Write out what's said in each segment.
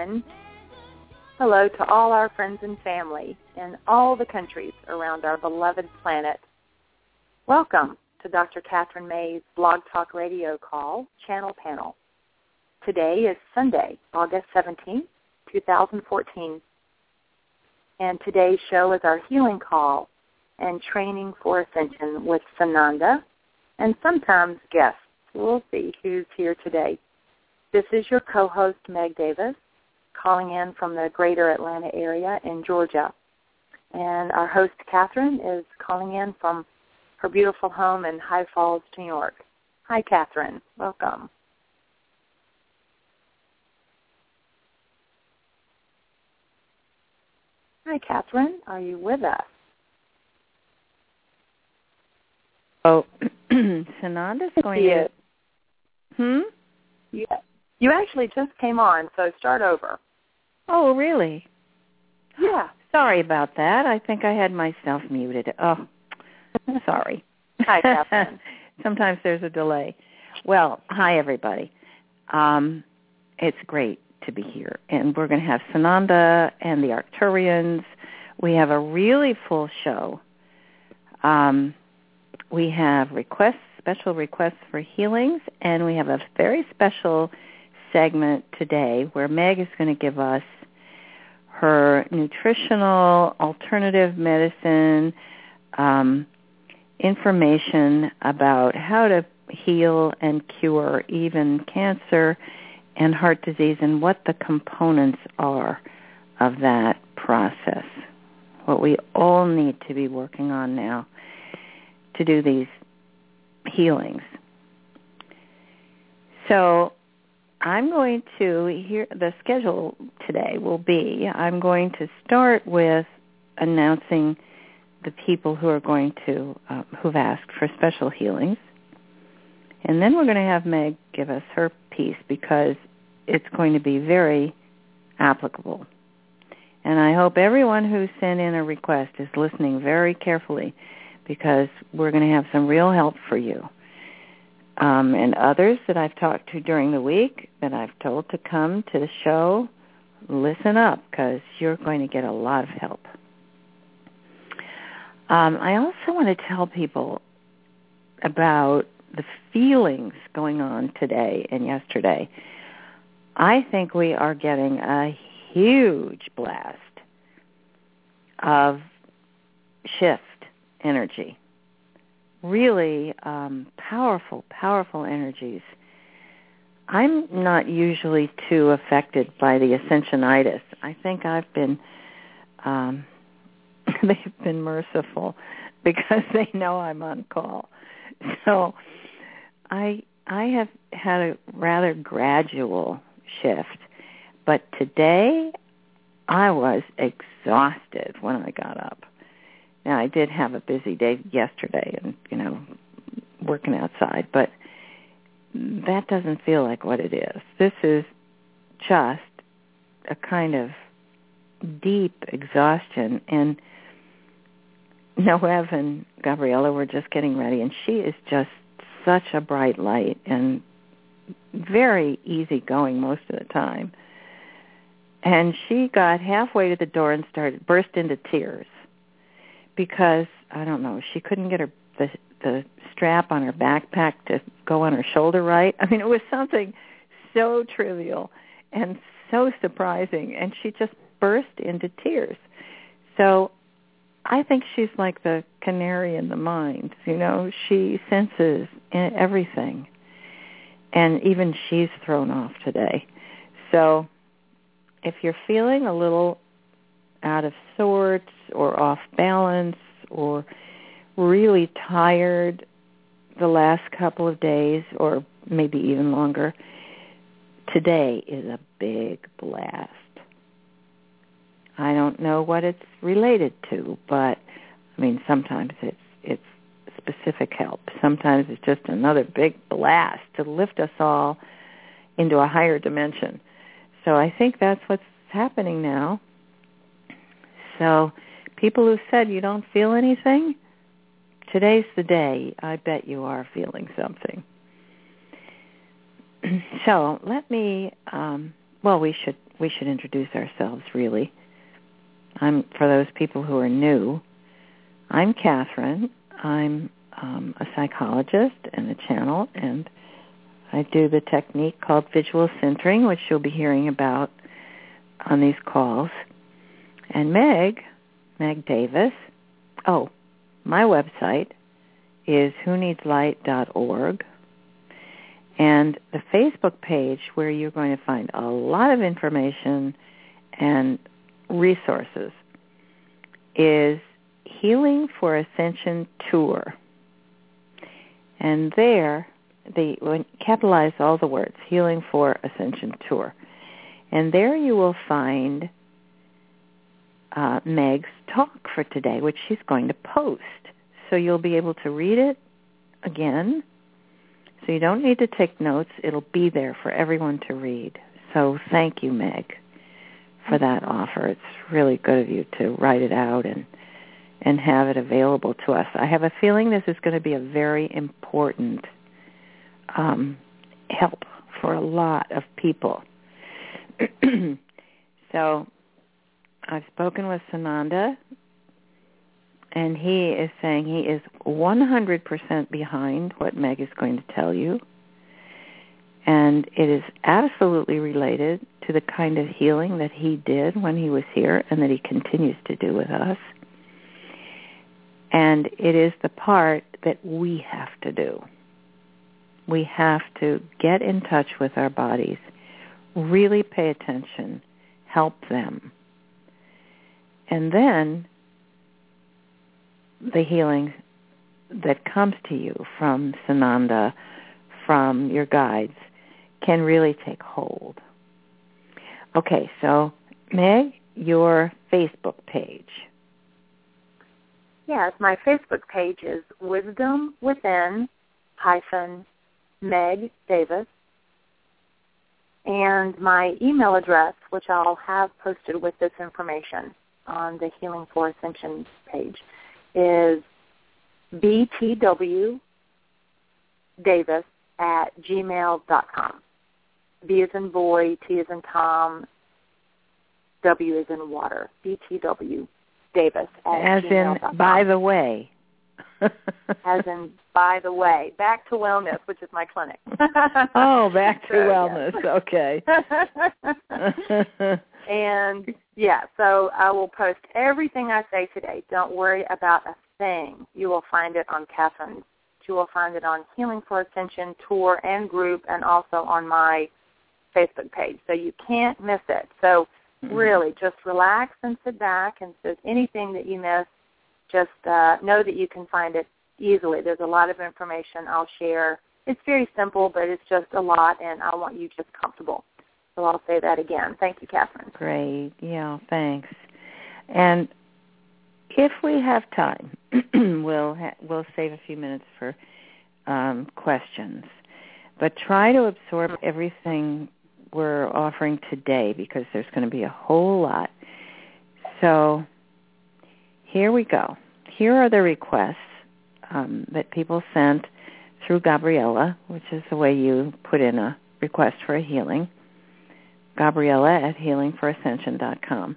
Everyone. Hello to all our friends and family in all the countries around our beloved planet. Welcome to Dr. Kathryn May's Blog Talk Radio call, Channel Panel. Today is Sunday, August 17, 2014. And today's show is our healing call and training for ascension with Sananda and sometimes guests. We'll see who's here today. This is your co-host, Meg Davis, calling in from the greater Atlanta area in Georgia. And our host, Kathryn, is calling in from her beautiful home in High Falls, New York. Hi, Kathryn. Welcome. Hi, Kathryn. Are you with us? Oh, Sananda's going to. Hmm. You, you actually just came on, so start over. Oh, really? Yeah. Sorry about that. I think I had myself muted. Oh, sorry. Hi, Kathryn. Sometimes there's a delay. Well, hi everybody. Um, it's great to be here, and we're going to have Sananda and the Arcturians. We have a really full show. Um, we have requests, special requests for healings, and we have a very special segment today where Meg is going to give us her nutritional alternative medicine um, information about how to heal and cure even cancer and heart disease and what the components are of that process. What we all need to be working on now to do these healings. So I'm going to here the schedule today will be I'm going to start with announcing the people who are going to uh, who've asked for special healings. And then we're going to have Meg give us her piece because it's going to be very applicable. And I hope everyone who sent in a request is listening very carefully because we're going to have some real help for you. Um, and others that I've talked to during the week that I've told to come to the show, listen up because you're going to get a lot of help. Um, I also want to tell people about the feelings going on today and yesterday. I think we are getting a huge blast of shift energy really um, powerful, powerful energies. I'm not usually too affected by the ascensionitis. I think I've been um, they've been merciful because they know I'm on call. So I I have had a rather gradual shift, but today I was exhausted when I got up. Now I did have a busy day yesterday and you know working outside, but that doesn't feel like what it is. This is just a kind of deep exhaustion and Noev and Gabriella were just getting ready and she is just such a bright light and very easygoing most of the time. And she got halfway to the door and started burst into tears because I don't know, she couldn't get her the the strap on her backpack to go on her shoulder right. I mean, it was something so trivial and so surprising and she just burst into tears. So I think she's like the canary in the mine. You know, she senses everything. And even she's thrown off today. So if you're feeling a little out of sorts or off balance or really tired the last couple of days or maybe even longer, today is a big blast. I don't know what it's related to, but I mean sometimes it's it's specific help. Sometimes it's just another big blast to lift us all into a higher dimension. So I think that's what's happening now. So people who said you don't feel anything, today's the day. I bet you are feeling something. so let me um, well we should we should introduce ourselves really. I'm for those people who are new. I'm Kathryn. I'm um, a psychologist and a channel, and I do the technique called visual centering, which you'll be hearing about on these calls. And Meg, Meg Davis, oh, my website is whoneedslight.org. And the Facebook page where you're going to find a lot of information and resources is Healing for Ascension Tour. And there, they capitalize all the words, Healing for Ascension Tour. And there you will find uh, Meg's talk for today, which she's going to post. So you'll be able to read it again. So you don't need to take notes. It'll be there for everyone to read. So thank you, Meg for that offer. It's really good of you to write it out and and have it available to us. I have a feeling this is going to be a very important um, help for a lot of people. so I've spoken with Sananda, and he is saying he is 100% behind what Meg is going to tell you. And it is absolutely related to the kind of healing that he did when he was here and that he continues to do with us. And it is the part that we have to do. We have to get in touch with our bodies, really pay attention, help them. And then the healing that comes to you from Sananda, from your guides, can really take hold. Okay, so Meg, your Facebook page. Yes, my Facebook page is Wisdom Within hyphen Meg Davis. And my email address, which I'll have posted with this information on the Healing for Ascension page, is btwdavis at gmail.com. B is in boy, T is in Tom, W is in water. BTW Davis. As in, by the way. As in, by the way. Back to Wellness, which is my clinic. oh, back to so, wellness. Okay. And yeah, so I will post everything I say today. Don't worry about a thing. You will find it on Kathryn's you will find it on Healing for Ascension tour and group and also on my Facebook page. So you can't miss it. So mm-hmm. really just relax and sit back and if anything that you miss, just uh, know that you can find it easily. There's a lot of information I'll share. It's very simple, but it's just a lot, and I want you just comfortable. So I'll say that again. Thank you, Kathryn. Great. Yeah, thanks. And if we have time, we'll ha- we'll save a few minutes for um, questions. But try to absorb everything we're offering today because there's going to be a whole lot. So here we go. Here are the requests um, that people sent through Gabriella, which is the way you put in a request for a healing. Gabriella at healingforascension.com.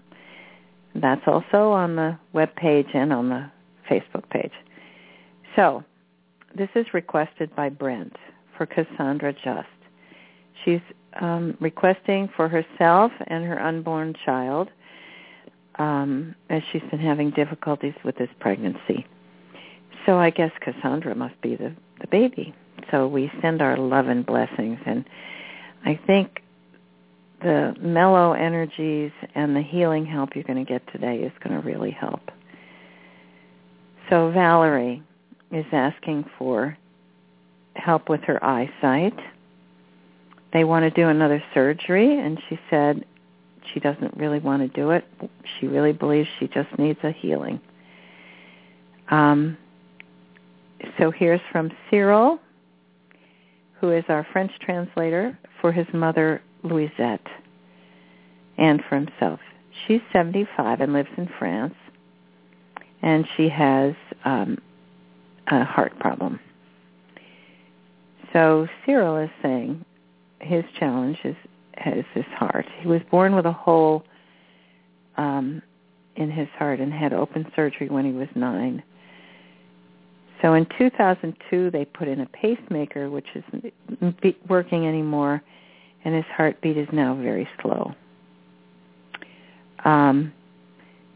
That's also on the web page and on the Facebook page. So, this is requested by Brent for Cassandra Just. She's um, requesting for herself and her unborn child um, as she's been having difficulties with this pregnancy. So I guess Cassandra must be the, the baby. So we send our love and blessings. And I think the mellow energies and the healing help you're going to get today is going to really help. So Valerie is asking for help with her eyesight. They want to do another surgery, and she said she doesn't really want to do it. She really believes she just needs a healing. Um, so here's from Cyril, who is our French translator for his mother, Louisette, and for himself. She's 75 and lives in France, and she has um, a heart problem. So Cyril is saying his challenge is has his heart. He was born with a hole um, in his heart and had open surgery when he was nine. So in 2002, they put in a pacemaker, which isn't working anymore, and his heartbeat is now very slow. Um,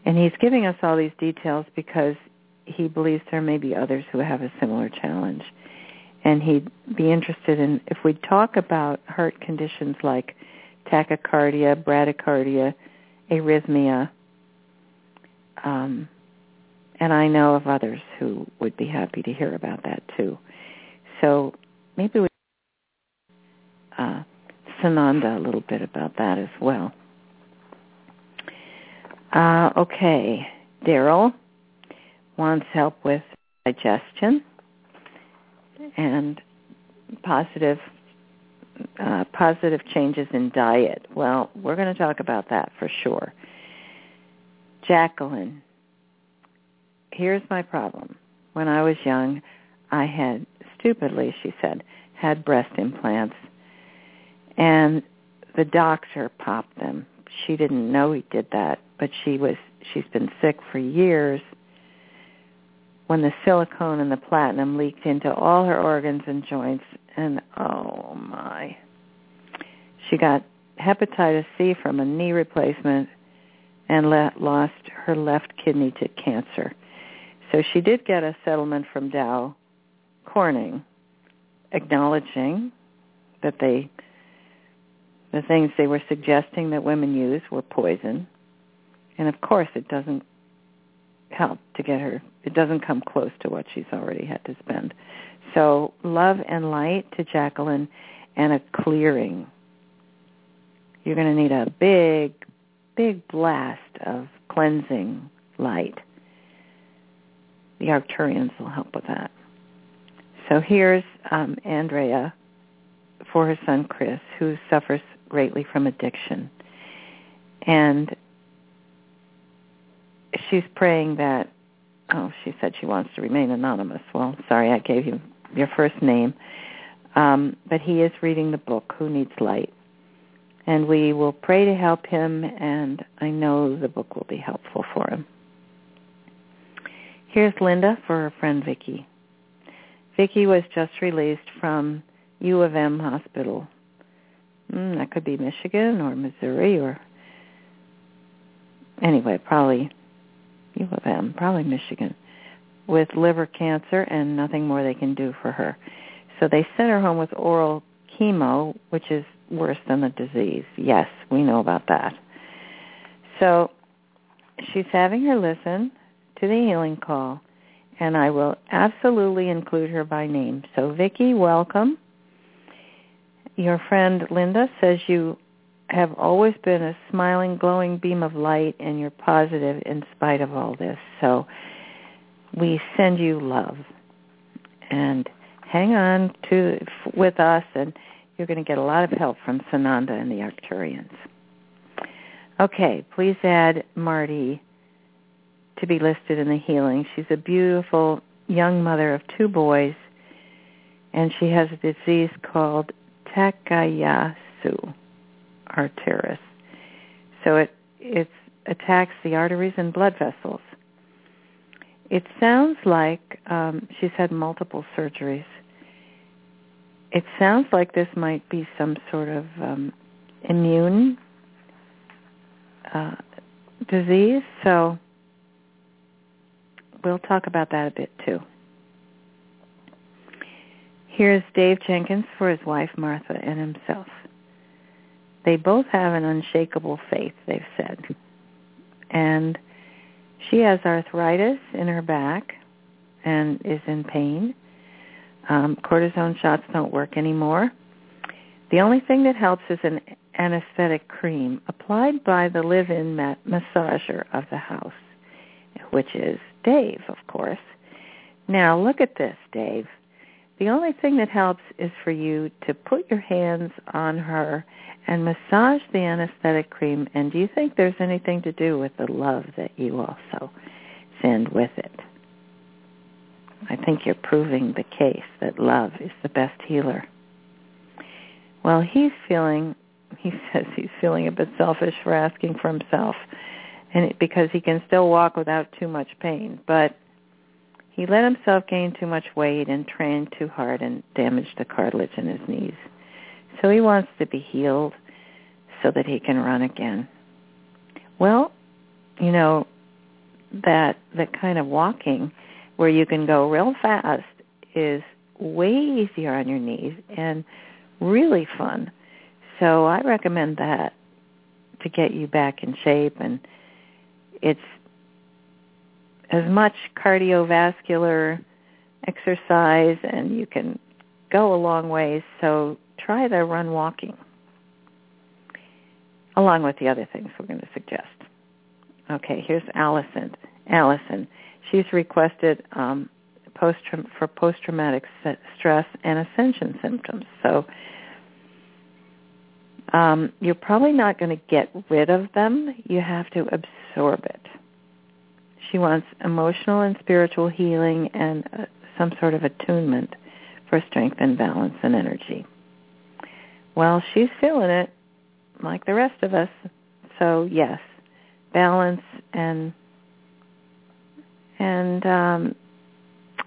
and he's giving us all these details because he believes there may be others who have a similar challenge. And he'd be interested in if we talk about heart conditions like tachycardia, bradycardia, arrhythmia, um, and I know of others who would be happy to hear about that too. So maybe we uh, Sananda a little bit about that as well. Uh, okay, Daryl wants help with digestion and positive uh, positive changes in diet. Well, we're going to talk about that for sure. Jacqueline here's my problem. When I was young, I had, stupidly, she said, had breast implants. And the doctor popped them. She didn't know he did that, but she was she's been sick for years when the silicone and the platinum leaked into all her organs and joints and oh my she got hepatitis C from a knee replacement and le- lost her left kidney to cancer. So she did get a settlement from Dow Corning acknowledging that they the things they were suggesting that women use were poison. And of course it doesn't help to get her it doesn't come close to what she's already had to spend. So love and light to Jacqueline and a clearing. You're going to need a big, big blast of cleansing light the Arcturians will help with that. So here's um, Andrea for her son Chris, who suffers greatly from addiction. And she's praying that, oh, she said she wants to remain anonymous. Well, sorry, I gave you your first name. Um, but he is reading the book, Who Needs Light? And we will pray to help him, and I know the book will be helpful for him. Here's Linda for her friend Vicki. Vicki was just released from U of M hospital. Mm, that could be Michigan or Missouri or anyway, probably U of M, probably Michigan. with liver cancer and nothing more they can do for her. So they sent her home with oral chemo, which is worse than the disease. Yes, we know about that. So she's having her listen to the healing call, and I will absolutely include her by name. So Vicki, welcome. Your friend Linda says you have always been a smiling, glowing beam of light, and you're positive in spite of all this. So we send you love, and hang on to with us, and you're going to get a lot of help from Sananda and the Arcturians. Okay, please add Marty to be listed in the healing. She's a beautiful young mother of two boys, and she has a disease called Takayasu arteritis. So it it attacks the arteries and blood vessels. It sounds like um, she's had multiple surgeries. It sounds like this might be some sort of um, immune uh, disease. So we'll talk about that a bit too. Here's Dave Jenkins for his wife Martha and himself. They both have an unshakable faith, they've said. And she has arthritis in her back and is in pain. Um, cortisone shots don't work anymore. The only thing that helps is an anesthetic cream applied by the live-in massager of the house, which is Dave, of course. Now look at this, Dave. The only thing that helps is for you to put your hands on her and massage the anesthetic cream. And do you think there's anything to do with the love that you also send with it? I think you're proving the case that love is the best healer. Well, he's feeling, he says he's feeling a bit selfish for asking for himself, and it, because he can still walk without too much pain. But he let himself gain too much weight and trained too hard and damaged the cartilage in his knees. So he wants to be healed so that he can run again. Well, you know, that that kind of walking where you can go real fast is way easier on your knees and really fun. So I recommend that to get you back in shape and it's as much cardiovascular exercise and you can go a long ways so try the run walking along with the other things we're going to suggest. Okay, here's Allison. Allison, she's requested um, post for post-traumatic stress and ascension symptoms. So um, you're probably not going to get rid of them. You have to absorb it. She wants emotional and spiritual healing and uh, some sort of attunement for strength and balance and energy. Well, she's feeling it like the rest of us. So yes, balance and and um,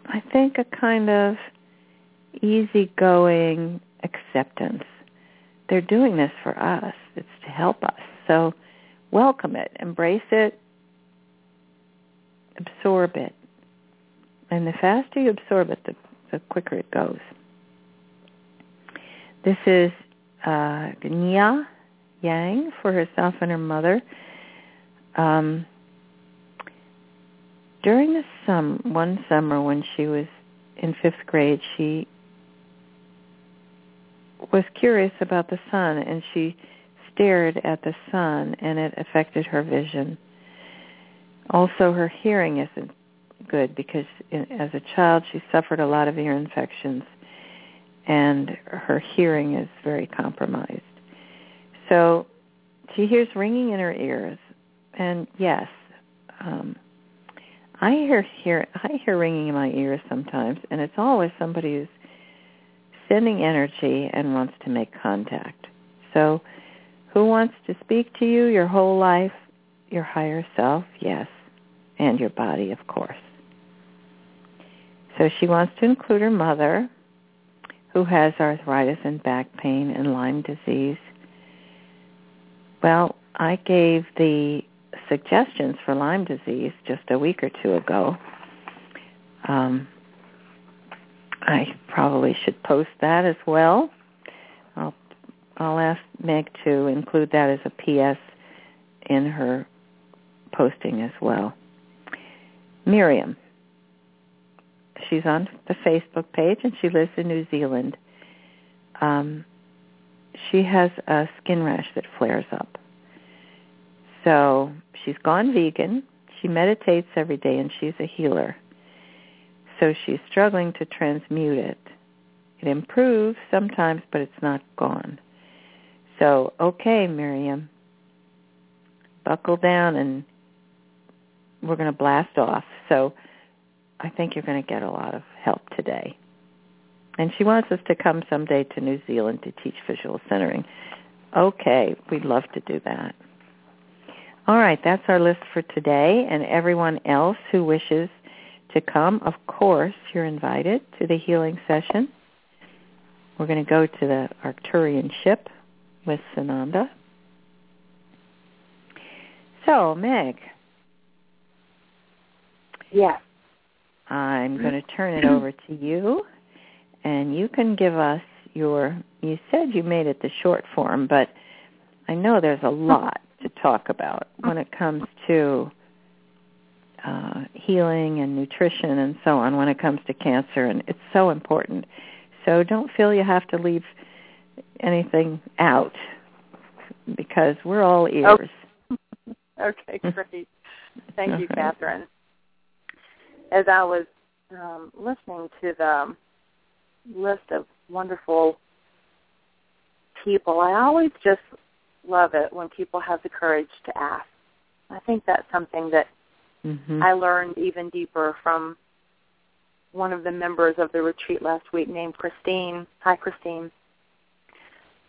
I think a kind of easygoing acceptance. They're doing this for us. It's to help us. So welcome it, embrace it, absorb it. And the faster you absorb it, the, the quicker it goes. This is uh, Nya Yang for herself and her mother. Um, during the sum, one summer when she was in fifth grade, she was curious about the sun, and she stared at the sun, and it affected her vision. Also, her hearing isn't good because in, as a child she suffered a lot of ear infections, and her hearing is very compromised. So she hears ringing in her ears, and yes, um, I hear hear I hear ringing in my ears sometimes, and it's always somebody who's sending energy and wants to make contact. So, who wants to speak to you your whole life? Your higher self, yes, and your body, of course. So she wants to include her mother, who has arthritis and back pain and Lyme disease, well, I gave the suggestions for Lyme disease just a week or two ago. Um, I probably should post that as well. I'll I'll ask Meg to include that as a PS in her posting as well. Miriam. She's on the Facebook page and she lives in New Zealand. Um, she has a skin rash that flares up. So she's gone vegan. She meditates every day and she's a healer. So she's struggling to transmute it. It improves sometimes, but it's not gone. So, okay, Miriam, buckle down and we're going to blast off. So I think you're going to get a lot of help today. And she wants us to come someday to New Zealand to teach visual centering. Okay, we'd love to do that. All right, that's our list for today. And everyone else who wishes to come, of course, you're invited to the healing session. We're going to go to the Arcturian ship with Sananda. So, Meg. Yes. I'm going to turn it over to you, and you can give us your. You said you made it the short form, but I know there's a lot to talk about when it comes to uh, healing and nutrition and so on when it comes to cancer, and it's so important. So don't feel you have to leave anything out because we're all ears. Okay, great. Thank you, Kathryn. As I was um, listening to the list of wonderful people, I always just love it when people have the courage to ask. I think that's something that mm-hmm. I learned even deeper from one of the members of the retreat last week named Christine. Hi, Christine.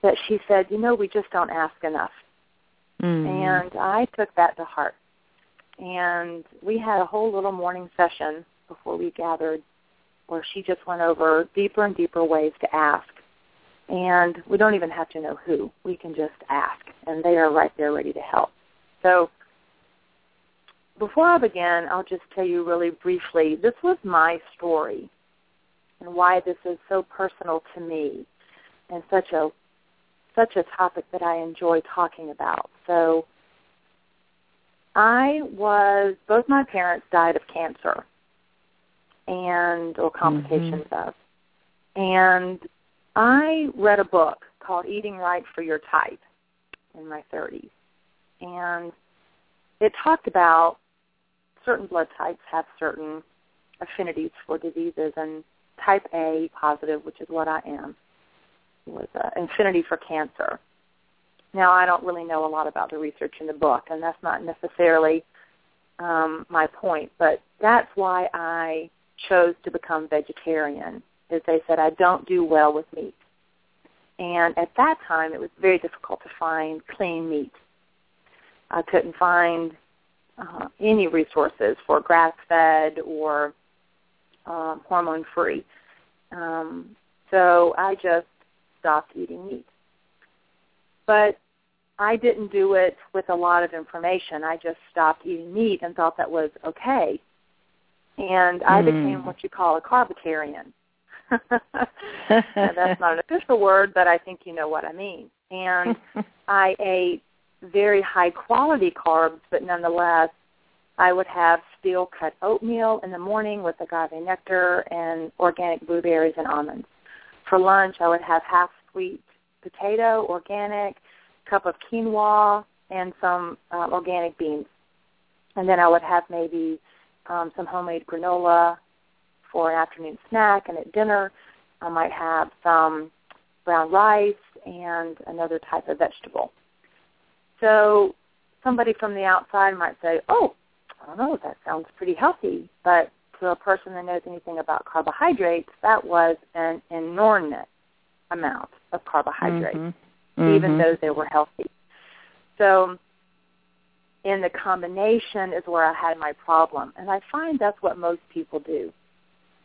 That she said, you know, we just don't ask enough. Mm-hmm. And I took that to heart. And we had a whole little morning session before we gathered where she just went over deeper and deeper ways to ask. And we don't even have to know who. We can just ask. And they are right there ready to help. So before I begin, I'll just tell you really briefly, this was my story and why this is so personal to me and such a such a topic that I enjoy talking about. So I was both my parents died of cancer and or complications mm-hmm. of. And I read a book called Eating Right for Your Type in my 30s. And it talked about certain blood types have certain affinities for diseases, and type A positive, which is what I am, was uh, affinity for cancer. Now, I don't really know a lot about the research in the book, and that's not necessarily um, my point, but that's why I chose to become vegetarian, is they said I don't do well with meat. And at that time, it was very difficult to find clean meat. I couldn't find uh, any resources for grass-fed or um, hormone-free. Um, so I just stopped eating meat. But I didn't do it with a lot of information. I just stopped eating meat and thought that was okay. And I Mm. became what you call a carbitarian. That's not an official word, but I think you know what I mean. And I ate very high quality carbs, but nonetheless, I would have steel cut oatmeal in the morning with agave nectar and organic blueberries and almonds. For lunch, I would have half sweet potato, organic, cup of quinoa, and some uh, organic beans. And then I would have maybe um, some homemade granola for an afternoon snack. And at dinner, I might have some brown rice and another type of vegetable. So somebody from the outside might say, oh, I don't know, that sounds pretty healthy. But to a person that knows anything about carbohydrates, that was an inordinate amount of carbohydrates, Mhm. even Mhm. though they were healthy. So in the combination is where I had my problem. And I find that's what most people do.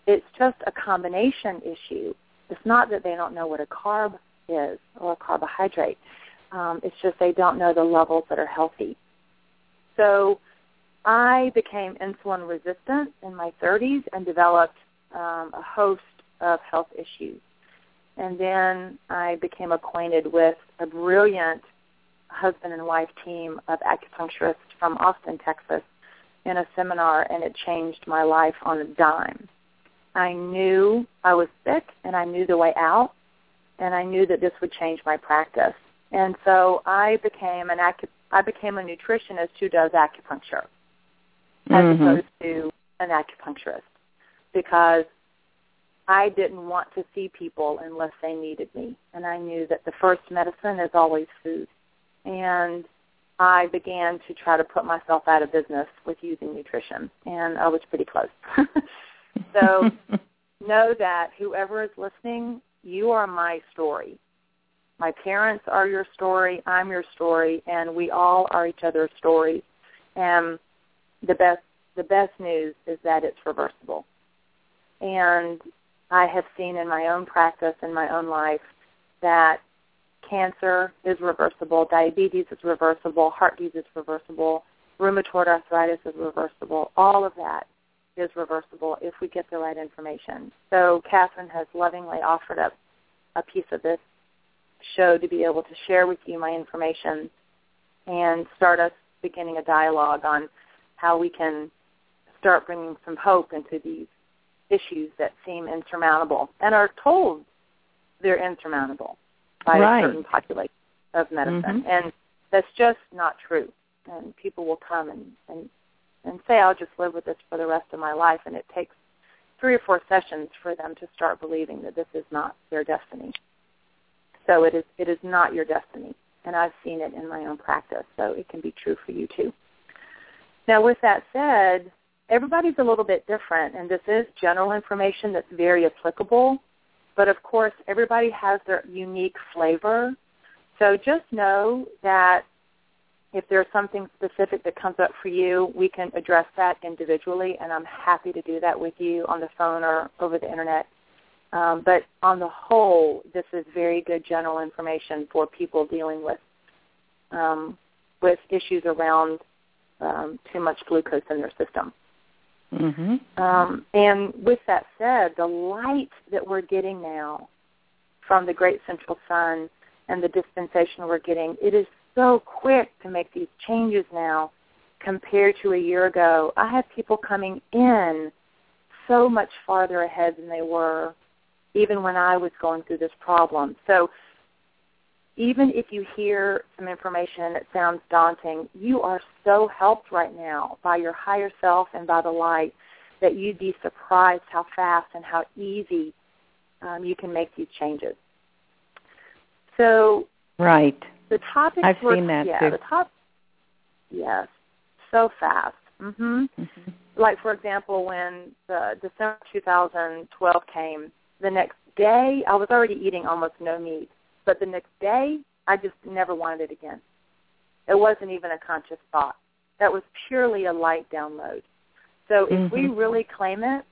It's just a combination issue. It's not that they don't know what a carb is or a carbohydrate. Um, it's just they don't know the levels that are healthy. So I became insulin resistant in my 30s and developed um, a host of health issues. And then I became acquainted with a brilliant husband and wife team of acupuncturists from Austin, Texas, in a seminar, and it changed my life on a dime. I knew I was sick, and I knew the way out, and I knew that this would change my practice. And so I became an acu- I became a nutritionist who does acupuncture, as Mhm. opposed to an acupuncturist, because I didn't want to see people unless they needed me, and I knew that the first medicine is always food. And I began to try to put myself out of business with using nutrition, and I was pretty close. so know that whoever is listening, you are my story. My parents are your story, I'm your story, and we all are each other's stories. And the best the best news is that it's reversible. And I have seen in my own practice in my own life that cancer is reversible, diabetes is reversible, heart disease is reversible, rheumatoid arthritis is reversible. All of that is reversible if we get the right information. So Kathryn has lovingly offered up a piece of this show to be able to share with you my information and start us beginning a dialogue on how we can start bringing some hope into these issues that seem insurmountable and are told they're insurmountable by Right. a certain population of medicine. Mhm. And that's just not true. And people will come and, and, and say, I'll just live with this for the rest of my life. And it takes three or four sessions for them to start believing that this is not their destiny. So it is, it is not your destiny. And I've seen it in my own practice, so it can be true for you too. Now, with that said, everybody's a little bit different, and this is general information that's very applicable. But of course, everybody has their unique flavor. So just know that if there's something specific that comes up for you, we can address that individually, and I'm happy to do that with you on the phone or over the internet. Um, but on the whole, this is very good general information for people dealing with um, with issues around um, too much glucose in their system. Mhm. Um, and with that said, the light that we're getting now from the great central sun and the dispensation we're getting, it is so quick to make these changes now compared to a year ago. I have people coming in so much farther ahead than they were even when I was going through this problem. So even if you hear some information that sounds daunting, you are so helped right now by your higher self and by the light that you'd be surprised how fast and how easy um, you can make these changes. So Right. the topics I've were, seen that, yeah, too. the top, yes, so fast. hmm Mhm. like for example when the december 2012 came the next day i was already eating almost no meat but the next day i just never wanted it again. It wasn't even a conscious thought. That was purely a light download. So if we Mhm. really claim it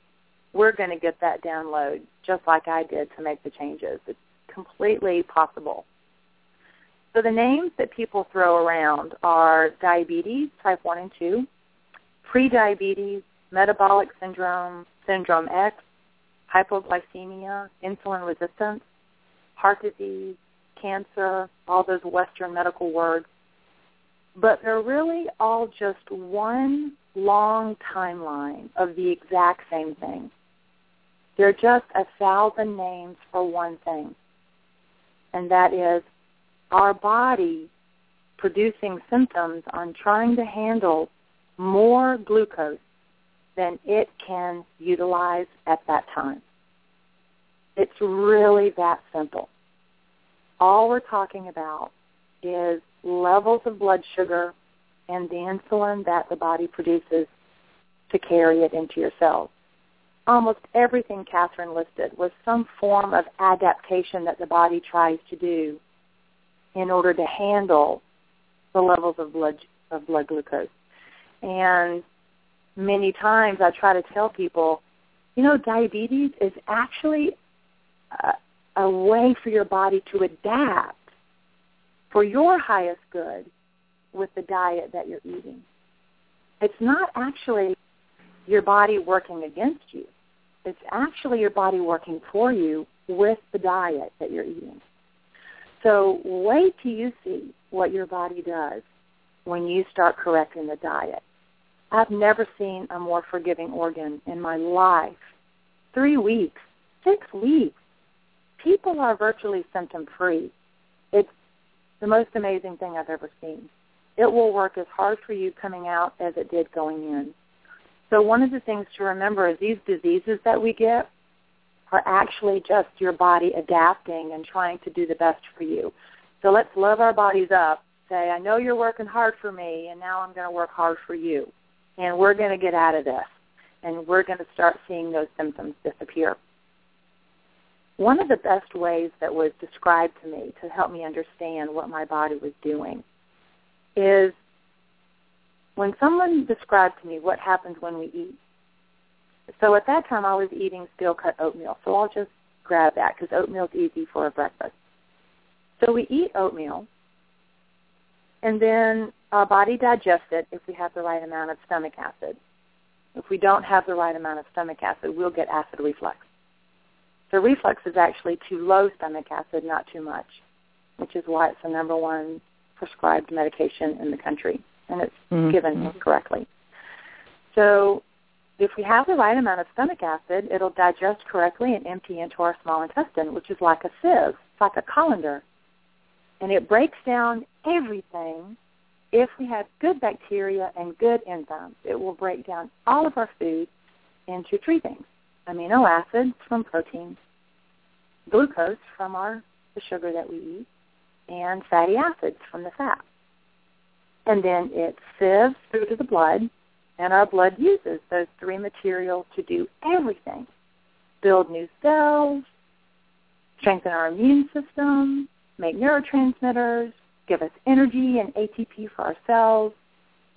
we're going to get that download just like i did to make the changes. It's completely possible. So the names that people throw around are diabetes type 1 and 2 prediabetes, metabolic syndrome, syndrome X, hypoglycemia, insulin resistance, heart disease, cancer, all those Western medical words. But they're really all just one long timeline of the exact same thing. They're just a thousand names for one thing. And that is our body producing symptoms on trying to handle more glucose than it can utilize at that time. It's really that simple. All we're talking about is levels of blood sugar and the insulin that the body produces to carry it into your cells. Almost everything Kathryn listed was some form of adaptation that the body tries to do in order to handle the levels of blood of blood glucose. And many times I try to tell people, you know, diabetes is actually uh, a, way for your body to adapt for your highest good with the diet that you're eating. it's not actually your body working against you. It's actually your body working for you with the diet that you're eating. So wait till you see what your body does when you start correcting the diet. I've never seen a more forgiving organ in my life. Three weeks, six weeks. People are virtually symptom free. It's the most amazing thing I've ever seen. It will work as hard for you coming out as it did going in. So one of the things to remember is these diseases that we get are actually just your body adapting and trying to do the best for you. So let's love our bodies up. Say, I know you're working hard for me, and now I'm going to work hard for you. And we're going to get out of this. And we're going to start seeing those symptoms disappear. One of the best ways that was described to me to help me understand what my body was doing is when someone described to me what happens when we eat. So at that time I was eating steel cut oatmeal. So I'll just grab that because oatmeal is easy for a breakfast. So we eat oatmeal and then our body digests it if we have the right amount of stomach acid. If we don't have the right amount of stomach acid, we'll get acid reflux. So reflux is actually too low stomach acid, not too much, which is why it's the number one prescribed medication in the country, and it's mm-hmm. given correctly. So if we have the right amount of stomach acid, it'll digest correctly and empty into our small intestine, which is like a sieve. It's like a colander. And it breaks down everything. If we have good bacteria and good enzymes, it will break down all of our food into three things. Amino acids from protein, glucose from our the sugar that we eat, and fatty acids from the fat. And then it sieves through to the blood, and our blood uses those three materials to do everything. Build new cells, strengthen our immune system, make neurotransmitters, give us energy and ATP for our cells,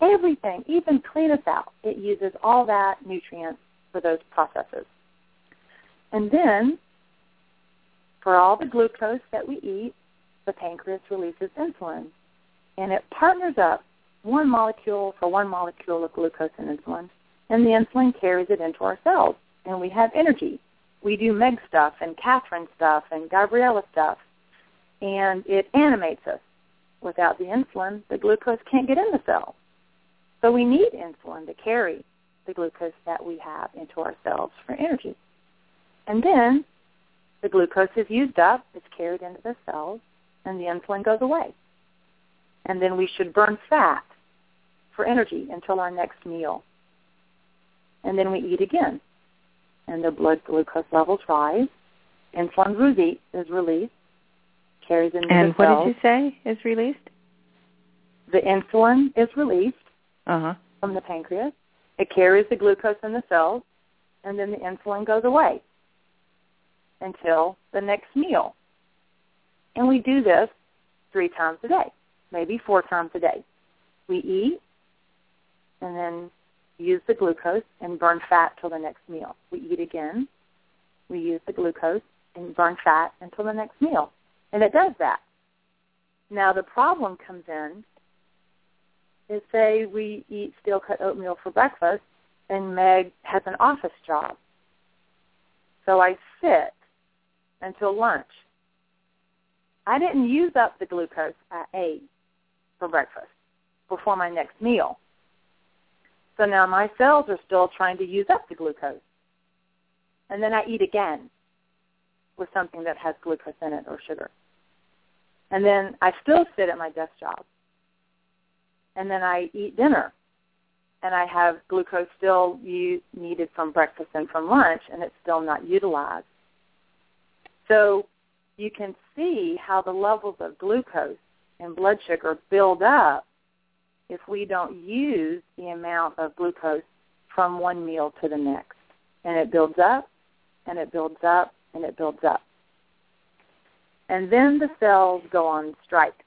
everything, even clean us out. It uses all that nutrients for those processes. And then, for all the glucose that we eat, the pancreas releases insulin. And it partners up one molecule for one molecule of glucose and insulin, and the insulin carries it into our cells, and we have energy. We do Meg stuff and Kathryn stuff and Gabriella stuff, and it animates us. Without the insulin, the glucose can't get in the cell. So we need insulin to carry the glucose that we have into our cells for energy. And then the glucose is used up, it's carried into the cells, and the insulin goes away. And then we should burn fat for energy until our next meal. And then we eat again. And the blood glucose levels rise. Insulin is released, carries into and the cells. And what did you say is released? The insulin is released uh-huh. from the pancreas. It carries the glucose in the cells, and then the insulin goes away until the next meal. And we do this three times a day, maybe four times a day. We eat and then use the glucose and burn fat till the next meal. We eat again. We use the glucose and burn fat until the next meal. And it does that. Now the problem comes in is say we eat steel cut oatmeal for breakfast and Meg has an office job. So I sit until lunch I didn't use up the glucose I ate for breakfast before my next meal. So now my cells are still trying to use up the glucose. And then I eat again with something that has glucose in it or sugar. And then I still sit at my desk job. And then I eat dinner. And I have glucose still u- needed from breakfast and from lunch, and it's still not utilized. So you can see how the levels of glucose and blood sugar build up if we don't use the amount of glucose from one meal to the next. And it builds up, and it builds up, and it builds up. And then the cells go on strike.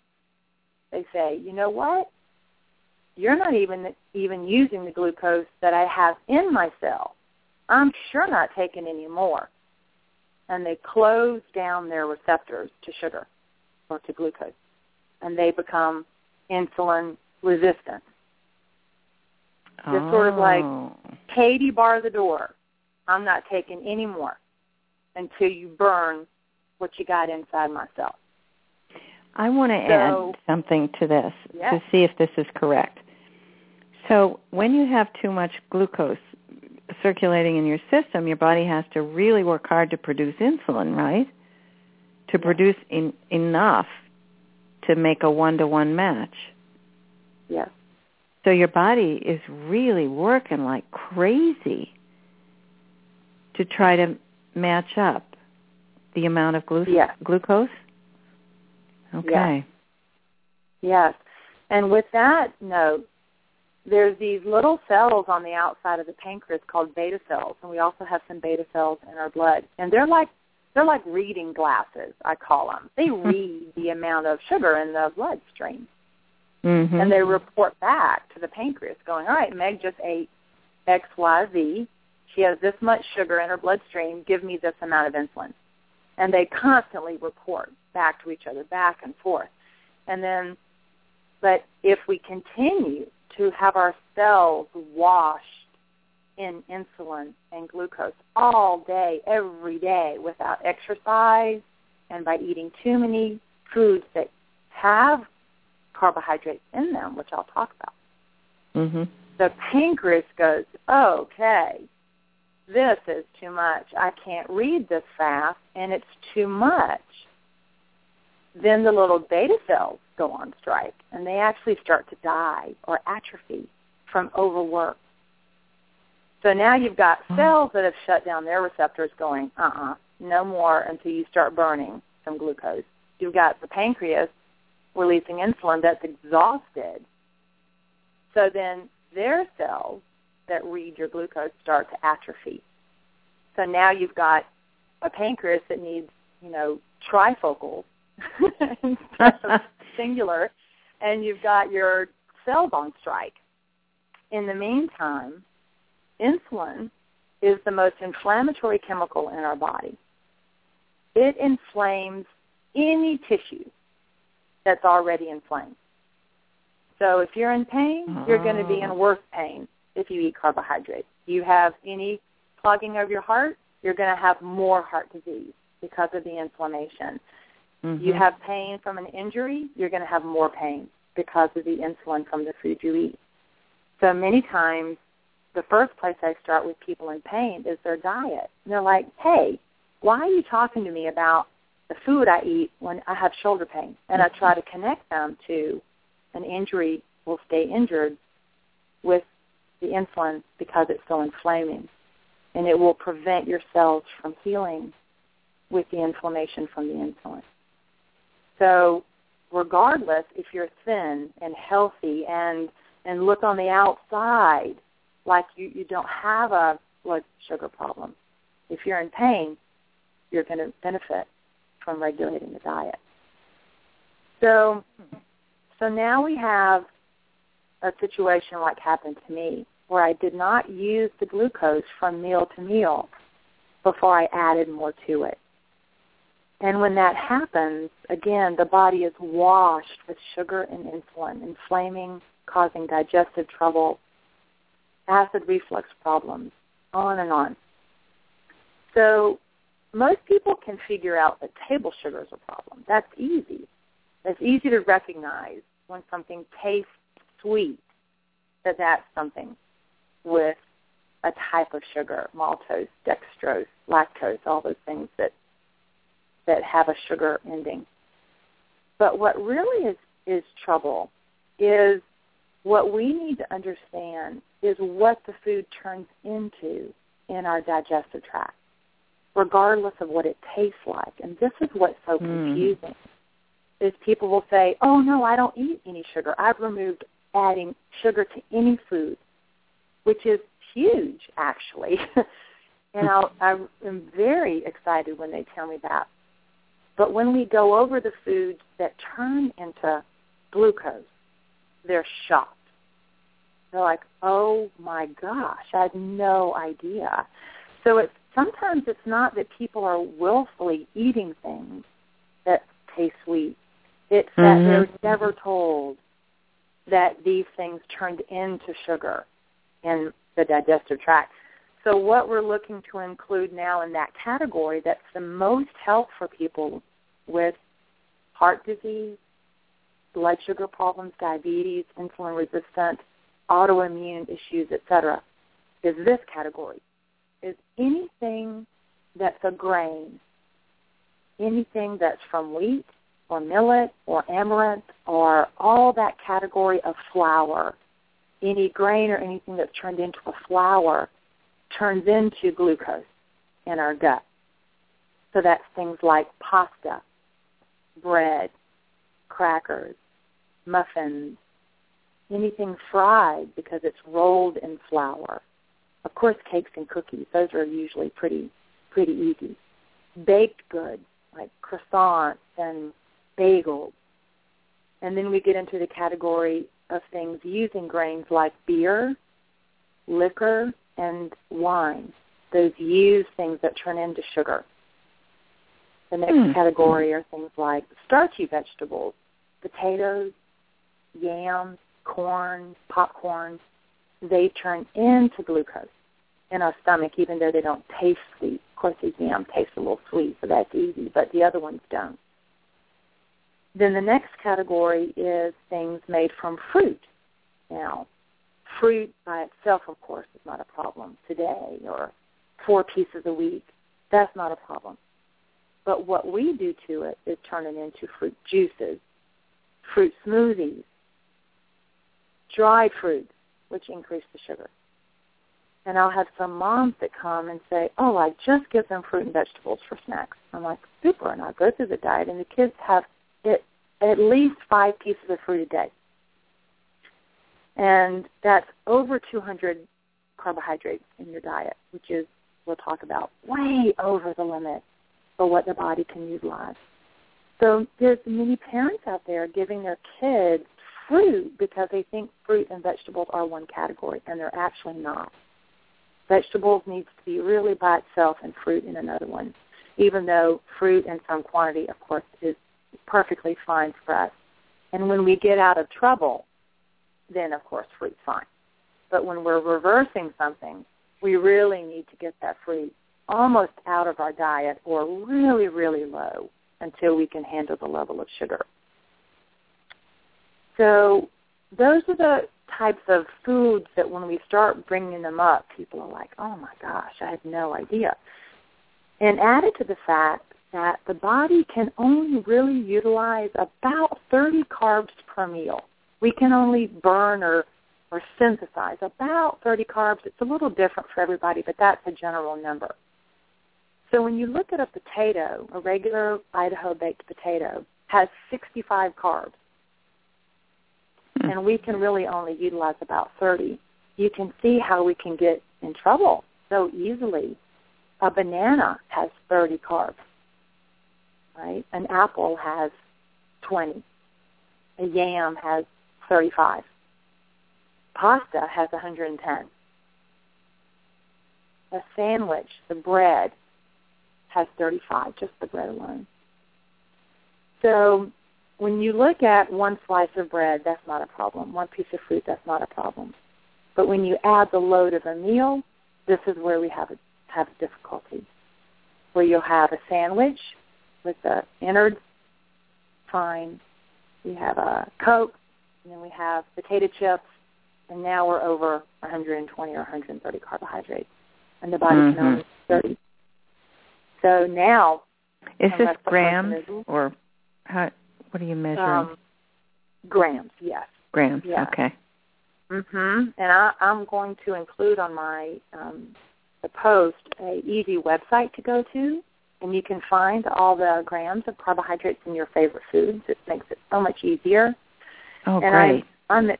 They say, you know what? You're not even even using the glucose that I have in my cell. I'm sure not taking any more and they close down their receptors to sugar or to glucose, and they become insulin resistant. Just sort of like, Oh. Katie, bar the door. I'm not taking any more until you burn what you got inside myself. I want to So- add something to this Yes. to see if this is correct. So when you have too much glucose circulating in your system, your body has to really work hard to produce insulin, right? To produce in, enough to make a one-to-one match. Yes. So your body is really working like crazy to try to match up the amount of glu- Yes. glucose. Okay. Yes. And with that note, there's these little cells on the outside of the pancreas called beta cells, and we also have some beta cells in our blood. And they're like they're like reading glasses, I call them. They read the amount of sugar in the bloodstream, Mm-hmm. and they report back to the pancreas, going, "All right, Meg just ate X, Y, Z. She has this much sugar in her bloodstream. Give me this amount of insulin." And they constantly report back to each other, back and forth. And then, but if we continue to have our cells washed in insulin and glucose all day, every day, without exercise and by eating too many foods that have carbohydrates in them, which I'll talk about, Mm-hmm. the pancreas goes, okay, this is too much. I can't read this fast, and it's too much. Then the little beta cells go on strike, and they actually start to die or atrophy from overwork. So now you've got cells that have shut down their receptors going, uh-uh, no more until you start burning some glucose. You've got the pancreas releasing insulin that's exhausted. So then their cells that read your glucose start to atrophy. So now you've got a pancreas that needs, you know, of singular, and you've got your cells on strike. In the meantime, insulin is the most inflammatory chemical in our body. It inflames any tissue that's already inflamed. So if you're in pain, you're going to be in ah. worse pain if you eat carbohydrates. You have any clogging of your heart, you're going to have more heart disease because of the inflammation. Mm-hmm. You have pain from an injury, you're going to have more pain because of the insulin from the food you eat. So many times, the first place I start with people in pain is their diet. And they're like, hey, why are you talking to me about the food I eat when I have shoulder pain? And I try to connect them to an injury will stay injured with the insulin because it's so inflaming. And it will prevent your cells from healing with the inflammation from the insulin. So regardless if you're thin and healthy and and look on the outside like you, you don't have a blood sugar problem, if you're in pain, you're going to benefit from regulating the diet. So so now we have a situation like happened to me where I did not use the glucose from meal to meal before I added more to it. And when that happens, again, the body is washed with sugar and insulin, inflaming, causing digestive trouble, acid reflux problems, on and on. So most people can figure out that table sugar is a problem. That's easy. It's easy to recognize when something tastes sweet that that's something with a type of sugar, maltose, dextrose, lactose, all those things that that have a sugar ending. But what really is, is trouble is what we need to understand is what the food turns into in our digestive tract, regardless of what it tastes like. And this is what's so hmm. confusing. Is people will say, "Oh no, I don't eat any sugar. I've removed adding sugar to any food," which is huge, actually. and I'll, I am very excited when they tell me that. But when we go over the foods that turn into glucose, they're shocked. They're like, "Oh my gosh, I had no idea." So it's sometimes it's not that people are willfully eating things that taste sweet. It's that Mhm. they're never told that these things turned into sugar in the digestive tract. So what we're looking to include now in that category that's the most help for people with heart disease, blood sugar problems, diabetes, insulin resistant, autoimmune issues, etc., is this category. Is anything that's a grain, anything that's from wheat or millet or amaranth or all that category of flour, any grain or anything that's turned into a flour turns into glucose in our gut. So that's things like pasta, bread, crackers, muffins, anything fried because it's rolled in flour. Of course, cakes and cookies; those are usually pretty pretty easy. Baked goods like croissants and bagels, and then we get into the category of things using grains like beer, liquor, and wine. Those used things that turn into sugar. The next Hmm. category are things like starchy vegetables, potatoes, yams, corn, popcorn. They turn into glucose in our stomach, even though they don't taste sweet. Of course, these yams taste a little sweet, so that's easy, but the other ones don't. Then the next category is things made from fruit. Now, fruit by itself, of course, is not a problem today, or four pieces a week. That's not a problem. But what we do to it is turn it into fruit juices, fruit smoothies, dried fruits, which increase the sugar. And I'll have some moms that come and say, oh, I just give them fruit and vegetables for snacks. I'm like, super. And I go through the diet, and the kids have it, at least five pieces of fruit a day. And that's over 200 carbohydrates in your diet, which is, we'll talk about, way over the limit for what the body can utilize. So there's many parents out there giving their kids fruit because they think fruit and vegetables are one category, and they're actually not. Vegetables needs to be really by itself and fruit in another one, even though fruit in some quantity, of course, is perfectly fine for us. And when we get out of trouble, then of course fruit's fine. But when we're reversing something, we really need to get that fruit almost out of our diet or really, really low until we can handle the level of sugar. So those are the types of foods that when we start bringing them up, people are like, oh my gosh, I had no idea. And added to the fact that the body can only really utilize about 30 carbs per meal. We can only burn or, or synthesize about 30 carbs. It's a little different for everybody, but that's a general number. So when you look at a potato, a regular Idaho baked potato has 65 carbs. Hmm. And we can really only utilize about 30. You can see how we can get in trouble so easily. A banana has 30 carbs, right? An apple has 20. A yam has 35. Pasta has 110. A sandwich, the bread, has 35, just the bread alone. So when you look at one slice of bread, that's not a problem. One piece of fruit, that's not a problem. But when you add the load of a meal, this is where we have a, have a difficulty. Where you'll have a sandwich with the innards, fine. You have a Coke, and then we have potato chips, and now we're over 120 or 130 carbohydrates, and the body Mhm. can only 30. So now, Is this grams or how? What are you measuring? um, grams, yes. grams. yeah. Okay. Mhm. And I, I'm going to include on my um, the post a easy website to go to, and you can find all the grams of carbohydrates in your favorite foods. It makes it so much easier. Oh, and great. I, I'm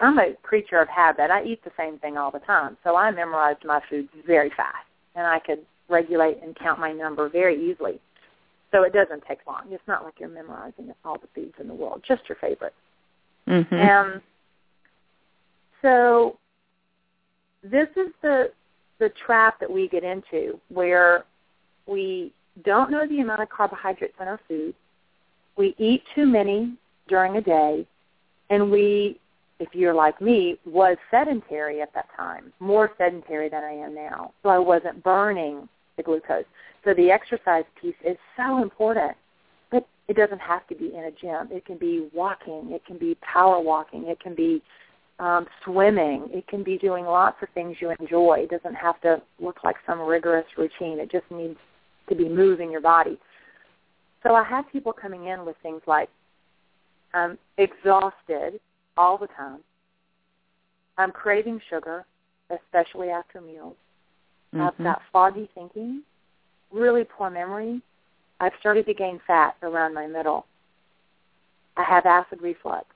I'm a creature of habit. I eat the same thing all the time, so I memorized my foods very fast, and I could regulate and count my number very easily. So it doesn't take long. It's not like you're memorizing all the foods in the world, just your favorite. hmm Um, so this is the the trap that we get into where we don't know the amount of carbohydrates in our food. We eat too many during a day, and we if you're like me, was sedentary at that time, more sedentary than I am now. So I wasn't burning the glucose. So the exercise piece is so important. But it doesn't have to be in a gym. It can be walking. It can be power walking. It can be um, swimming. It can be doing lots of things you enjoy. It doesn't have to look like some rigorous routine. It just needs to be moving your body. So I have people coming in with things like I'm exhausted all the time. I'm craving sugar, especially after meals. Mm-hmm. I've got foggy thinking, really poor memory. I've started to gain fat around my middle. I have acid reflux.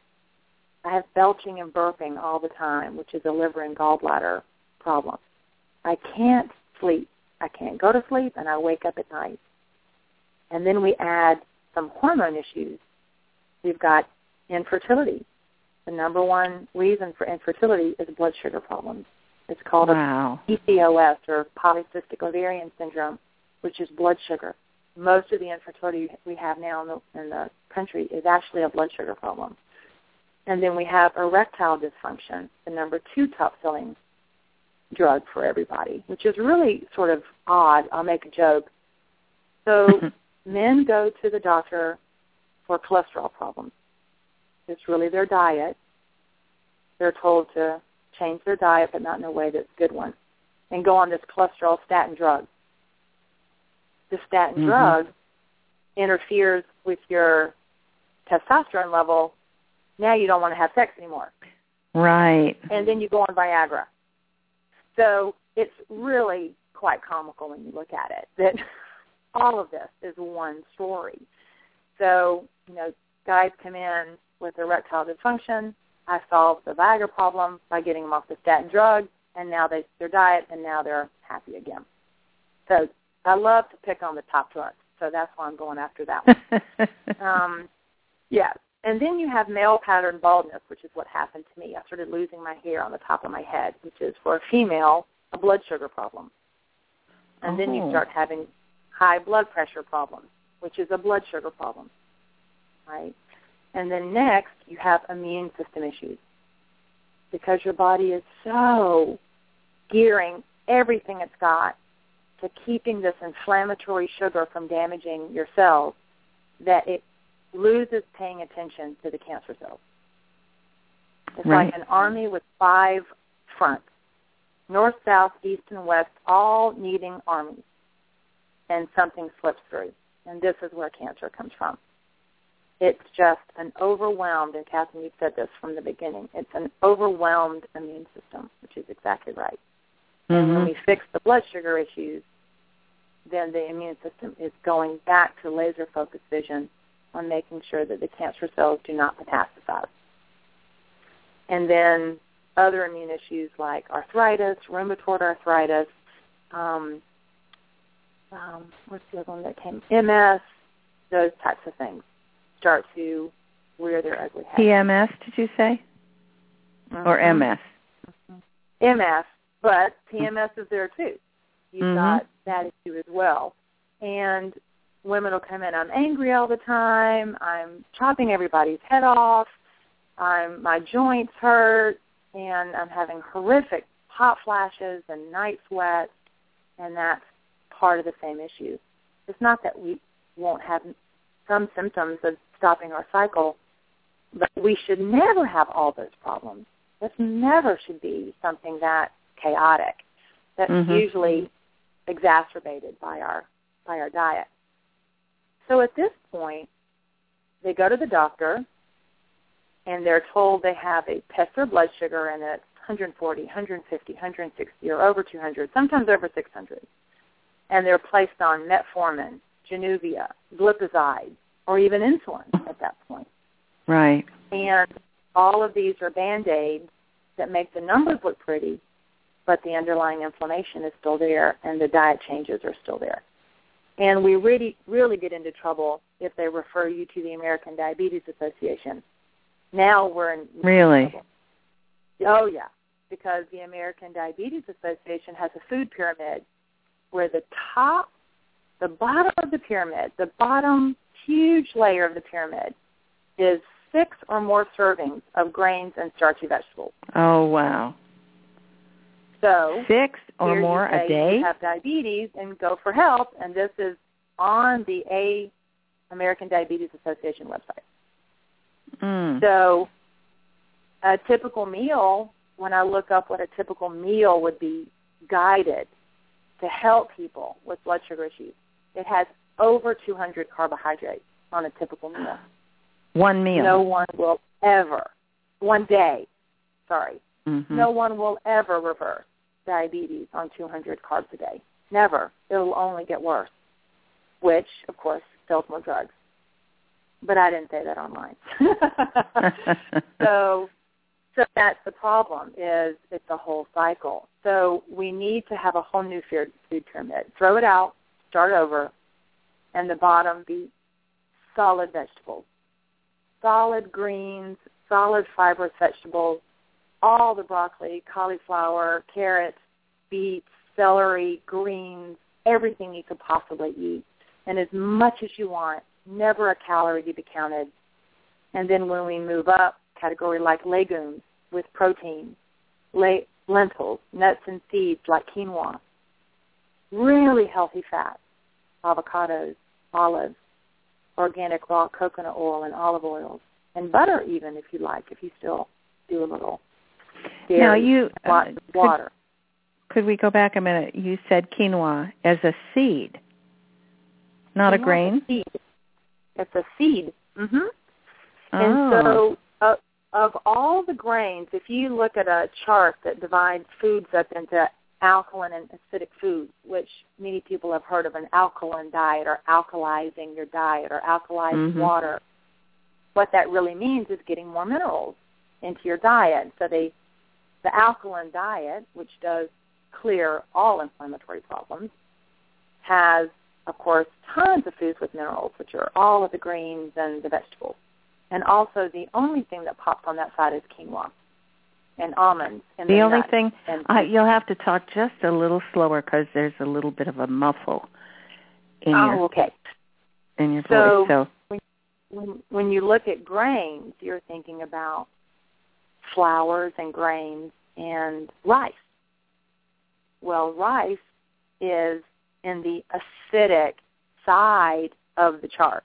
I have belching and burping all the time, which is a liver and gallbladder problem. I can't sleep. I can't go to sleep, and I wake up at night. And then we add some hormone issues. We've got infertility. The number one reason for infertility is blood sugar problems. It's called wow. a PCOS or polycystic ovarian syndrome, which is blood sugar. Most of the infertility we have now in the, in the country is actually a blood sugar problem. And then we have erectile dysfunction, the number two top selling drug for everybody, which is really sort of odd. I'll make a joke. So men go to the doctor for cholesterol problems. It's really their diet. They're told to change their diet, but not in a way that's a good one, and go on this cholesterol statin drug. The statin mm-hmm. drug interferes with your testosterone level. Now you don't want to have sex anymore. Right. And then you go on Viagra. So it's really quite comical when you look at it that all of this is one story. So, you know, guys come in with erectile dysfunction. I solved the Viagra problem by getting them off the statin drug, and now they their diet, and now they're happy again. So I love to pick on the top drugs, so that's why I'm going after that one. um, yeah, and then you have male pattern baldness, which is what happened to me. I started losing my hair on the top of my head, which is for a female a blood sugar problem. And oh. then you oh. start having high blood pressure problems, which is a blood sugar problem, right? And then next, you have immune system issues because your body is so gearing everything it's got to keeping this inflammatory sugar from damaging your cells that it loses paying attention to the cancer cells. It's right. like an army with five fronts, north, south, east, and west, all needing armies. And something slips through. And this is where cancer comes from. It's just an overwhelmed, and Kathryn, you said this from the beginning, it's an overwhelmed immune system, which is exactly right. Mm-hmm. When we fix the blood sugar issues, then the immune system is going back to laser focused vision on making sure that the cancer cells do not metastasize. And then other immune issues like arthritis, rheumatoid arthritis, um, um, what's the other one that came? MS, those types of things start to rear their ugly head. PMS, did you say? Mm-hmm. Or MS? Mm-hmm. MS, but PMS is there too. You've mm-hmm. got that issue as well. And women will come in, I'm angry all the time, I'm chopping everybody's head off, I'm my joints hurt, and I'm having horrific hot flashes and night sweats, and that's part of the same issue. It's not that we won't have some symptoms of stopping our cycle, but we should never have all those problems. This never should be something that chaotic. That's mm-hmm. usually exacerbated by our by our diet. So at this point, they go to the doctor and they're told they have a test their blood sugar and it's 140, 150, 160, or over 200, sometimes over 600. And they're placed on metformin, Januvia, glipizide, or even insulin at that point. Right. And all of these are band-aids that make the numbers look pretty, but the underlying inflammation is still there and the diet changes are still there. And we really, really get into trouble if they refer you to the American Diabetes Association. Now we're in really. Trouble. Oh yeah, because the American Diabetes Association has a food pyramid where the top, the bottom of the pyramid, the bottom huge layer of the pyramid is six or more servings of grains and starchy vegetables. Oh wow. So Six or more a day? You have diabetes and go for help, and this is on the A American Diabetes Association website. Mm. So a typical meal, when I look up what a typical meal would be guided to help people with blood sugar issues, it has over 200 carbohydrates on a typical meal. One meal. No one will ever, one day, sorry, Mhm. no one will ever reverse diabetes on 200 carbs a day. Never. It'll only get worse, which, of course, sells more drugs. But I didn't say that online. so, so that's the problem. Is it's a whole cycle. So we need to have a whole new food pyramid. Throw it out, start over, and the bottom be solid vegetables, solid greens, solid fibrous vegetables, all the broccoli, cauliflower, carrots, beets, celery, greens, everything you could possibly eat, and as much as you want. Never a calorie to be counted. And then when we move up, category like legumes with protein, lentils, nuts and seeds like quinoa, really healthy fats, avocados, olives, organic raw coconut oil and olive oils, and butter even if you like, if you still do a little dairy, Now you uh, lots of could- water. Could we go back a minute? You said quinoa as a seed, not a grain. a seed. It's a seed. hmm Oh. And so, uh, of all the grains, if you look at a chart that divides foods up into alkaline and acidic foods, which many people have heard of an alkaline diet or alkalizing your diet or alkalizing Mhm. water, what that really means is getting more minerals into your diet. So they, the alkaline diet, which does clear all inflammatory problems, has, of course, tons of foods with minerals, which are all of the greens and the vegetables. And also the only thing that pops on that side is quinoa and almonds. And the only nuts. thing And uh, you'll have to talk just a little slower because there's a little bit of a muffle in oh, your okay. in your So- voice. So When, when you look at grains, you're thinking about flours and grains and rice. Well, rice is in the acidic side of the chart.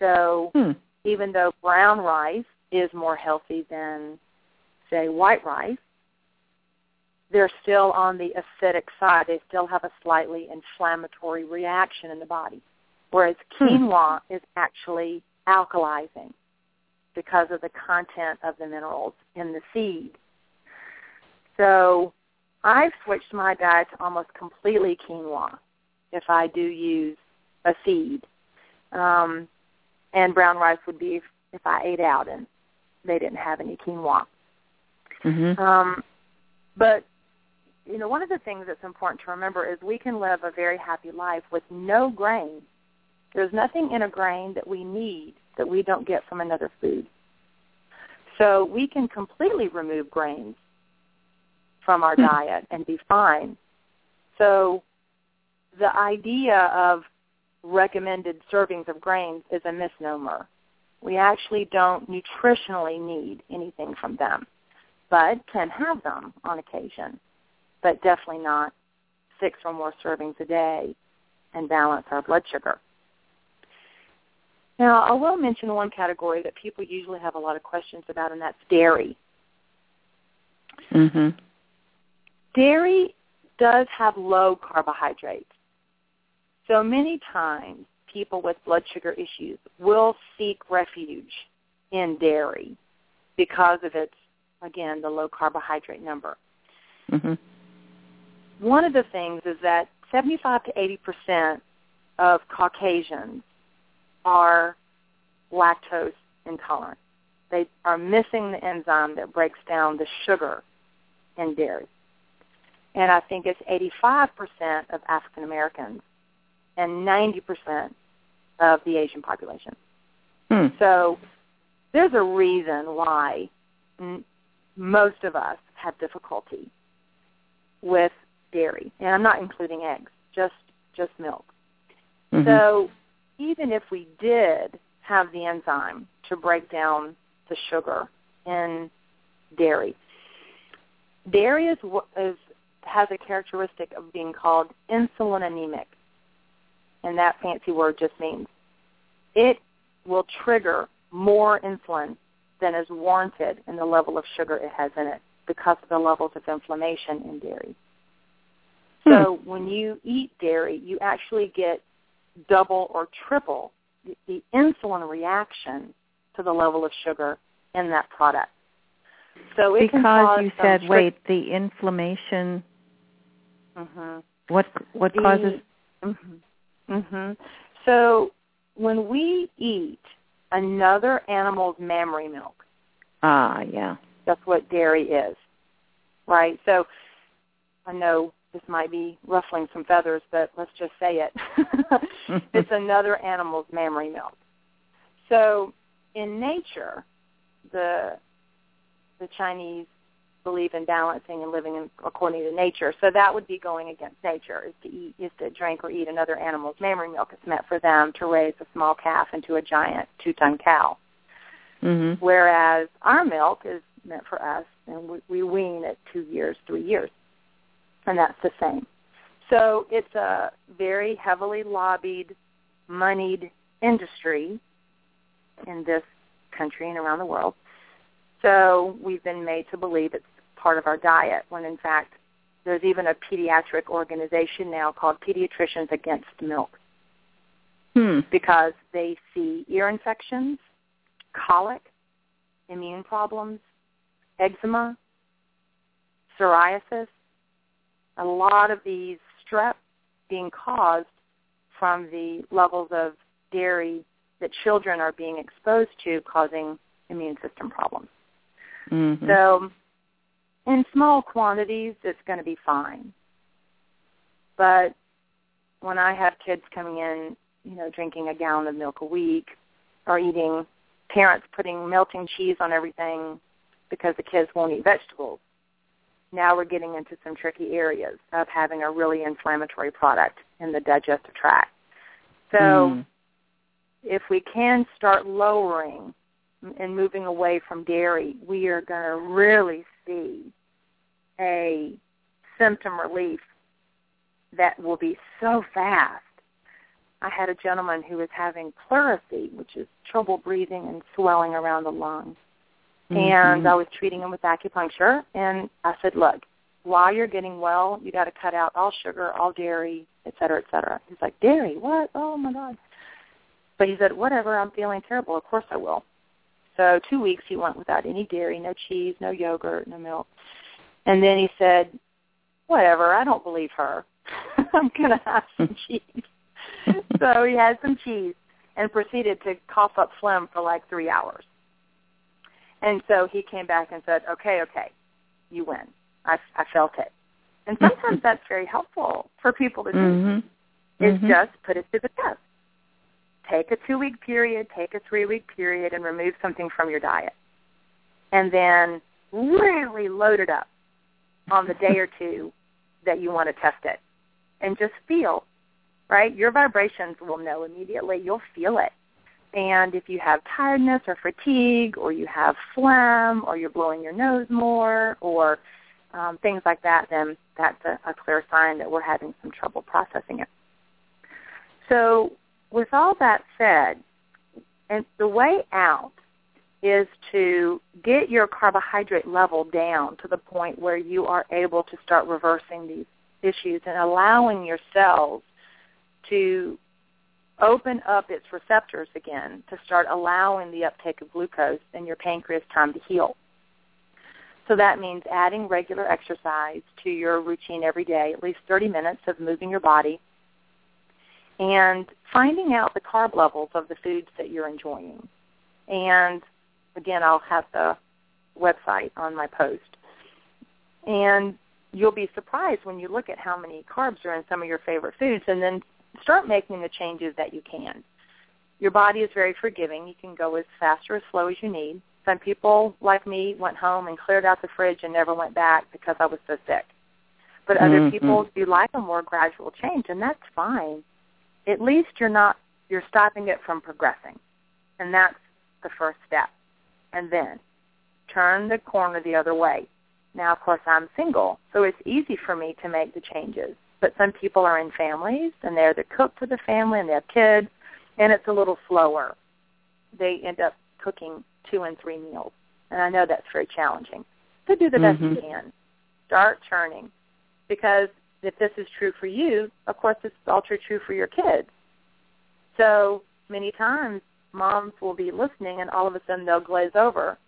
So hmm. Even though brown rice is more healthy than, say, white rice, they're still on the acidic side. They still have a slightly inflammatory reaction in the body. Whereas Hmm. quinoa is actually alkalizing because of the content of the minerals in the seed. So I've switched my diet to almost completely quinoa if I do use a seed. Um, and brown rice would be if, if I ate out and they didn't have any quinoa. hmm Um, but you know, one of the things that's important to remember is we can live a very happy life with no grain. There's nothing in a grain that we need that we don't get from another food. So we can completely remove grains from our Hmm. diet and be fine. So the idea of recommended servings of grains is a misnomer. We actually don't nutritionally need anything from them, but can have them on occasion, but definitely not six or more servings a day and balance our blood sugar. Now, I will mention one category that people usually have a lot of questions about, and that's dairy. hmm Dairy does have low carbohydrates. So many times people with blood sugar issues will seek refuge in dairy because of its, again, the low carbohydrate number. hmm One of the things is that 75 to 80 percent of Caucasians are lactose intolerant. They are missing the enzyme that breaks down the sugar in dairy. And I think it's 85% of African Americans and 90% of the Asian population. Hmm. So there's a reason why m- most of us have difficulty with dairy, and I'm not including eggs, just just milk. Mhm. So even if we did have the enzyme to break down the sugar in dairy. Dairy is, is has a characteristic of being called insulinemic, and that fancy word just means it will trigger more insulin than is warranted in the level of sugar it has in it because of the levels of inflammation in dairy. So Hmm. when you eat dairy, you actually get double or triple the, the insulin reaction to the level of sugar in that product. So it can because you said, trick- wait, the inflammation. Mhm. What what causes? Mhm. Mhm. So when we eat another animal's mammary milk, Ah, yeah. that's what dairy is, right? So I know this might be ruffling some feathers, but let's just say it. it's another animal's mammary milk. So in nature, the the Chinese believe in balancing and living in, according to nature. So that would be going against nature is to eat is to drink or eat another animal's mammary milk. It's meant for them to raise a small calf into a giant two ton cow. Mhm. Whereas our milk is meant for us and we, we wean at two years, three years. And that's the same. So it's a very heavily lobbied, moneyed industry in this country and around the world. So we've been made to believe it's part of our diet when in fact there's even a pediatric organization now called Pediatricians Against Milk Hmm. because they see ear infections, colic, immune problems, eczema, psoriasis, a lot of these strep being caused from the levels of dairy that children are being exposed to causing immune system problems. Mhm. So in small quantities, it's going to be fine. But when I have kids coming in, you know, drinking a gallon of milk a week or eating parents putting melting cheese on everything because the kids won't eat vegetables, now we're getting into some tricky areas of having a really inflammatory product in the digestive tract. So Mm. if we can start lowering and moving away from dairy, we are going to really see a symptom relief that will be so fast. I had a gentleman who was having pleurisy, which is trouble breathing and swelling around the lungs. And Mhm. I was treating him with acupuncture, and I said, look, while you're getting well, you got to cut out all sugar, all dairy, et cetera, et cetera. He's like, dairy? What? Oh, my God. But he said, whatever, I'm feeling terrible. Of course I will. So two weeks he went without any dairy, no cheese, no yogurt, no milk. And then he said, whatever, I don't believe her. I'm going to have some cheese. so he had some cheese and proceeded to cough up phlegm for like three hours. And so he came back and said, okay, okay, you win. I, I felt it. And sometimes that's very helpful for people to do Mhm. is Mhm. just put it to the test. Take a two week period, take a three week period, and remove something from your diet. And then really load it up on the day or two that you want to test it. And just feel, right? Your vibrations will know immediately. You'll feel it. And if you have tiredness or fatigue, or you have phlegm, or you're blowing your nose more, or um, things like that, then that's a, a clear sign that we're having some trouble processing it. So with all that said, and the way out is to get your carbohydrate level down to the point where you are able to start reversing these issues and allowing your cells to open up its receptors again to start allowing the uptake of glucose in your pancreas time to heal. So that means adding regular exercise to your routine every day, at least 30 minutes of moving your body, and finding out the carb levels of the foods that you're enjoying. And again, I'll have the website on my post. And you'll be surprised when you look at how many carbs are in some of your favorite foods and then start making the changes that you can. Your body is very forgiving. You can go as fast or as slow as you need. Some people, like me, went home and cleared out the fridge and never went back because I was so sick. But other Mhm. people do like a more gradual change, and that's fine. At least you're not you're stopping it from progressing. And that's the first step. And then turn the corner the other way. Now, of course, I'm single, so it's easy for me to make the changes. But some people are in families, and they're the cook for the family, and they have kids, and it's a little slower. They end up cooking two and three meals, and I know that's very challenging. So do the best Mhm. you can. Start churning, because if this is true for you, of course, this is also true for your kids. So many times, moms will be listening, and all of a sudden they'll glaze over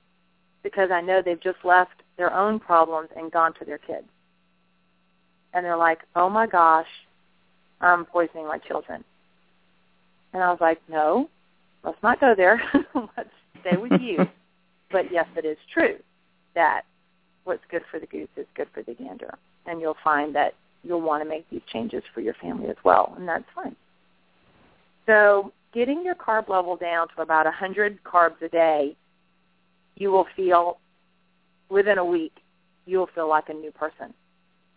because I know they've just left their own problems and gone to their kids. And they're like, oh my gosh, I'm poisoning my children. And I was like, no, let's not go there. let's stay with you. but yes, it is true that what's good for the goose is good for the gander. And you'll find that you'll want to make these changes for your family as well, and that's fine. So getting your carb level down to about 100 carbs a day, you will feel within a week, you'll feel like a new person,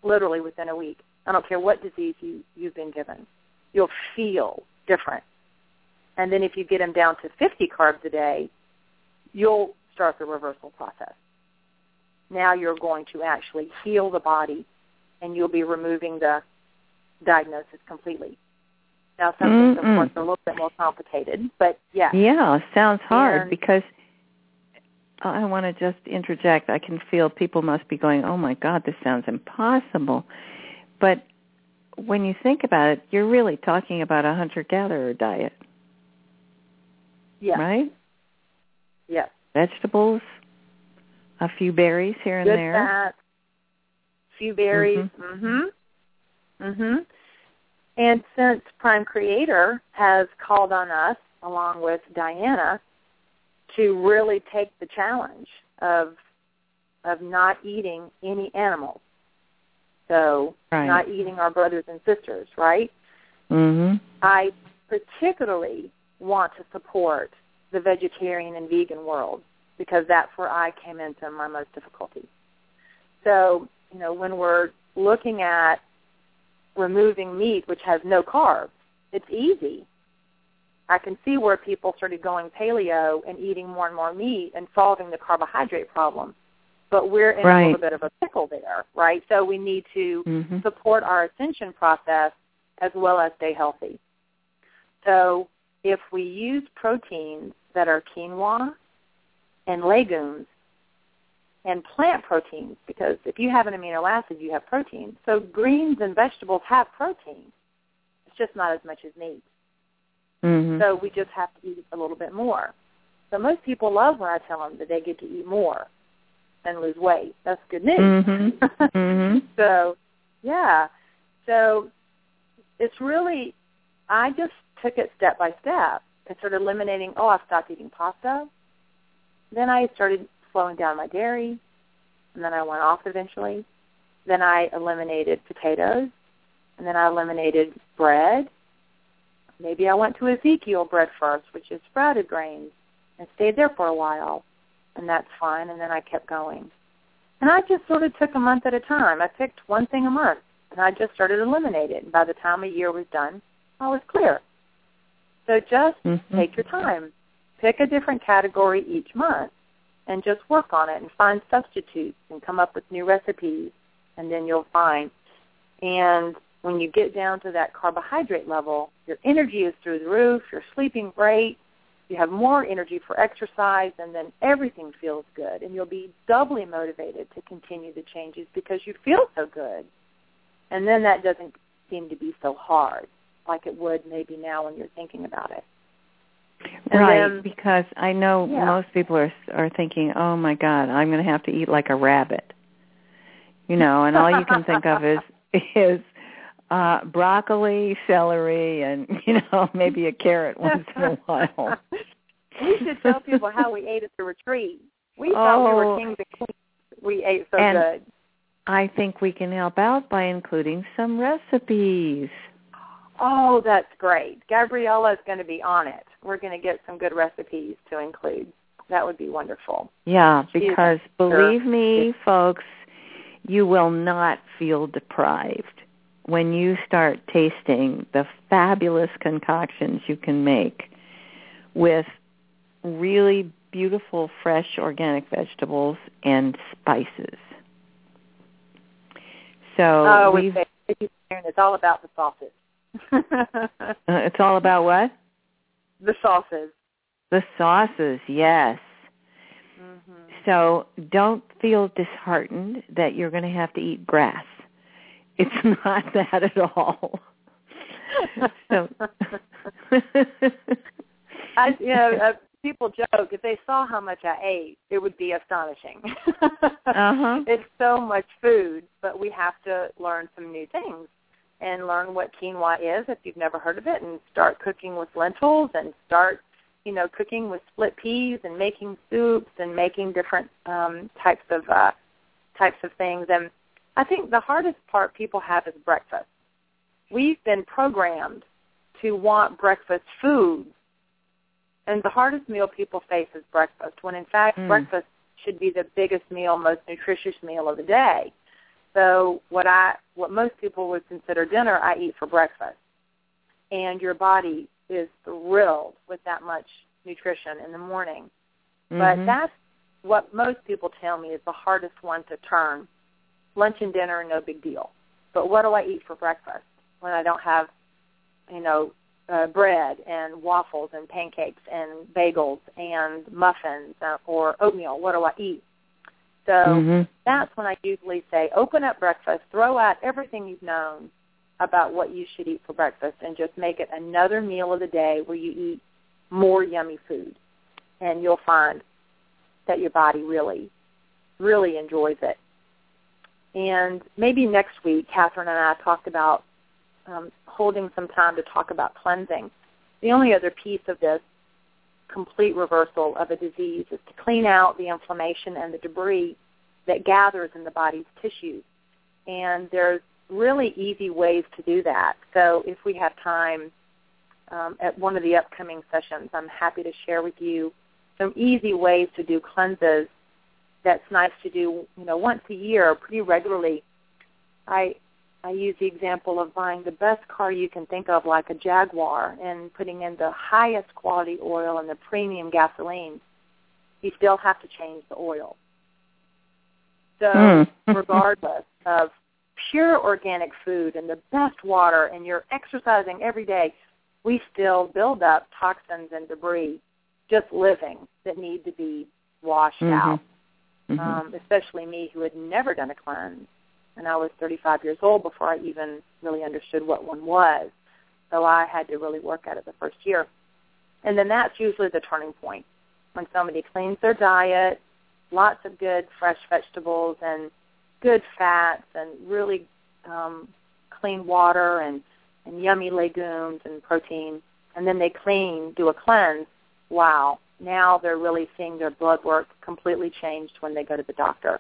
literally within a week. I don't care what disease you, you've been given. You'll feel different. And then if you get them down to 50 carbs a day, you'll start the reversal process. Now you're going to actually heal the body and you'll be removing the diagnosis completely. Now some things, of course, are a little bit more complicated, but yeah. Yeah, sounds hard And- because I want to just interject. I can feel people must be going, "Oh my God, this sounds impossible." But when you think about it, you're really talking about a hunter-gatherer diet, Yeah. right? Yes. Vegetables, a few berries here and Good there. fat, few berries. Mhm. Mhm. And since Prime Creator has called on us, along with Diana, to really take the challenge of of not eating any animals, so Right. not eating our brothers and sisters, right? Mhm. I particularly want to support the vegetarian and vegan world because that's where I came into my most difficulty. So, you know, when we're looking at removing meat, which has no carbs, it's easy. I can see where people started going paleo and eating more and more meat and solving the carbohydrate problem. But we're in a little bit of a pickle there, right? So we need to Mhm. support our ascension process as well as stay healthy. So if we use proteins that are quinoa and legumes and plant proteins, because if you have an amino acid, you have protein. So greens and vegetables have protein. It's just not as much as meat. Mhm. So we just have to eat a little bit more. So most people love when I tell them that they get to eat more and lose weight. That's good news. Mhm. Mhm. so, yeah. So it's really, I just took it step by step and started eliminating, oh, I stopped eating pasta. Then I started slowing down my dairy, and then I went off eventually. Then I eliminated potatoes, and then I eliminated bread. Maybe I went to Ezekiel bread first, which is sprouted grains, and stayed there for a while, and that's fine. And then I kept going. And I just sort of took a month at a time. I picked one thing a month, and I just started eliminating it. And by the time a year was done, I was clear. So just Mhm. take your time. Pick a different category each month and just work on it and find substitutes and come up with new recipes, and then you'll find. And when you get down to that carbohydrate level, your energy is through the roof, you're sleeping great, you have more energy for exercise, and then everything feels good. And you'll be doubly motivated to continue the changes because you feel so good. And then that doesn't seem to be so hard like it would maybe now when you're thinking about it. And right, then- because I know Yeah. most people are are thinking, "Oh my God, I'm going to have to eat like a rabbit," you know, and all you can think of is is uh broccoli, celery, and you know maybe a carrot once in a while. we should tell people how we ate at the retreat. We thought we Oh. were kings and queens. We ate so And- good. I think we can help out by including some recipes. Oh, that's great. Gabriella is going to be on it. We're going to get some good recipes to include. That would be wonderful. Yeah, because sure. believe me, folks, you will not feel deprived when you start tasting the fabulous concoctions you can make with really beautiful fresh organic vegetables and spices. So oh, we've, it's all about the sauces. uh, it's all about what? The sauces. The sauces, yes. Mm-hmm. So don't feel disheartened that you're going to have to eat grass. It's not that at all. so, I, you know, uh, people joke if they saw how much I ate, it would be astonishing. uh-huh. It's so much food, but we have to learn some new things and learn what quinoa is if you've never heard of it, and start cooking with lentils and start you know, cooking with split peas and making soups and making different um, types of uh, types of things. And I think the hardest part people have is breakfast. We've been programmed to want breakfast food, and the hardest meal people face is breakfast. When in fact, Mm. breakfast should be the biggest meal, most nutritious meal of the day. So what I what most people would consider dinner, I eat for breakfast. And your body is thrilled with that much nutrition in the morning. But Mhm. that's what most people tell me is the hardest one to turn. Lunch and dinner, are no big deal. But what do I eat for breakfast when I don't have, you know, uh, bread and waffles and pancakes and bagels and muffins uh, or oatmeal? What do I eat? So Mhm. that's when I usually say, open up breakfast, throw out everything you've known about what you should eat for breakfast, and just make it another meal of the day where you eat more yummy food. And you'll find that your body really, really enjoys it. And maybe next week, Kathryn and I talked about um, holding some time to talk about cleansing. The only other piece of this complete reversal of a disease is to clean out the inflammation and the debris that gathers in the body's tissues. And there's really easy ways to do that. So if we have time um, at one of the upcoming sessions, I'm happy to share with you some easy ways to do cleanses that's nice to do, you know, once a year pretty regularly. I I use the example of buying the best car you can think of, like a Jaguar, and putting in the highest quality oil and the premium gasoline. You still have to change the oil. So Mm. regardless of pure organic food and the best water and you're exercising every day, we still build up toxins and debris just living that need to be washed Mhm. out. Mhm. Um, especially me who had never done a cleanse. And I was 35 years old before I even really understood what one was. So I had to really work at it the first year. And then that's usually the turning point when somebody cleans their diet, lots of good fresh vegetables and good fats and really um, clean water and, and yummy legumes and protein. And then they clean, do a cleanse. Wow, now they're really seeing their blood work completely changed when they go to the doctor.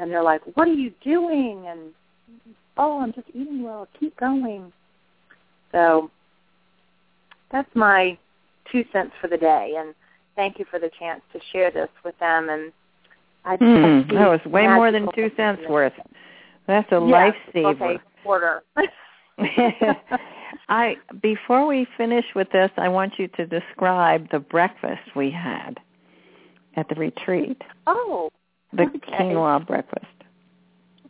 And they're like, what are you doing? And, oh, I'm just eating well. Keep going. So that's my two cents for the day. And thank you for the chance to share this with them. And I, hmm, I that was way more than two cents worth. That's a Yes, lifesaver. Okay, quarter. I before we finish with this, I want you to describe the breakfast we had at the retreat. oh, The Okay. quinoa breakfast.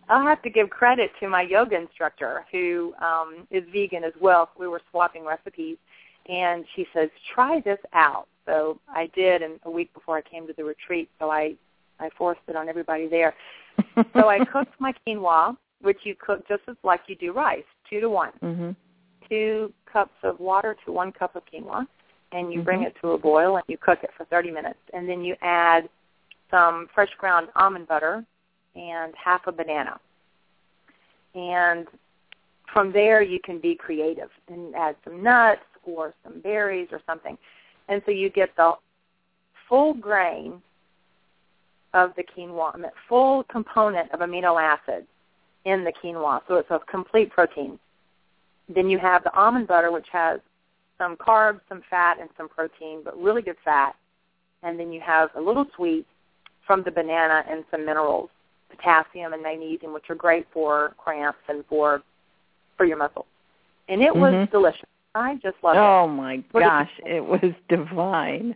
I'll have to give credit to my yoga instructor who um, is vegan as well. We were swapping recipes, and she says, "Try this out." So I did, and a week before I came to the retreat, so I I forced it on everybody there. So I cooked my quinoa, which you cook just as like you do rice, two to one. mhm. Two cups of water to one cup of quinoa, and you bring Mhm. it to a boil and you cook it for 30 minutes, and then you add some fresh ground almond butter and half a banana. And from there you can be creative and add some nuts or some berries or something. And so you get the full grain of the quinoa, the full component of amino acids in the quinoa. So it's a complete protein. Then you have the almond butter, which has some carbs, some fat, and some protein, but really good fat. And then you have a little sweet from the banana and some minerals, potassium and magnesium, which are great for cramps and for for your muscles. And it was Mhm. delicious. I just loved it. Oh my What gosh, it was divine.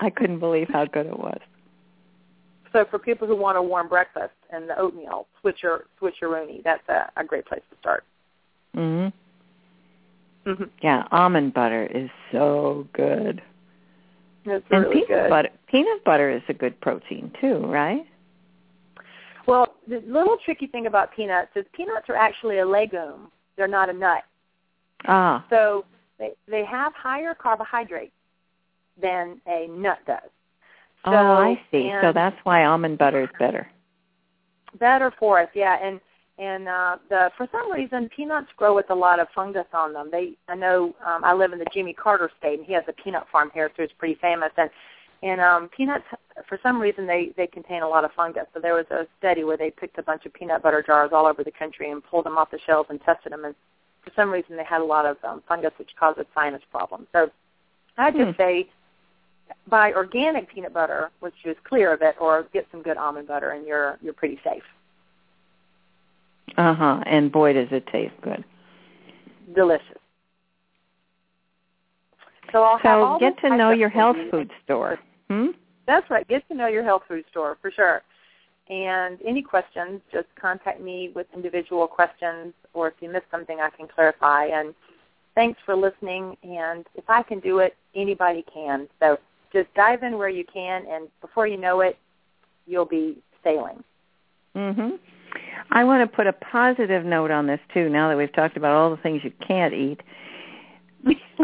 I couldn't believe how good it was. So for people who want a warm breakfast and the oatmeal, switcher switcheroni, that's a, a great place to start. Mhm. Mm-hmm. Yeah, almond butter is so good. It's and really peanut good. butter peanut butter is a good protein too, right? Well, the little tricky thing about peanuts is peanuts are actually a legume. They're not a nut. Ah. So they they have higher carbohydrates than a nut does. So, oh, I see. So that's why almond butter is better. better for us, yeah. And and uh, the for some reason peanuts grow with a lot of fungus on them. They I know um, I live in the Jimmy Carter state, and he has a peanut farm here, so it's pretty famous. And and um, peanuts for some reason they they contain a lot of fungus. So there was a study where they picked a bunch of peanut butter jars all over the country and pulled them off the shelves and tested them, and for some reason they had a lot of um, fungus which causes sinus problems. So I just Hmm. say buy organic peanut butter, which is clear of it, or get some good almond butter, and you're you're pretty safe. Uh huh. And boy, does it taste good. Delicious. So I'll have So get to know your health food store. Hmm. That's right. Get to know your health food store for sure. And any questions, just contact me with individual questions, or if you missed something, I can clarify. And thanks for listening. And if I can do it, anybody can. So just dive in where you can, and before you know it, you'll be sailing. Mhm. I want to put a positive note on this too. Now that we've talked about all the things you can't eat,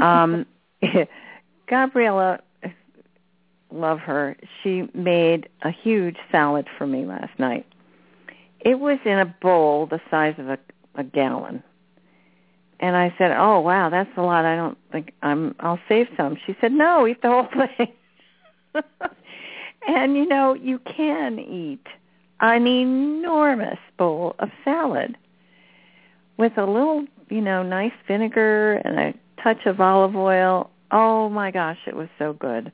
um, Gabriella, love her. She made a huge salad for me last night. It was in a bowl the size of a, a gallon. And I said, "Oh wow, that's a lot. I don't think I'm. I'll save some." She said, "No, eat the whole thing." and you know, you can eat an enormous bowl of salad with a little, you know, nice vinegar and a touch of olive oil. Oh my gosh, it was so good.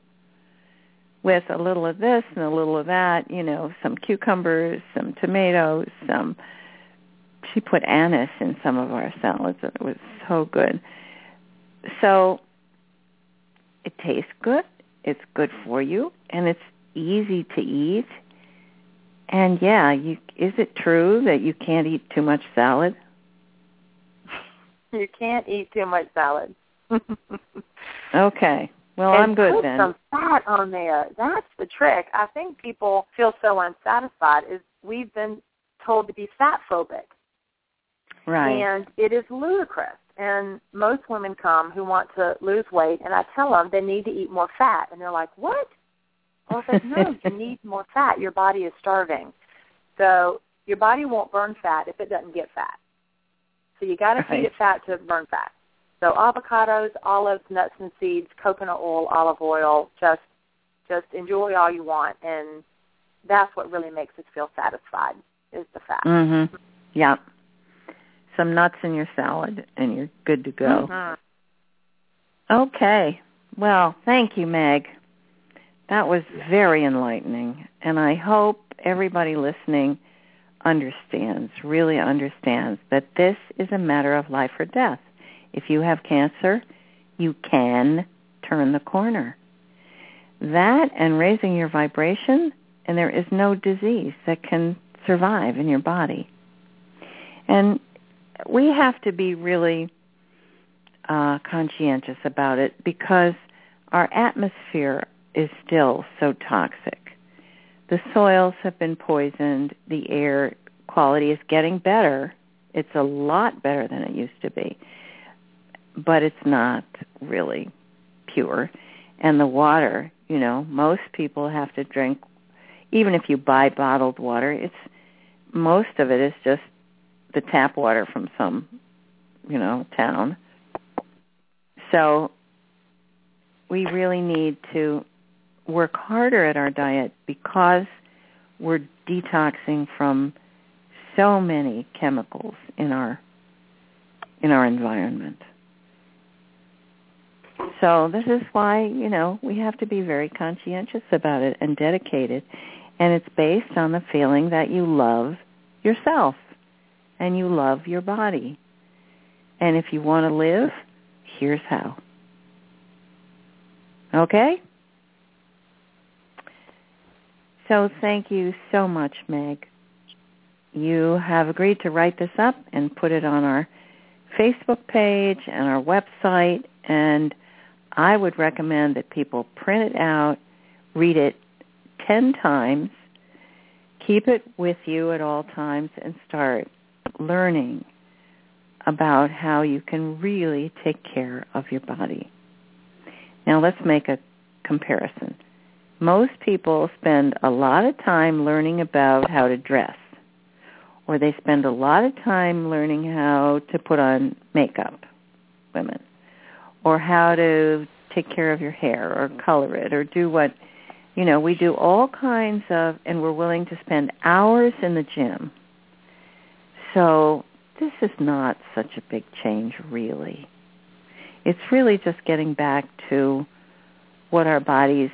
With a little of this and a little of that, you know, some cucumbers, some tomatoes, some she put anise in some of our salads. It was so good. So it tastes good. It's good for you and it's easy to eat. And yeah, you is it true that you can't eat too much salad? You can't eat too much salad. Okay. Well, and I'm good put then. some fat on there. That's the trick. I think people feel so unsatisfied is we've been told to be fat phobic. Right. And it is ludicrous. And most women come who want to lose weight, and I tell them they need to eat more fat. And they're like, what? Well, I said, no, you need more fat. Your body is starving. So your body won't burn fat if it doesn't get fat. So you got to Right. feed it fat to burn fat. So avocados, olives, nuts and seeds, coconut oil, olive oil, just just enjoy all you want and that's what really makes us feel satisfied is the fat. mhm. Yeah. Some nuts in your salad and you're good to go. Mhm. Okay. Well, thank you, Meg. That was very enlightening, and I hope everybody listening understands, really understands that this is a matter of life or death. If you have cancer, you can turn the corner. That and raising your vibration, and there is no disease that can survive in your body. And we have to be really uh, conscientious about it because our atmosphere is still so toxic. The soils have been poisoned. The air quality is getting better. It's a lot better than it used to be, but it's not really pure. And the water, you know, most people have to drink, even if you buy bottled water, it's most of it is just the tap water from some, you know, town. So we really need to work harder at our diet because we're detoxing from so many chemicals in our in our environment. So this is why, you know, we have to be very conscientious about it and dedicated. And it's based on the feeling that you love yourself and you love your body. And if you want to live, here's how. Okay? So thank you so much, Meg. You have agreed to write this up and put it on our Facebook page and our website, and I would recommend that people print it out, read it 10 times, keep it with you at all times, and start learning about how you can really take care of your body. Now let's make a comparison. Most people spend a lot of time learning about how to dress, or they spend a lot of time learning how to put on makeup, women, or how to take care of your hair or color it or do what, you know, we do all kinds of, and we're willing to spend hours in the gym. So this is not such a big change really. It's really just getting back to what our bodies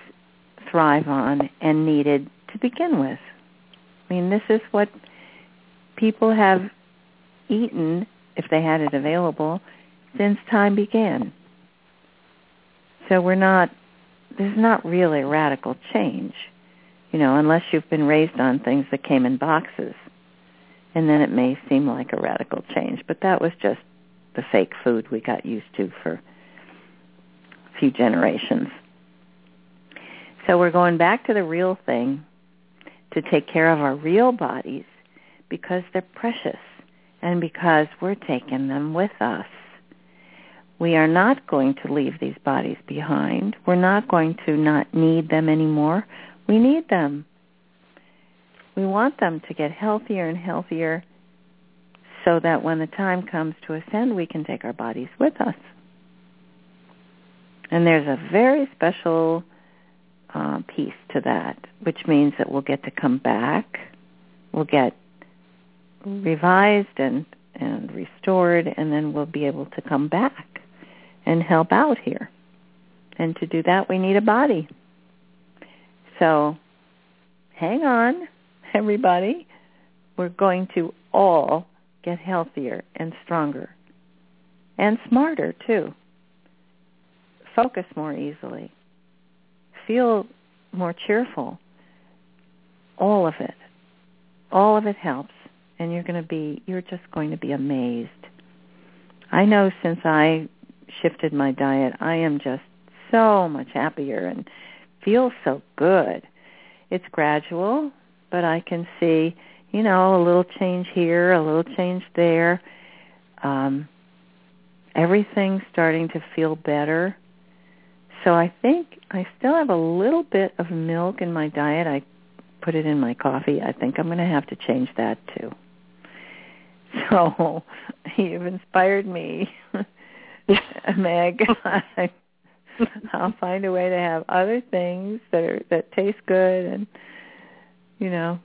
thrive on and needed to begin with. I mean, this is what people have eaten, if they had it available, since time began. So we're not, there's not really a radical change, you know, unless you've been raised on things that came in boxes. And then it may seem like a radical change, but that was just the fake food we got used to for a few generations. So we're going back to the real thing to take care of our real bodies because they're precious and because we're taking them with us. We are not going to leave these bodies behind. We're not going to not need them anymore. We need them. We want them to get healthier and healthier so that when the time comes to ascend, we can take our bodies with us. And there's a very special uh, piece to that, which means that we'll get to come back, we'll get revised and, and restored, and then we'll be able to come back and help out here. And to do that, we need a body. So hang on, everybody. We're going to all get healthier and stronger and smarter, too. Focus more easily feel more cheerful. All of it. All of it helps. And you're going to be, you're just going to be amazed. I know since I shifted my diet, I am just so much happier and feel so good. It's gradual, but I can see, you know, a little change here, a little change there. Um, everything's starting to feel better. So I think I still have a little bit of milk in my diet. I put it in my coffee. I think I'm going to have to change that too. So you've inspired me, Meg. I'll find a way to have other things that are that taste good and you know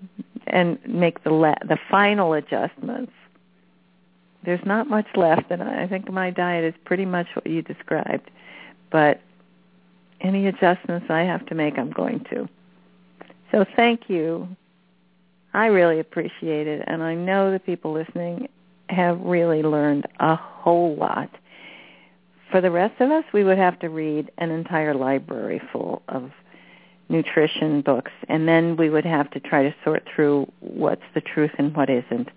and make the la- the final adjustments. There's not much left, and I think my diet is pretty much what you described. But any adjustments I have to make, I'm going to. So thank you. I really appreciate it, and I know the people listening have really learned a whole lot. For the rest of us, we would have to read an entire library full of nutrition books, and then we would have to try to sort through what's the truth and what isn't.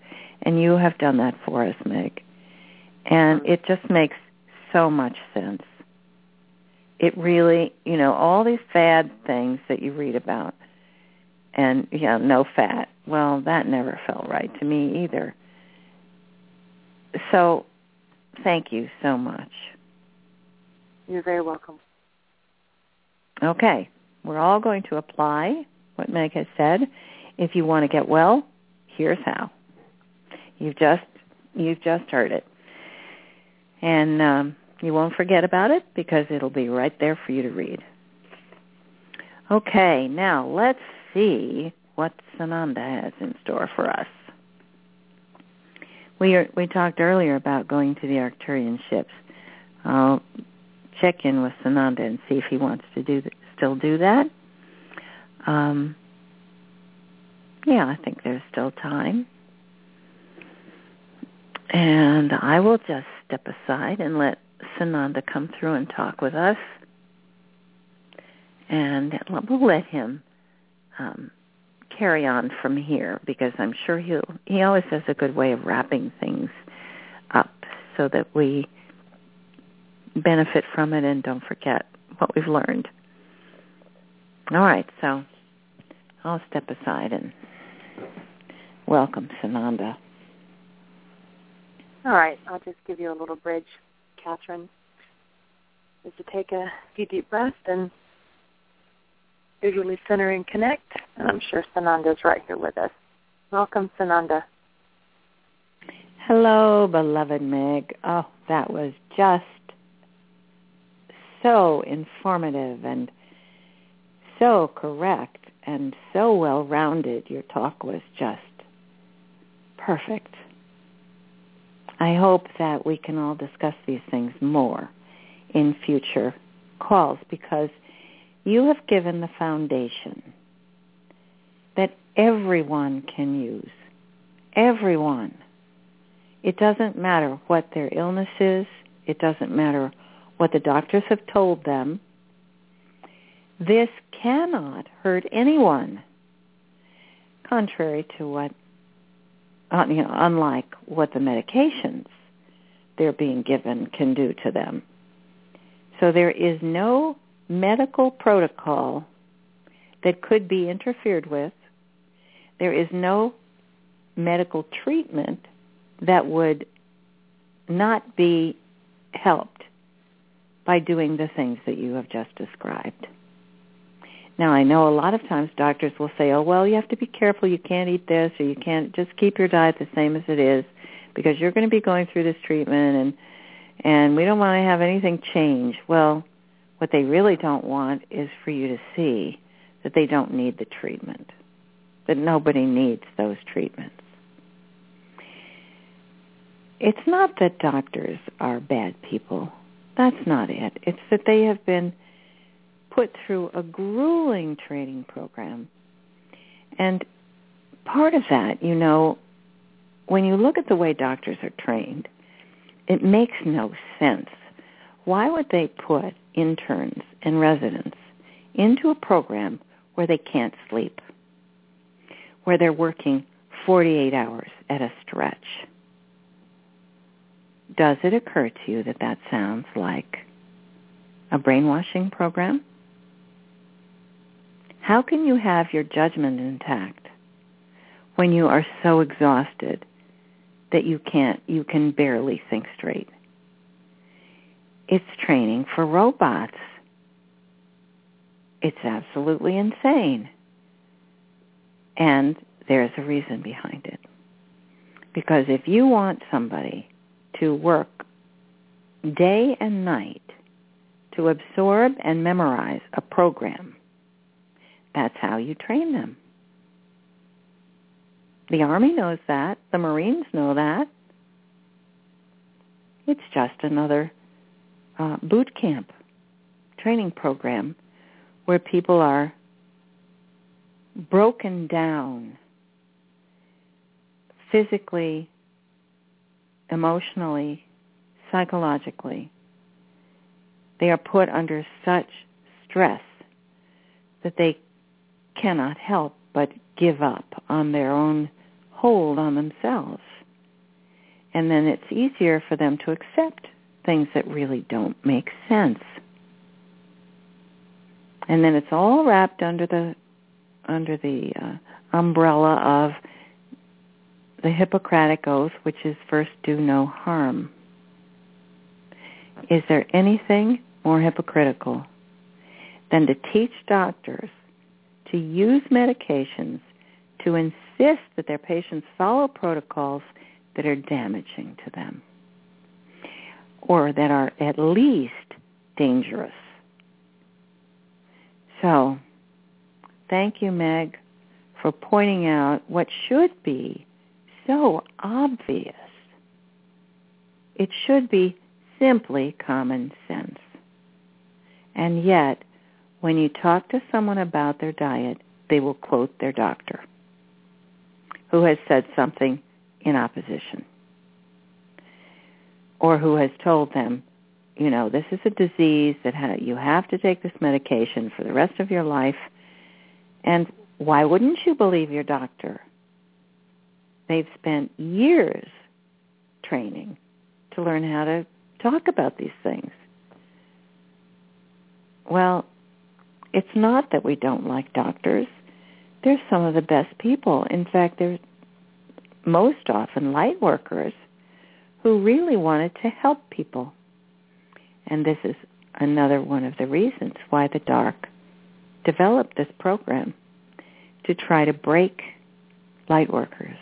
And you have done that for us, Meg. And it just makes so much sense it really, you know, all these fad things that you read about and yeah, no fat. Well, that never felt right to me either. So, thank you so much. You're very welcome. Okay, we're all going to apply what Meg has said. If you want to get well, here's how. You've just you've just heard it, and um, you won't forget about it because it'll be right there for you to read. Okay, now let's see what Sananda has in store for us. We are, we talked earlier about going to the Arcturian ships. I'll check in with Sananda and see if he wants to do still do that. Um, yeah, I think there's still time. And I will just step aside and let Sananda come through and talk with us. And we'll let him um, carry on from here because I'm sure he'll he always has a good way of wrapping things up so that we benefit from it and don't forget what we've learned. All right, so I'll step aside and welcome Sananda. All right, I'll just give you a little bridge, Kathryn. Is to take a few deep breaths and visually center and connect. And I'm sure Sananda's right here with us. Welcome, Sananda. Hello, beloved Meg. Oh, that was just so informative and so correct and so well rounded. Your talk was just perfect. I hope that we can all discuss these things more in future calls because you have given the foundation that everyone can use. Everyone. It doesn't matter what their illness is. It doesn't matter what the doctors have told them. This cannot hurt anyone, contrary to what, Uh, you know, unlike what the medications they're being given can do to them. So there is no medical protocol that could be interfered with. There is no medical treatment that would not be helped by doing the things that you have just described. Now, I know a lot of times doctors will say, oh, well, you have to be careful. You can't eat this or you can't just keep your diet the same as it is because you're going to be going through this treatment and and we don't want to have anything change. Well, what they really don't want is for you to see that they don't need the treatment, that nobody needs those treatments. It's not that doctors are bad people. That's not it. It's that they have been put through a grueling training program. And part of that, you know, when you look at the way doctors are trained, it makes no sense. Why would they put interns and residents into a program where they can't sleep, where they're working 48 hours at a stretch? Does it occur to you that that sounds like a brainwashing program? How can you have your judgment intact when you are so exhausted that you can't you can barely think straight? It's training for robots. It's absolutely insane. And there's a reason behind it. Because if you want somebody to work day and night to absorb and memorize a program, that's how you train them. The Army knows that. The Marines know that. It's just another uh, boot camp training program where people are broken down physically, emotionally, psychologically. They are put under such stress that they cannot help but give up on their own hold on themselves. And then it's easier for them to accept things that really don't make sense. And then it's all wrapped under the under the uh, umbrella of the Hippocratic Oath, which is first do no harm. Is there anything more hypocritical than to teach doctors to use medications to insist that their patients follow protocols that are damaging to them? or that are at least dangerous. So, thank you, Meg, for pointing out what should be so obvious. It should be simply common sense. And yet, when you talk to someone about their diet, they will quote their doctor who has said something in opposition or who has told them, you know, this is a disease that ha- you have to take this medication for the rest of your life. And why wouldn't you believe your doctor? They've spent years training to learn how to talk about these things. Well, it's not that we don't like doctors. They're some of the best people. In fact, they're most often light workers who really wanted to help people. And this is another one of the reasons why the dark developed this program to try to break light workers,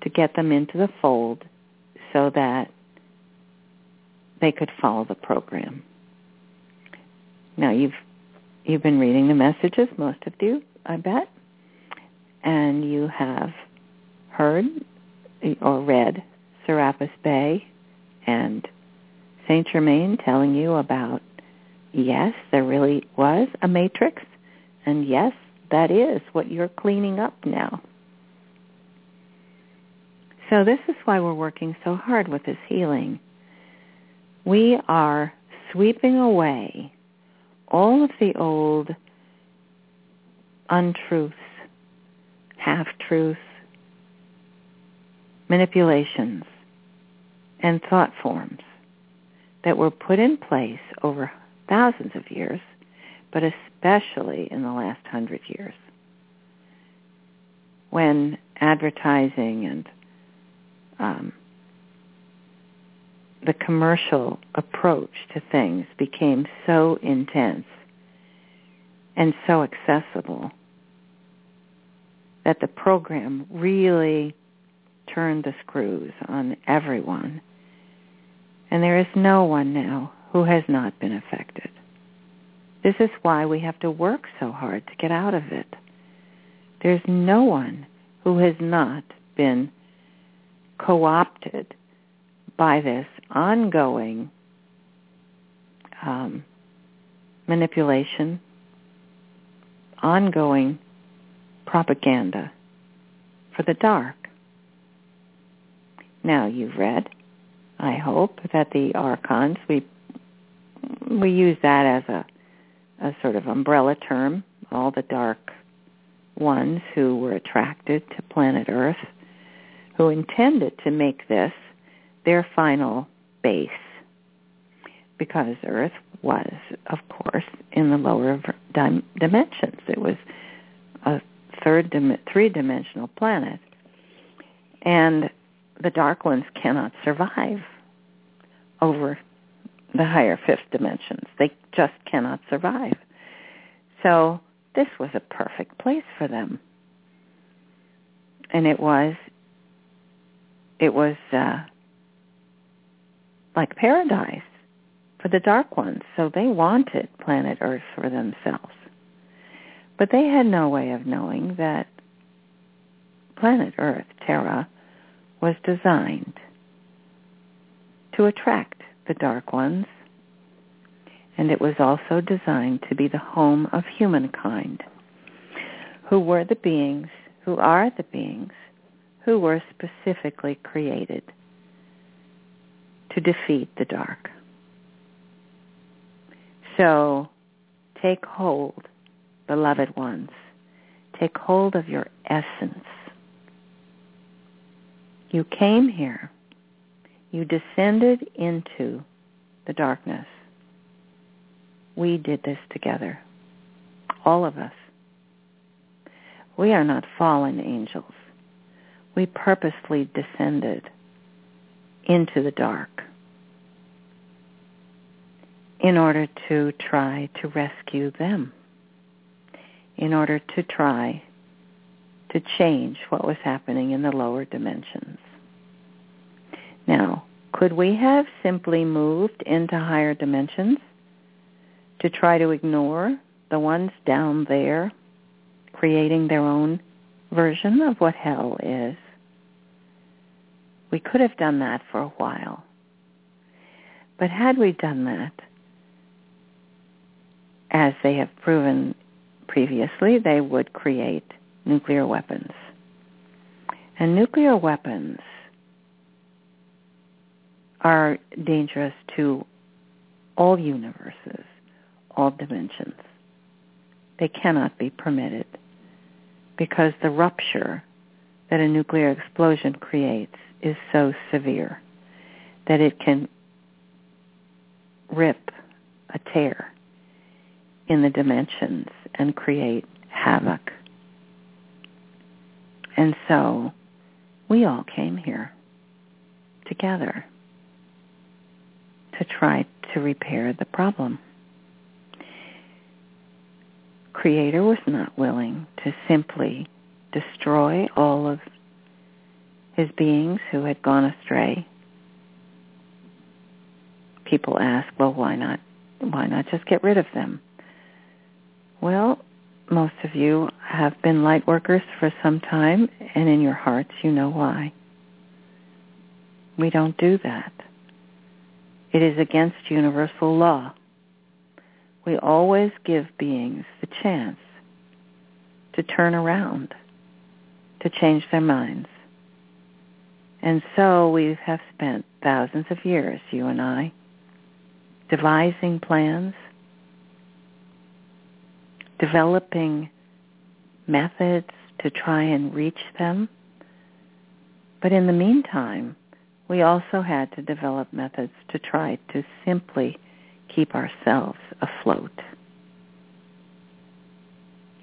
to get them into the fold so that they could follow the program. Now you've you've been reading the messages, most of you, I bet, and you have heard or read Serapis Bey and Saint Germain telling you about yes, there really was a matrix, and yes, that is what you're cleaning up now. So this is why we're working so hard with this healing. We are sweeping away all of the old untruths, half-truths, manipulations, and thought forms that were put in place over thousands of years, but especially in the last hundred years, when advertising and um, the commercial approach to things became so intense and so accessible that the program really turned the screws on everyone. And there is no one now who has not been affected. This is why we have to work so hard to get out of it. There's no one who has not been co-opted by this ongoing um, manipulation, ongoing propaganda for the dark. Now you've read, I hope, that the archons we we use that as a a sort of umbrella term, all the dark ones who were attracted to planet Earth, who intended to make this their final base, because Earth was, of course, in the lower dim- dimensions. It was a third, dim- three-dimensional planet, and the dark ones cannot survive over the higher fifth dimensions. They just cannot survive. So this was a perfect place for them. And it was it was uh, like paradise for the dark ones. So they wanted planet Earth for themselves. But they had no way of knowing that planet Earth, Terra, was designed to attract the dark ones, and it was also designed to be the home of humankind, who were the beings, who are the beings, who were specifically created to defeat the dark. So take hold, beloved ones. Take hold of your essence you came here. You descended into the darkness. We did this together. All of us. We are not fallen angels. We purposely descended into the dark in order to try to rescue them, in order to try to change what was happening in the lower dimensions. Now, could we have simply moved into higher dimensions to try to ignore the ones down there creating their own version of what hell is? We could have done that for a while. But had we done that, as they have proven previously, they would create nuclear weapons. And nuclear weapons are dangerous to all universes, all dimensions. They cannot be permitted because the rupture that a nuclear explosion creates is so severe that it can rip a tear in the dimensions and create havoc. And so we all came here together to try to repair the problem. Creator was not willing to simply destroy all of his beings who had gone astray. People ask, well, why not? Why not just get rid of them? Well, most of you have been light workers for some time, and in your hearts you know why. We don't do that. It is against universal law. We always give beings the chance to turn around, to change their minds. And so we have spent thousands of years, you and I, devising plans, developing methods to try and reach them. But in the meantime, we also had to develop methods to try to simply keep ourselves afloat.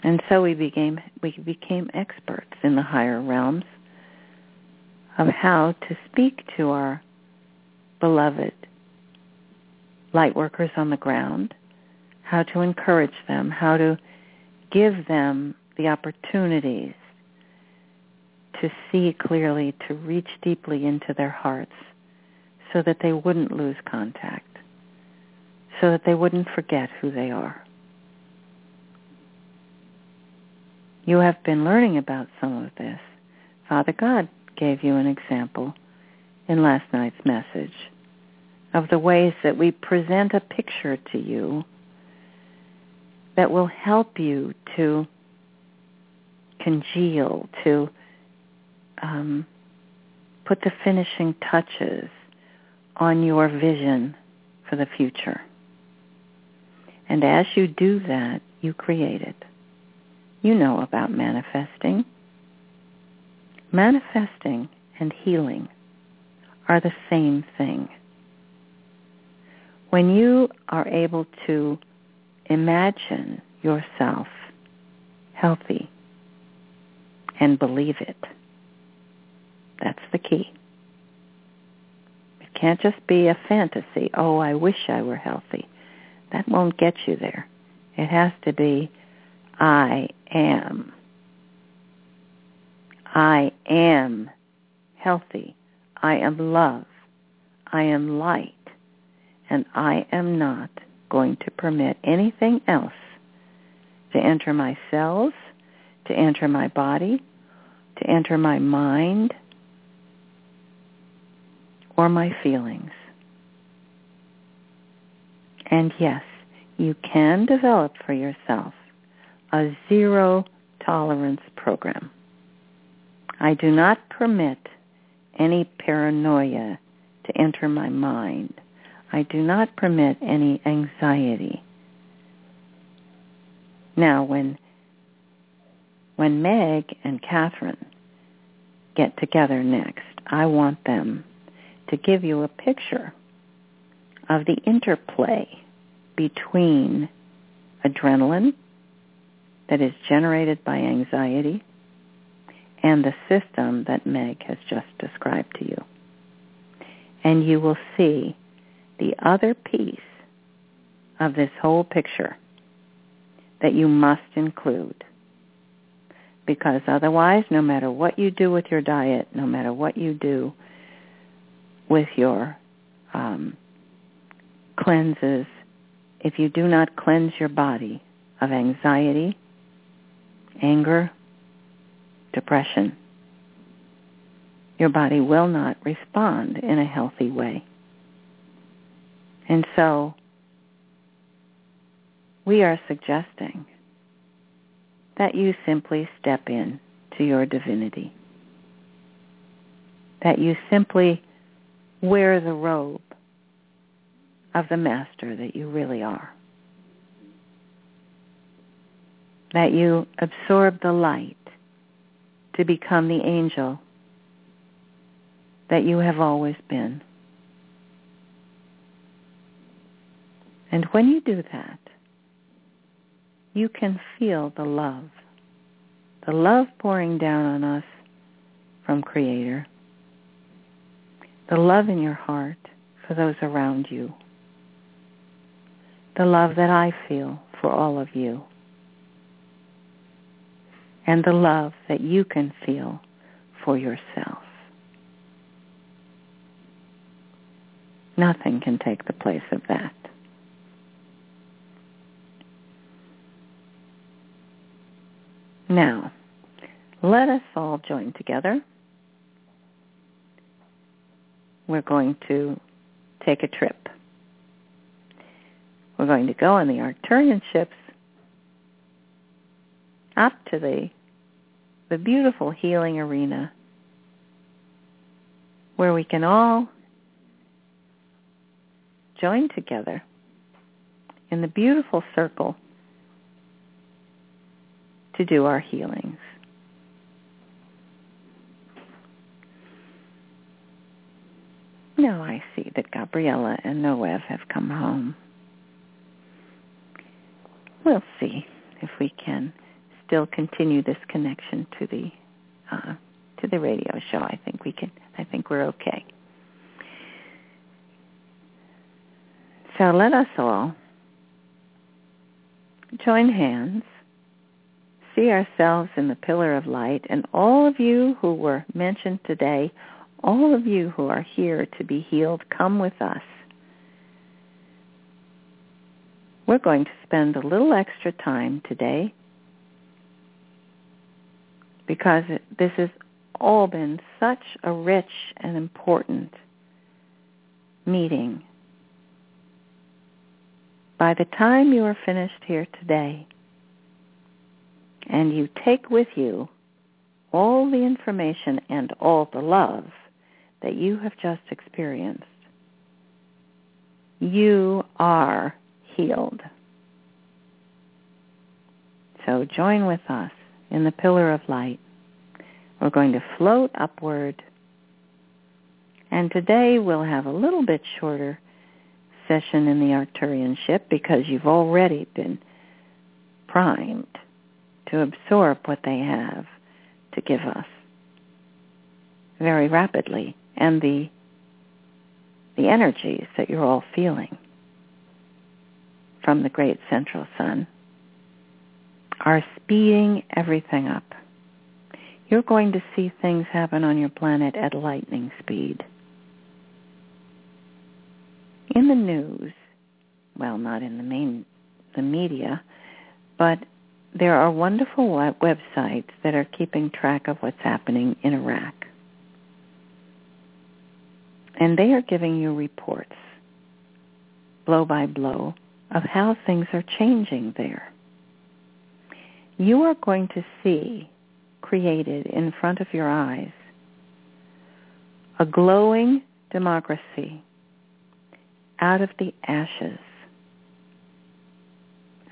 And so we became we became experts in the higher realms of how to speak to our beloved light workers on the ground, how to encourage them, how to give them the opportunities to see clearly, to reach deeply into their hearts so that they wouldn't lose contact, so that they wouldn't forget who they are. You have been learning about some of this. Father God gave you an example in last night's message of the ways that we present a picture to you that will help you to congeal, to um, put the finishing touches on your vision for the future. And as you do that, you create it. You know about manifesting. Manifesting and healing are the same thing. When you are able to imagine yourself healthy and believe it. That's the key. It can't just be a fantasy. Oh, I wish I were healthy. That won't get you there. It has to be, I am. I am healthy. I am love. I am light. And I am not going to permit anything else to enter my cells, to enter my body, to enter my mind, or my feelings. And yes, you can develop for yourself a zero tolerance program. I do not permit any paranoia to enter my mind I do not permit any anxiety. Now, when when Meg and Kathryn get together next, I want them to give you a picture of the interplay between adrenaline that is generated by anxiety and the system that Meg has just described to you. And you will see the other piece of this whole picture that you must include. Because otherwise, no matter what you do with your diet, no matter what you do with your um, cleanses, if you do not cleanse your body of anxiety, anger, depression, your body will not respond in a healthy way. And so we are suggesting that you simply step in to your divinity. That you simply wear the robe of the master that you really are. That you absorb the light to become the angel that you have always been. And when you do that, you can feel the love, the love pouring down on us from Creator, the love in your heart for those around you, the love that I feel for all of you, and the love that you can feel for yourself. Nothing can take the place of that. Now, let us all join together. We're going to take a trip. We're going to go on the Arcturian ships up to the the beautiful healing arena where we can all join together in the beautiful circle to do our healings. Now I see that Gabriella and Noev have come home. We'll see if we can still continue this connection to the uh, to the radio show. I think we can. I think we're okay. So let us all join hands, see ourselves in the pillar of light, and all of you who were mentioned today, all of you who are here to be healed, come with us. We're going to spend a little extra time today because this has all been such a rich and important meeting by the time you are finished here today and you take with you all the information and all the love that you have just experienced, you are healed. So join with us in the pillar of light. We're going to float upward. And today we'll have a little bit shorter session in the Arcturian ship because you've already been primed to absorb what they have to give us very rapidly and the the energies that you're all feeling from the great central sun are speeding everything up. You're going to see things happen on your planet at lightning speed in the news, well, not in the main the media, but there are wonderful websites that are keeping track of what's happening in Iraq. And they are giving you reports, blow by blow, of how things are changing there. You are going to see created in front of your eyes a glowing democracy out of the ashes,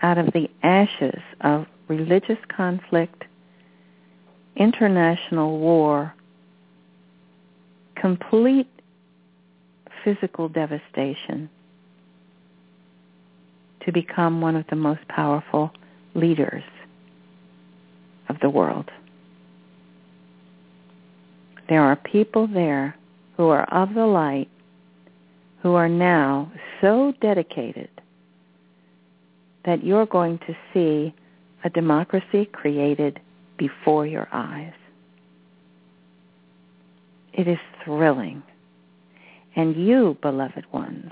out of the ashes of religious conflict, international war, complete physical devastation, to become one of the most powerful leaders of the world. There are people there who are of the light who are now so dedicated that you're going to see a democracy created before your eyes. It is thrilling. And you, beloved ones,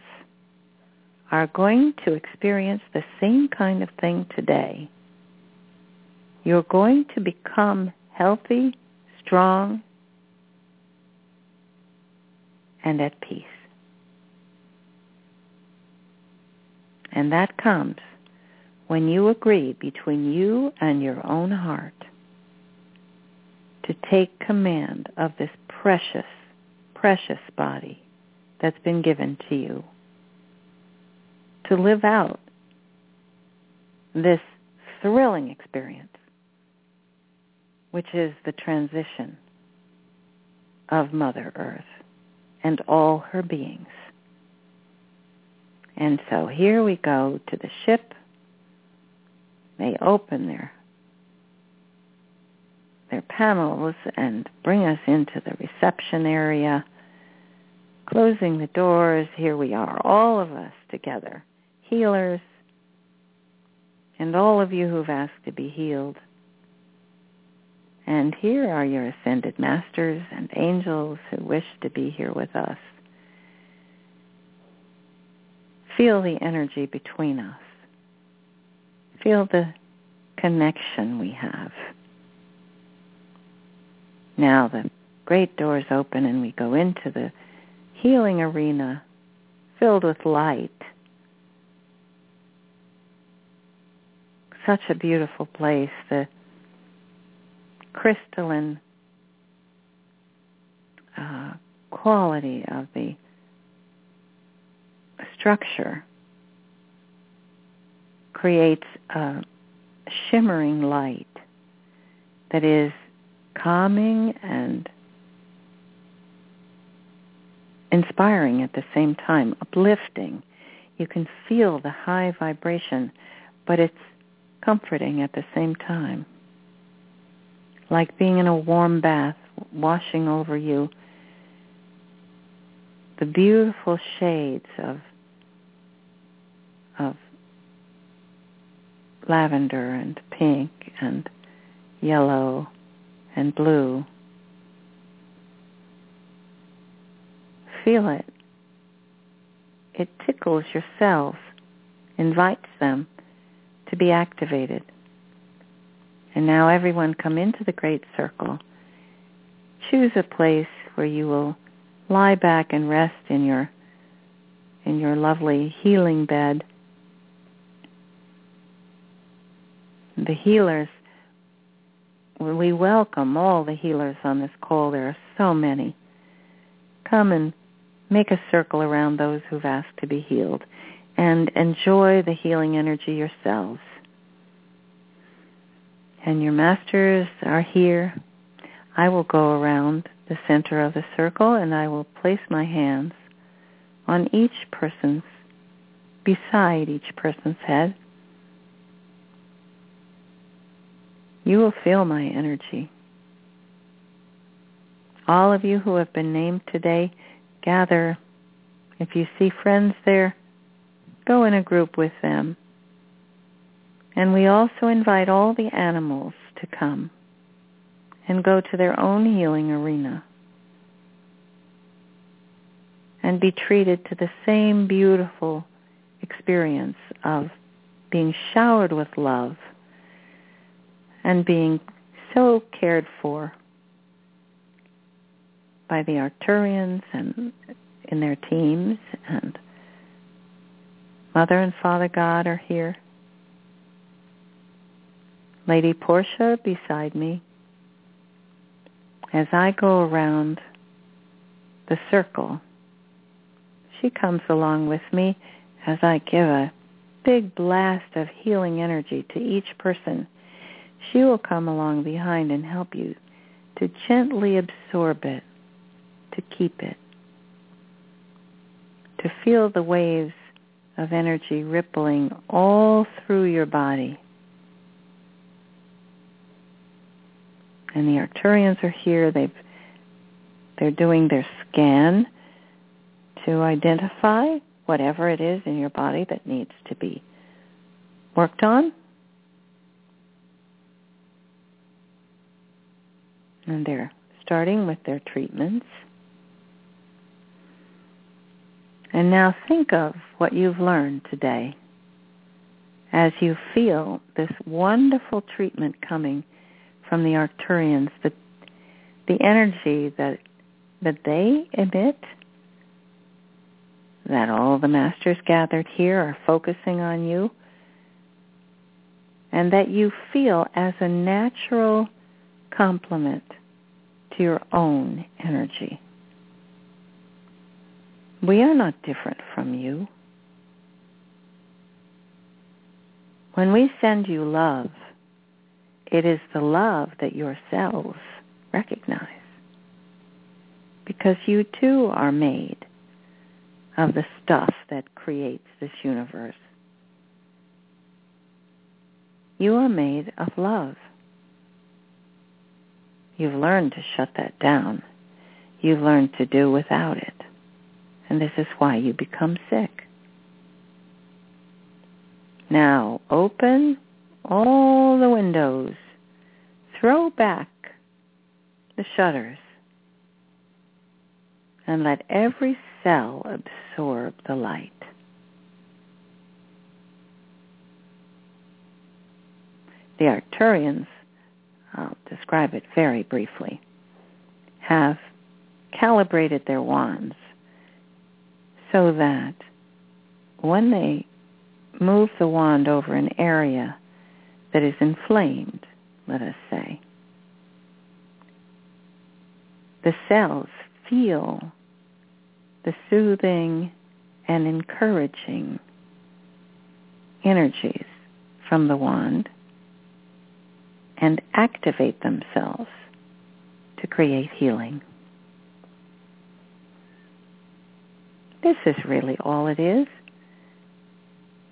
are going to experience the same kind of thing today. You're going to become healthy, strong, and at peace. And that comes when you agree between you and your own heart to take command of this precious, precious body that's been given to you, to live out this thrilling experience which is the transition of Mother Earth and all her beings. And so here we go to the ship. They open their their panels and bring us into the reception area. Closing the doors, here we are, all of us together, healers, and all of you who've asked to be healed. And here are your ascended masters and angels who wish to be here with us. Feel the energy between us. Feel the connection we have. Now the great doors open and we go into the healing arena filled with light. Such a beautiful place. The crystalline uh, quality of the structure creates a shimmering light that is calming and inspiring at the same time, uplifting. You can feel the high vibration, but it's comforting at the same time. Like being in a warm bath, washing over you the beautiful shades of of lavender and pink and yellow and blue. Feel it. It tickles your cells, invites them to be activated. And now everyone come into the great circle. Choose a place where you will lie back and rest in your in your lovely healing bed. The healers we welcome all the healers on this call. There are so many. Come and make a circle around those who've asked to be healed and enjoy the healing energy yourselves. And your masters are here. I will go around the center of the circle and I will place my hands on each person's, beside each person's head You will feel my energy. All of you who have been named today, gather. If you see friends there, go in a group with them. And we also invite all the animals to come and go to their own healing arena and be treated to the same beautiful experience of being showered with love and being so cared for by the Arcturians and in their teams and Mother and Father God are here. Lady Portia beside me. As I go around the circle, she comes along with me as I give a big blast of healing energy to each person she will come along behind and help you to gently absorb it, to keep it, to feel the waves of energy rippling all through your body. And the Arcturians are here. They've they're doing their scan to identify whatever it is in your body that needs to be worked on And they're starting with their treatments. And now think of what you've learned today as you feel this wonderful treatment coming from the Arcturians, the, the energy that, that they emit, that all the masters gathered here are focusing on you, and that you feel as a natural complement to your own energy. We are not different from you. When we send you love it is the love that your cells recognize. Because you too are made of the stuff that creates this universe. You are made of love. You've learned to shut that down. You've learned to do without it. And this is why you become sick. Now open all the windows. Throw back the shutters and let every cell absorb the light. The Arcturians, I'll describe it very briefly, have calibrated their wands so that when they move the wand over an area that is inflamed, let us say, the cells feel the soothing and encouraging energies from the wand and activate themselves to create healing. This is really all it is.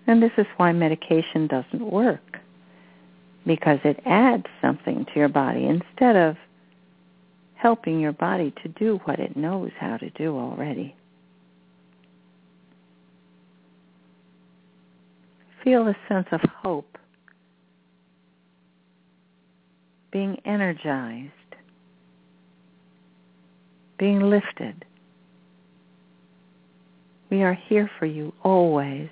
And this is why medication doesn't work. Because it adds something to your body instead of helping your body to do what it knows how to do already. Feel a sense of hope, being energized, being lifted. We are here for you always.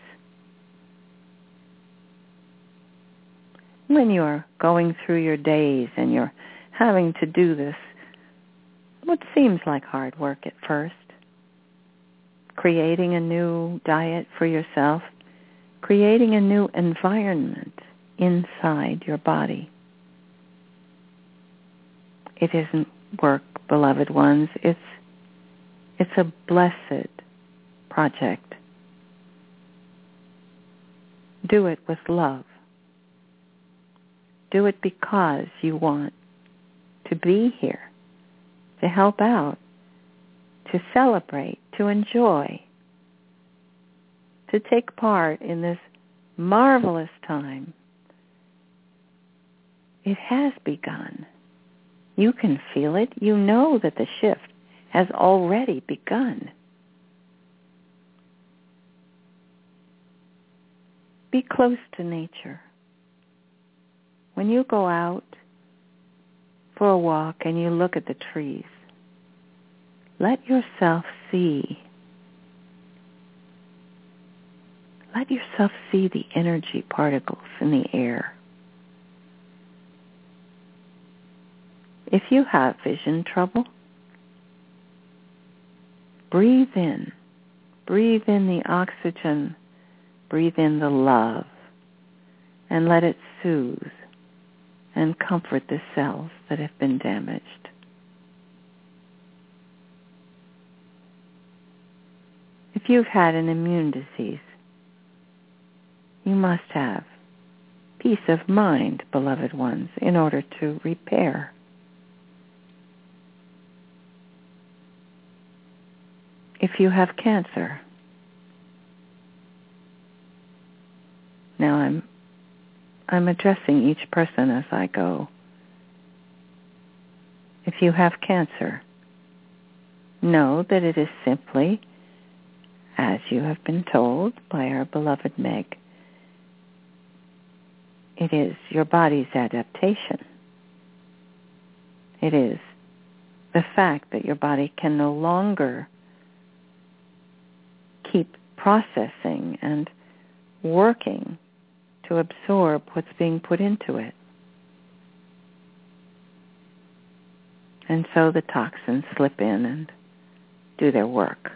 When you're going through your days and you're having to do this, what seems like hard work at first, creating a new diet for yourself, creating a new environment inside your body. It isn't work, beloved ones. It's it's a blessed project. Do it with love. Do it because you want to be here, to help out, to celebrate, to enjoy, to take part in this marvelous time. It has begun. You can feel it. You know that the shift has already begun. Be close to nature. When you go out for a walk and you look at the trees, let yourself see let yourself see the energy particles in the air. If you have vision trouble, breathe in. Breathe in the oxygen. Breathe in the love. And let it soothe and comfort the cells that have been damaged. If you've had an immune disease, you must have peace of mind, beloved ones, in order to repair. If you have cancer, now I'm I'm addressing each person as I go. If you have cancer, know that it is simply, as you have been told by our beloved Meg, it is your body's adaptation. It is the fact that your body can no longer keep processing and working to absorb what's being put into it. And so the toxins slip in and do their work.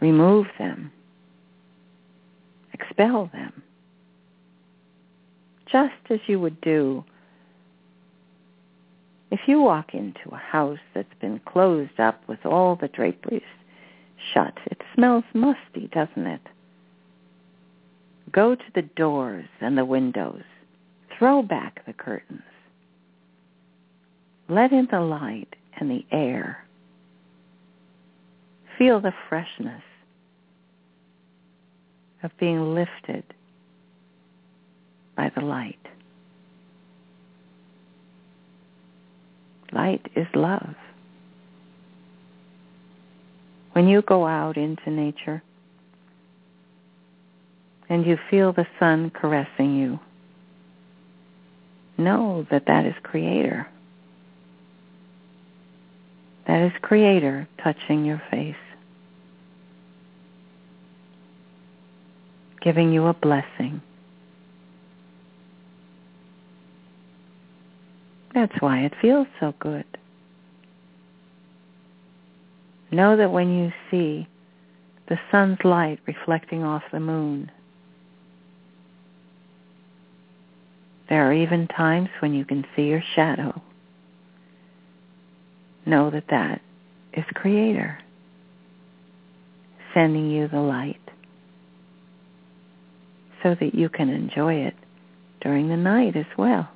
Remove them expel them. Just as you would do if you walk into a house that's been closed up with all the draperies shut. It smells musty, doesn't it? Go to the doors and the windows. Throw back the curtains. Let in the light and the air. Feel the freshness of being lifted by the light. Light is love. When you go out into nature and you feel the sun caressing you, know that that is Creator. That is Creator touching your face, giving you a blessing. That's why it feels so good. Know that when you see the sun's light reflecting off the moon, there are even times when you can see your shadow. Know that that is Creator sending you the light so that you can enjoy it during the night as well.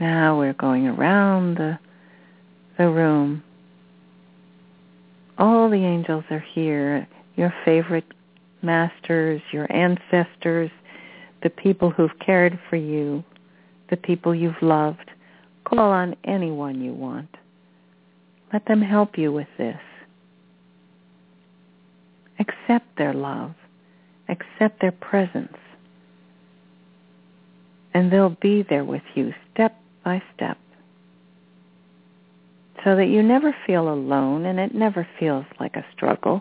Now we're going around the, the room. All the angels are here, your favorite masters, your ancestors, the people who've cared for you, the people you've loved. Call on anyone you want. Let them help you with this. Accept their love. Accept their presence. And they'll be there with you step by step so that you never feel alone and it never feels like a struggle.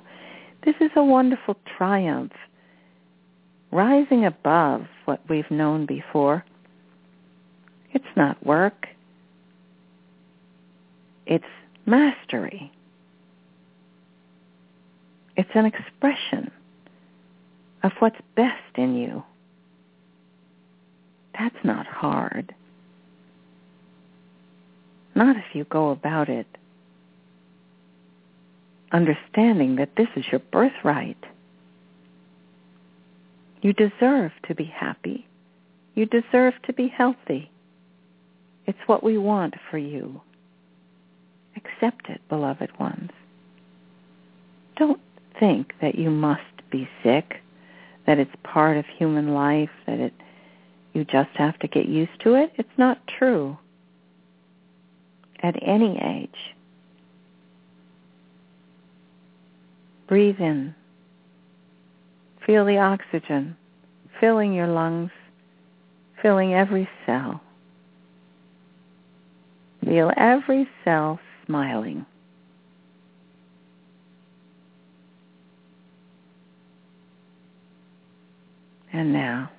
This is a wonderful triumph, rising above what we've known before. It's not work. It's mastery. It's an expression of what's best in you. That's not hard. Not if you go about it understanding that this is your birthright. You deserve to be happy. You deserve to be healthy. It's what we want for you. Accept it, beloved ones. Don't think that you must be sick, that it's part of human life, that it you just have to get used to it. It's not true at any age. Breathe in. Feel the oxygen filling your lungs, filling every cell. Feel every cell smiling. And now,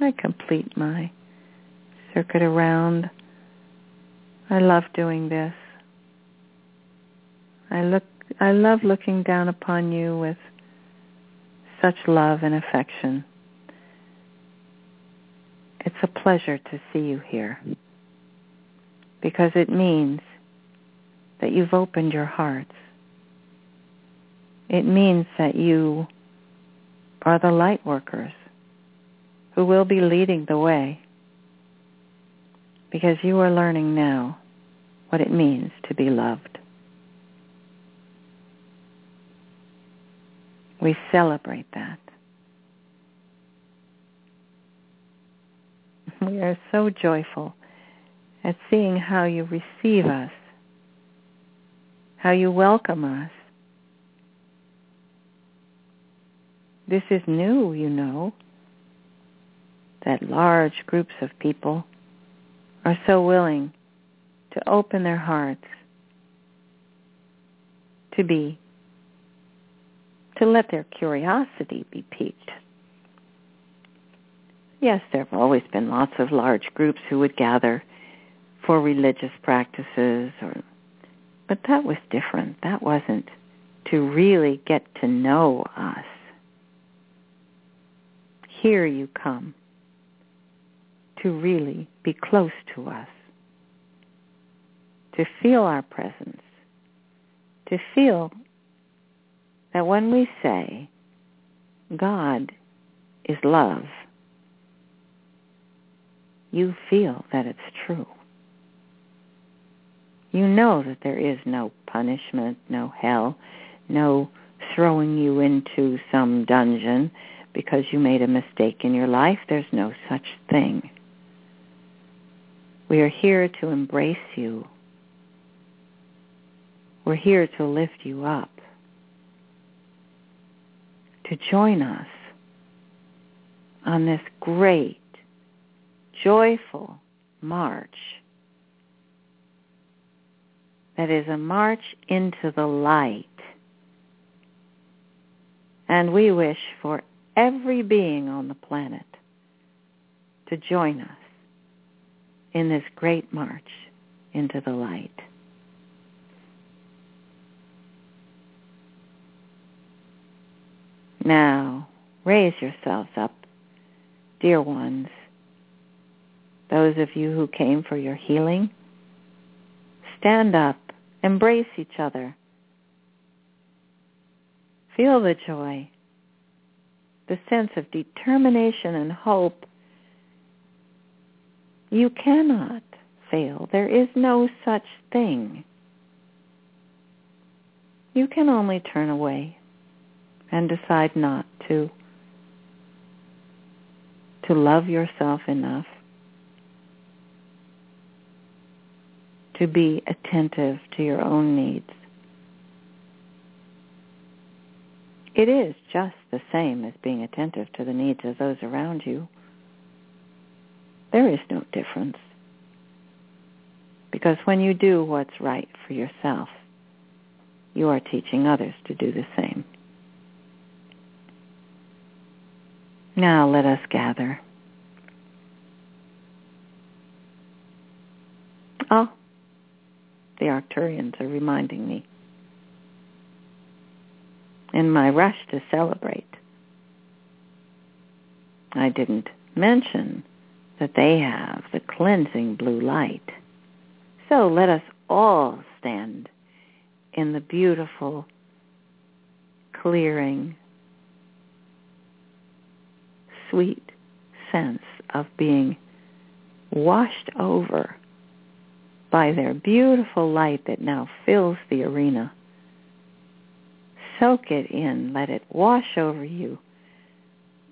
I complete my circuit around. I love doing this. I look I love looking down upon you with such love and affection. It's a pleasure to see you here because it means that you've opened your hearts. It means that you are the light workers who will be leading the way because you are learning now what it means to be loved. We celebrate that. We are so joyful at seeing how you receive us, how you welcome us. This is new, you know, that large groups of people are so willing to open their hearts to be, to let their curiosity be piqued. Yes, there have always been lots of large groups who would gather for religious practices or but that was different. That wasn't to really get to know us. Here you come to really be close to us, to feel our presence, to feel that when we say God is love, you feel that it's true. You know that there is no punishment, no hell, no throwing you into some dungeon because you made a mistake in your life. There's no such thing. We are here to embrace you. We're here to lift you up, to join us on this great, joyful march that is a march into the light. And we wish for every being on the planet to join us in this great march into the light. Now, raise yourselves up, dear ones, those of you who came for your healing. Stand up Embrace each other. Feel the joy, the sense of determination and hope. You cannot fail. There is no such thing. You can only turn away and decide not to to love yourself enough to be attentive to your own needs. It is just the same as being attentive to the needs of those around you. There is no difference. Because when you do what's right for yourself, you are teaching others to do the same. Now let us gather. Oh, the Arcturians are reminding me. In my rush to celebrate, I didn't mention that they have the cleansing blue light. So let us all stand in the beautiful clearing, sweet sense of being washed over by their beautiful light that now fills the arena. Soak it in. Let it wash over you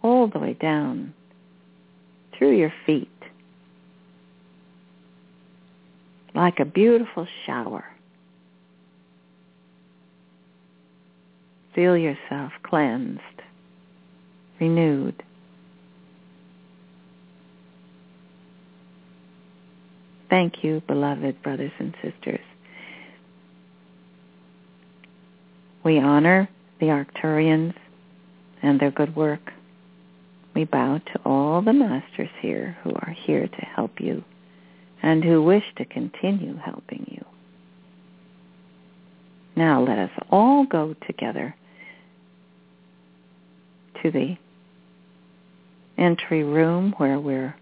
all the way down through your feet like a beautiful shower. Feel yourself cleansed, renewed. Thank you, beloved brothers and sisters. We honor the Arcturians and their good work. We bow to all the masters here who are here to help you and who wish to continue helping you. Now let us all go together to the entry room where we're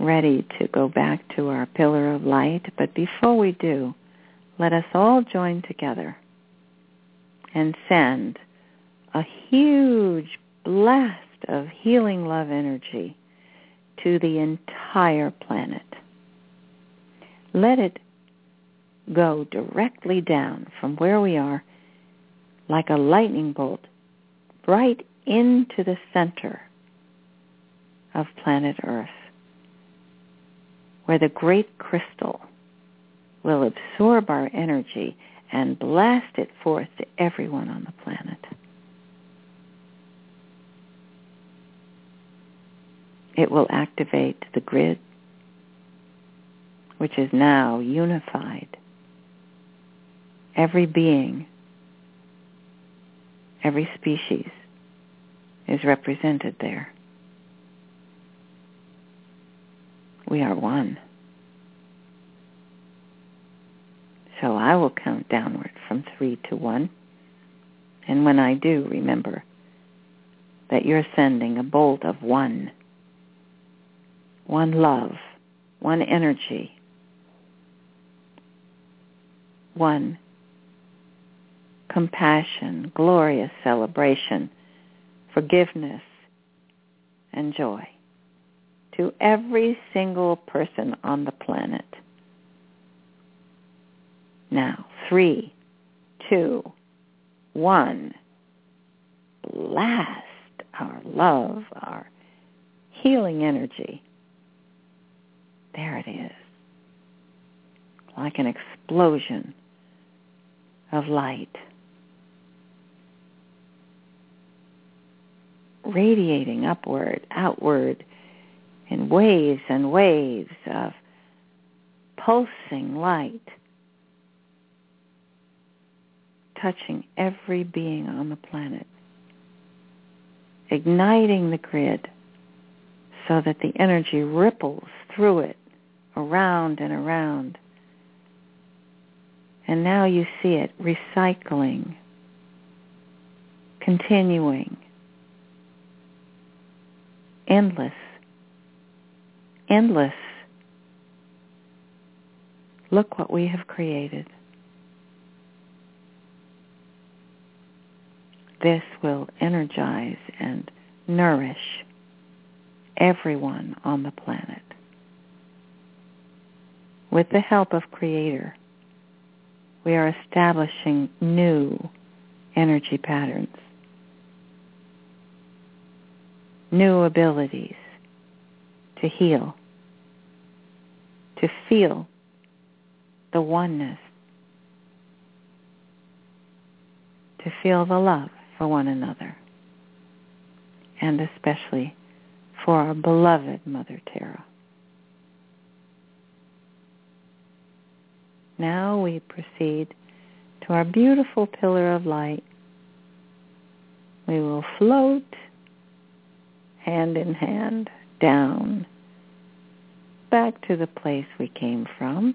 ready to go back to our pillar of light. But before we do, let us all join together and send a huge blast of healing love energy to the entire planet. Let it go directly down from where we are like a lightning bolt right into the center of planet Earth where the great crystal will absorb our energy and blast it forth to everyone on the planet. It will activate the grid, which is now unified. Every being, every species is represented there. We are one. So I will count downward from three to one. And when I do, remember that you're sending a bolt of one. One love, one energy one compassion, glorious celebration, forgiveness, and joy to every single person on the planet. Now, three, two, one. Blast our love, our healing energy. There it is. Like an explosion of light. Radiating upward, outward, in waves and waves of pulsing light, touching every being on the planet, igniting the grid so that the energy ripples through it, around and around. And now you see it recycling, continuing, endless endless. Look what we have created. This will energize and nourish everyone on the planet. With the help of Creator, we are establishing new energy patterns, new abilities to heal to feel the oneness, to feel the love for one another, and especially for our beloved Mother Terra. Now we proceed to our beautiful pillar of light. We will float hand in hand down back to the place we came from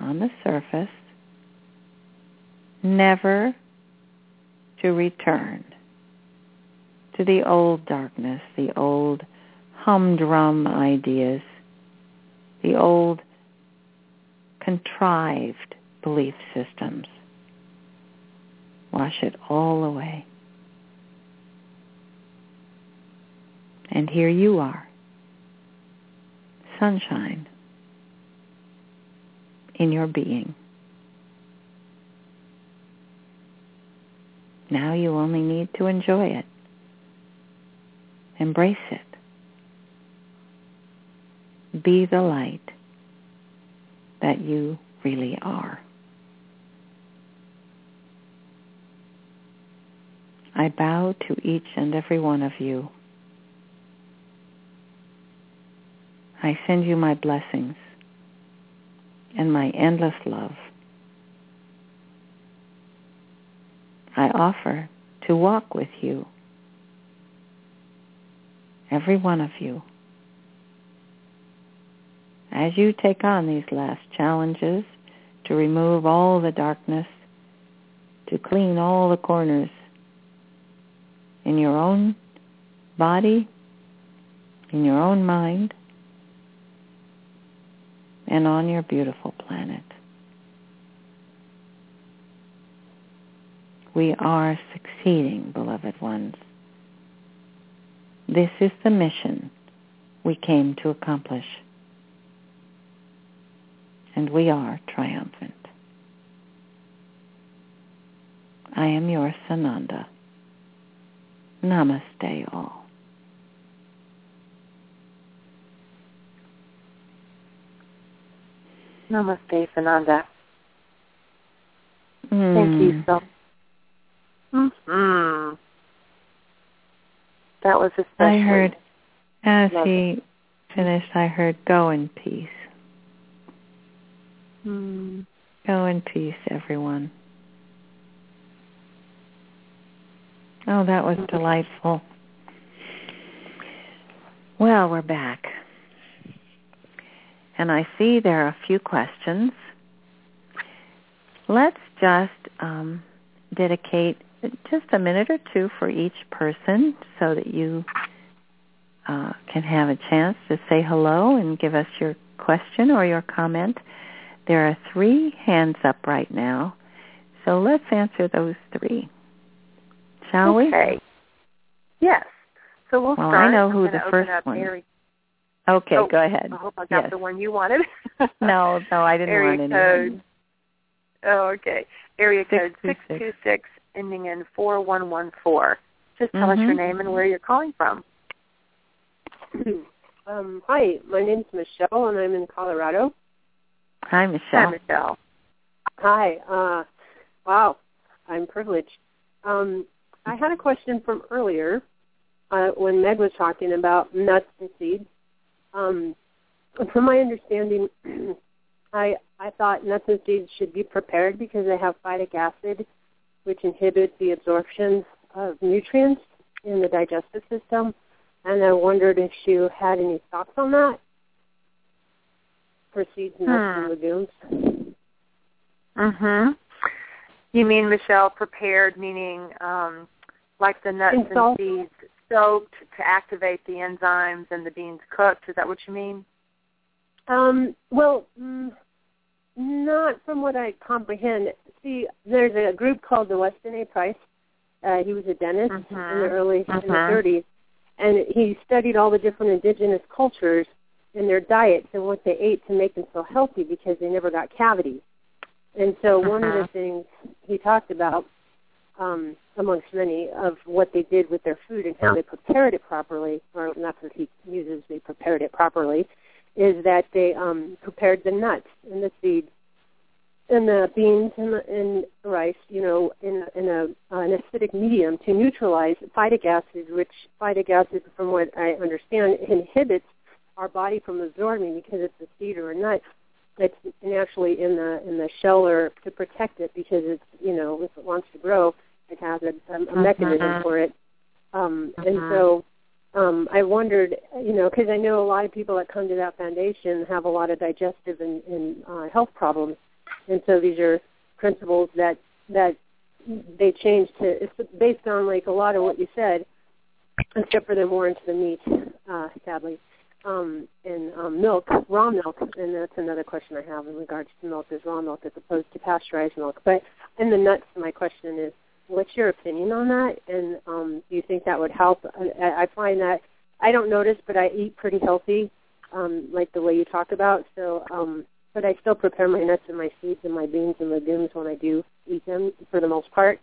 on the surface, never to return to the old darkness, the old humdrum ideas, the old contrived belief systems. Wash it all away. And here you are sunshine in your being. Now you only need to enjoy it. Embrace it. Be the light that you really are. I bow to each and every one of you I send you my blessings and my endless love. I offer to walk with you, every one of you, as you take on these last challenges to remove all the darkness, to clean all the corners in your own body, in your own mind, and on your beautiful planet. We are succeeding, beloved ones. This is the mission we came to accomplish. And we are triumphant. I am your Sananda. Namaste all. Namaste, Sananda. Mm. Thank you so mm-hmm. That was especially. I heard, as lovely. he finished, I heard, go in peace. Mm. Go in peace, everyone. Oh, that was delightful. Well, we're back. And I see there are a few questions. Let's just um, dedicate just a minute or two for each person so that you uh, can have a chance to say hello and give us your question or your comment. There are three hands up right now, so let's answer those three. Shall we? Okay. Yes. So we'll Well, start. I know who the first one. Area- Okay, Oh, go ahead. I hope I got Yes. the one you wanted. No, no, I didn't Area want any. code. Oh, okay. Area code 626. two six, ending in four one one four. Just tell us your Mhm. name and where you're calling from. Um, hi, my name's Michelle, and I'm in Colorado. Hi, Michelle. Hi, Michelle. Michelle. Hi. Uh, wow, I'm privileged. Um, I had a question from earlier uh, when Meg was talking about nuts and seeds. Um, from my understanding, I I thought nuts and seeds should be prepared because they have phytic acid, which inhibits the absorption of nutrients in the digestive system. And I wondered if you had any thoughts on that for seeds, nuts, Hmm. and legumes. Mhm. You mean Michelle prepared, meaning um, like the nuts In and seeds soaked to activate the enzymes and the beans cooked? Is that what you mean? Um, well, mm, not from what I comprehend. See, there's a group called the Weston A. Price. Uh, he was a dentist in the early in the Mhm. 30s, and he studied all the different indigenous cultures and their diets and what they ate to make them so healthy because they never got cavities. And so one of the Mhm. things he talked about, um, amongst many, of what they did with their food and how they prepared it properly, or that's what he uses, they prepared it properly, is that they um, prepared the nuts and the seeds and the beans and the and rice, you know, in in a an acidic medium to neutralize phytic acid, which phytic acid, from what I understand, inhibits our body from absorbing because it's a seed or a nut. It's naturally in the in the shell or to protect it because it's you know if it wants to grow, it has a, a, a mechanism for it. Um, And Mhm. so um, I wondered, you know, because I know a lot of people that come to that foundation have a lot of digestive and, and uh, health problems, and so these are principles that that they change to. It's based on like a lot of what you said, except for they're more into the meat, uh, sadly, um, and um, milk, raw milk, and that's another question I have in regards to milk is raw milk as opposed to pasteurized milk. But in the nuts, my question is, what's your opinion on that? And um, do you think that would help? I, I find that I don't notice, but I eat pretty healthy, um, like the way you talk about. So, um, but I still prepare my nuts and my seeds and my beans and legumes when I do eat them, for the most part,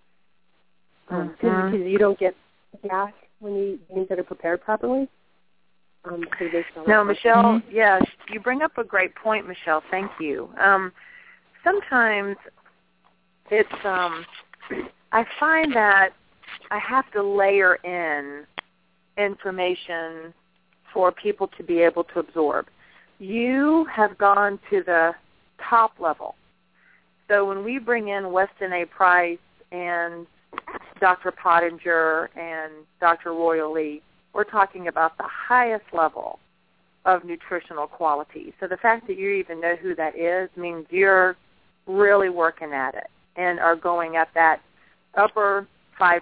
because Mhm. because you don't get gas when you eat beans that are prepared properly. Um, so based on No, that. Michelle, yeah, you bring up a great point, Michelle. Thank you. Um, sometimes it's um, I find that I have to layer in information for people to be able to absorb. You have gone to the top level. So when we bring in Weston A. Price and Dr. Pottenger and Dr. Royal Lee, we're talking about the highest level of nutritional quality. So the fact that you even know who that is means you're really working at it and are going at that upper 5%.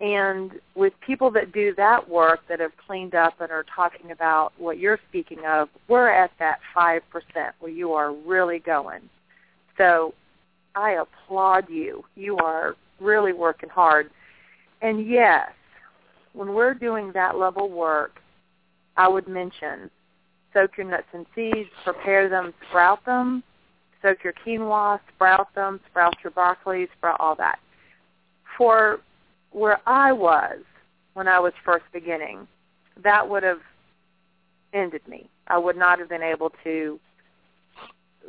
And with people that do that work that have cleaned up and are talking about what you're speaking of, we're at that 5% where you are really going. So I applaud you. You are really working hard. And yes, when we're doing that level work, I would mention soak your nuts and seeds, prepare them, sprout them, soak your quinoa, sprout them, sprout your broccoli, sprout all that. For where I was when I was first beginning, that would have ended me. I would not have been able to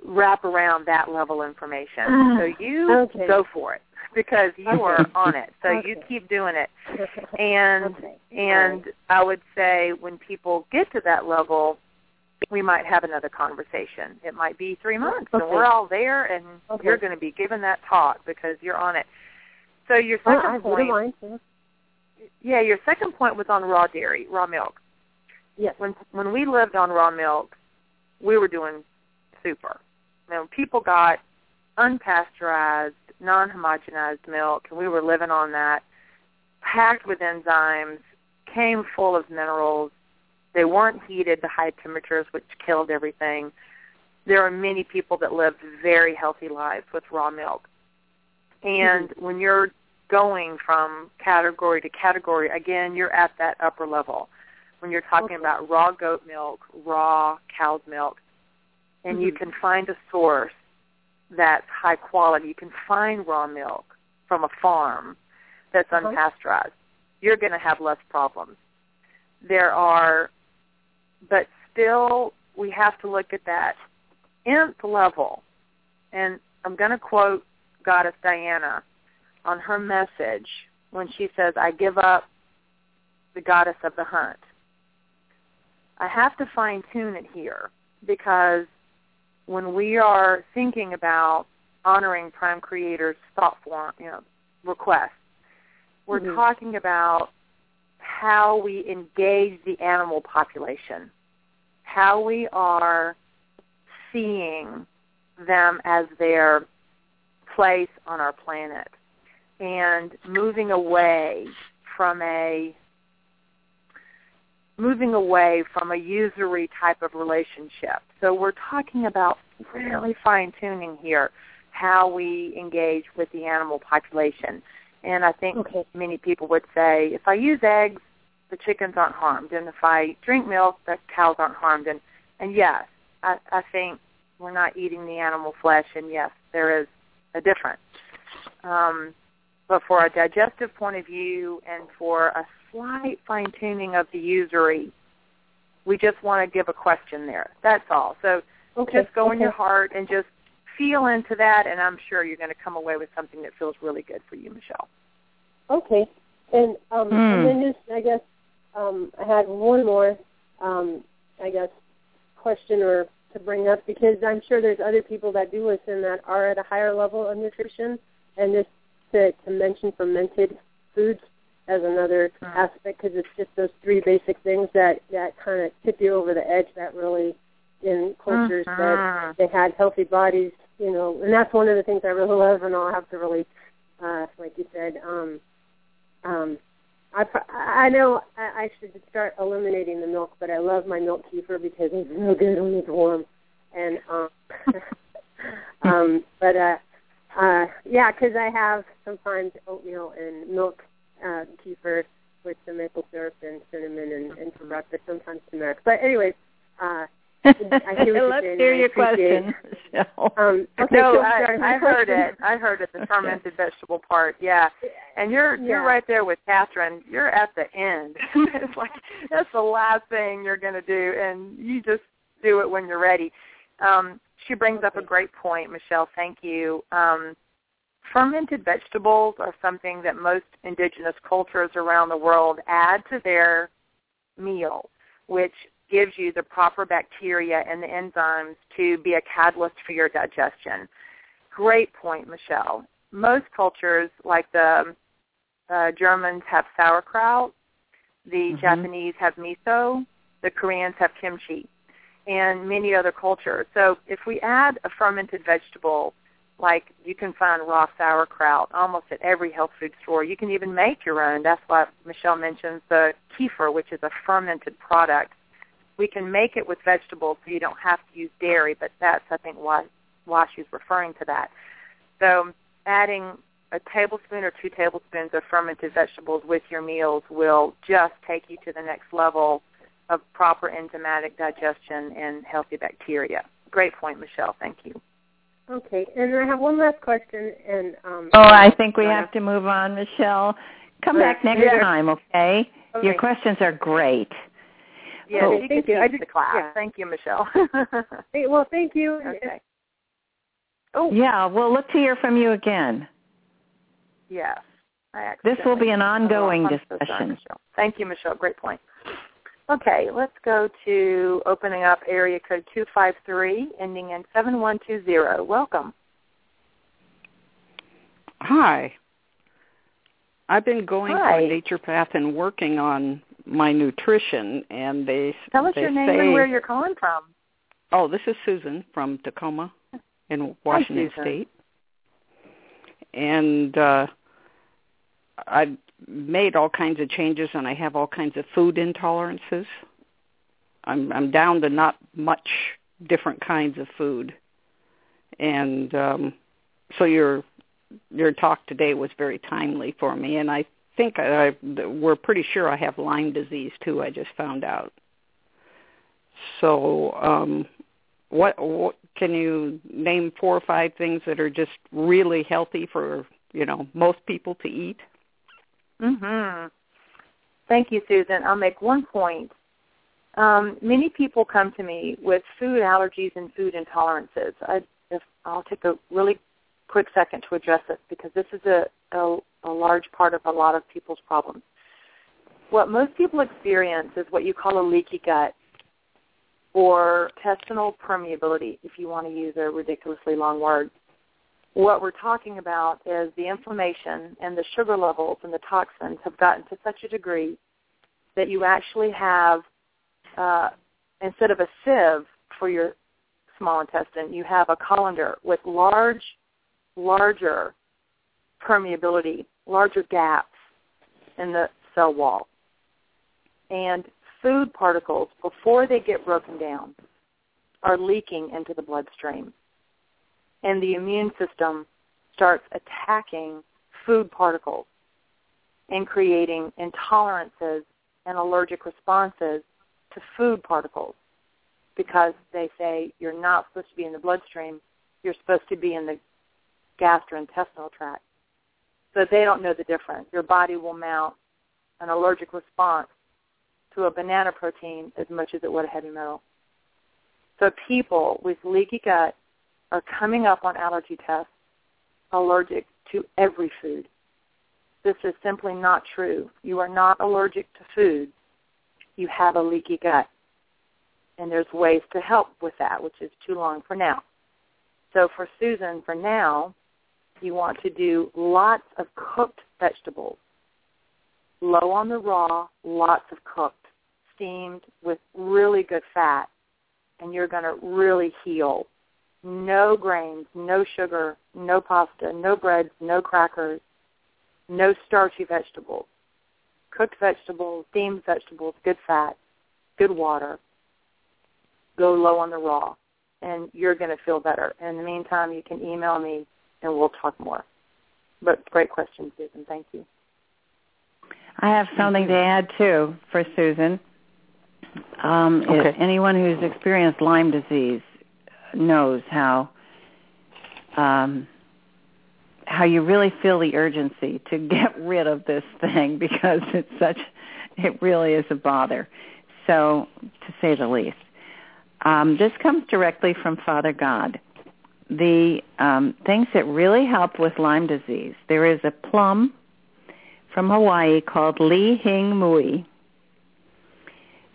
wrap around that level of information. Mm. So you Okay. go for it because you Okay. are on it. So you keep doing it. And Okay. and I would say when people get to that level, we might have another conversation. It might be three months, and we're all there, and Okay. you're going to be given that talk because you're on it. So your second point, mind. Yeah. yeah, your second point was on raw dairy, raw milk. Yes. When when we lived on raw milk, we were doing super. Now people got unpasteurized, non-homogenized milk, and we were living on that, packed with enzymes, came full of minerals. They weren't heated to high temperatures, which killed everything. there are many people that live very healthy lives with raw milk. And mm-hmm. when you're going from category to category, again, you're at that upper level. When you're talking okay. about raw goat milk, raw cow's milk, and mm-hmm. you can find a source that's high quality, you can find raw milk from a farm that's unpasteurized, you're going to have less problems. There are, but still we have to look at that nth level. And I'm going to quote Goddess Diana on her message when she says, I give up the goddess of the hunt. I have to fine tune it here because when we are thinking about honoring Prime Creator's thought form, you know, requests, we're mm-hmm. talking about how we engage the animal population, how we are seeing them as their place on our planet and moving away from a moving away from a usury type of relationship. So we're talking about really fine tuning here how we engage with the animal population. And I think okay. many people would say, if I use eggs, the chickens aren't harmed, and if I drink milk, the cows aren't harmed. And and yes, I, I think we're not eating the animal flesh, and yes, there is a difference. Um, but for a digestive point of view and for a slight fine tuning of the usury, we just want to give a question there. That's all. So okay. just go okay. in your heart and just feel into that, and I'm sure you're going to come away with something that feels really good for you, Michelle. Okay. And um, mm. and then just I guess um, I had one more um, I guess question or to bring up because I'm sure there's other people that do listen that are at a higher level of nutrition, and just to, to mention fermented foods as another mm. aspect because it's just those three basic things that that kind of tip you over the edge that really in cultures mm-hmm. that they had healthy bodies, you know, and that's one of the things I really love, and I'll have to really, uh, like you said, um, um, I I know I, I should start eliminating the milk, but I love my milk kefir because it's real good when it's warm. And um, um, but uh, uh, yeah, because I have sometimes oatmeal and milk uh, kefir with some maple syrup and cinnamon and, and for breakfast, sometimes turmeric. But anyways, uh, I hear Let's hear your question, Um, okay, no, so I, I heard it. I heard it. The fermented vegetable part. Yeah, and you're yeah. you're right there with Kathryn. You're at the end. it's like that's the last thing you're going to do, and you just do it when you're ready. Um, she brings up a great point, Michelle. Thank you. Um, fermented vegetables are something that most indigenous cultures around the world add to their meal, which gives you the proper bacteria and the enzymes to be a catalyst for your digestion. Great point, Michelle. Most cultures, like the uh, Germans, have sauerkraut. The mm-hmm. Japanese have miso. The Koreans have kimchi, and many other cultures. So if we add a fermented vegetable, like you can find raw sauerkraut almost at every health food store. You can even make your own. That's why Michelle mentions the kefir, which is a fermented product we can make it with vegetables so you don't have to use dairy, but that's, I think, why, why she's referring to that. So adding a tablespoon or two tablespoons of fermented vegetables with your meals will just take you to the next level of proper enzymatic digestion and healthy bacteria. Great point, Michelle. Thank you. Okay, and I have one last question. And um, oh, I think we have to move on, Michelle. Come back next yeah. time, okay? okay? Your questions are great. Yeah, oh, thank you. I just, the class. Yeah. Thank you, Michelle. hey, well, thank you. Okay. Oh. Yeah, we'll look to hear from you again. Yes. This will be an ongoing oh, discussion. So thank you, Michelle. Great point. Okay, let's go to opening up area code 253, ending in 7120. Welcome. Hi. I've been going Hi. on naturopath and working on my nutrition, and they tell us they your name say, and where you're calling from. Oh, this is Susan from Tacoma, in Washington Hi, State, and uh, I've made all kinds of changes, and I have all kinds of food intolerances. I'm I'm down to not much different kinds of food. And um, so your your talk today was very timely for me, and I think I, we're pretty sure I have Lyme disease too. I just found out. So, um, what, what can you name four or five things that are just really healthy for you know most people to eat? Mhm. Thank you, Susan. I'll make one point. Um, many people come to me with food allergies and food intolerances. I, if, I'll take a really quick second to address this because this is a, a, a large part of a lot of people's problems. What most people experience is what you call a leaky gut or intestinal permeability, if you want to use a ridiculously long word. What we're talking about is the inflammation and the sugar levels and the toxins have gotten to such a degree that you actually have, uh, instead of a sieve for your small intestine, you have a colander with large, larger permeability, larger gaps in the cell wall. And food particles, before they get broken down, are leaking into the bloodstream. And the immune system starts attacking food particles and creating intolerances and allergic responses to food particles because they say you're not supposed to be in the bloodstream, you're supposed to be in the gastrointestinal tract. So they don't know the difference. Your body will mount an allergic response to a banana protein as much as it would a heavy metal. So people with leaky gut are coming up on allergy tests allergic to every food. This is simply not true. You are not allergic to food. You have a leaky gut. And there's ways to help with that, which is too long for now. So for Susan, for now, you want to do lots of cooked vegetables. Low on the raw, lots of cooked, steamed with really good fat. And you're going to really heal. No grains, no sugar, no pasta, no breads, no crackers, no starchy vegetables. Cooked vegetables, steamed vegetables, good fat, good water. Go low on the raw, and you're going to feel better. In the meantime, you can email me, and we'll talk more. But great question, Susan. Thank you. I have something to add too for Susan. Um, Okay. anyone who's experienced Lyme disease knows how um, how you really feel the urgency to get rid of this thing because it's such it really is a bother. So to say the least, um, this comes directly from Father God. The um, things that really help with Lyme disease. There is a plum from Hawaii called Li Hing Mui.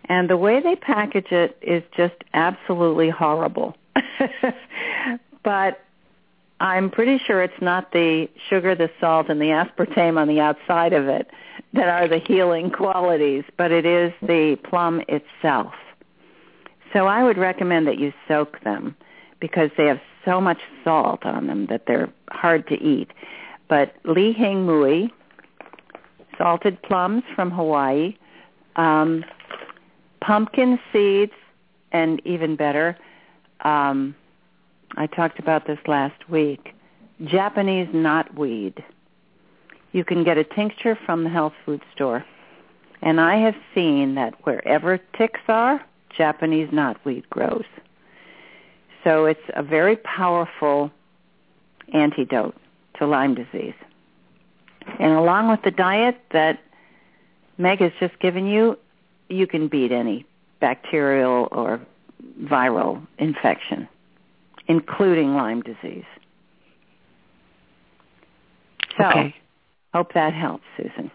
And the way they package it is just absolutely horrible. but I'm pretty sure it's not the sugar, the salt, and the aspartame on the outside of it that are the healing qualities, but it is the plum itself. So I would recommend that you soak them because they have so much salt on them that they're hard to eat. But Li Hing Mui, salted plums from Hawaii, um, pumpkin seeds, and even better, um, I talked about this last week, Japanese knotweed. You can get a tincture from the health food store. And I have seen that wherever ticks are, Japanese knotweed grows. So it's a very powerful antidote to Lyme disease. And along with the diet that Meg has just given you, you can beat any bacterial or viral infection, including Lyme disease. So, Okay. hope that helps, Susan.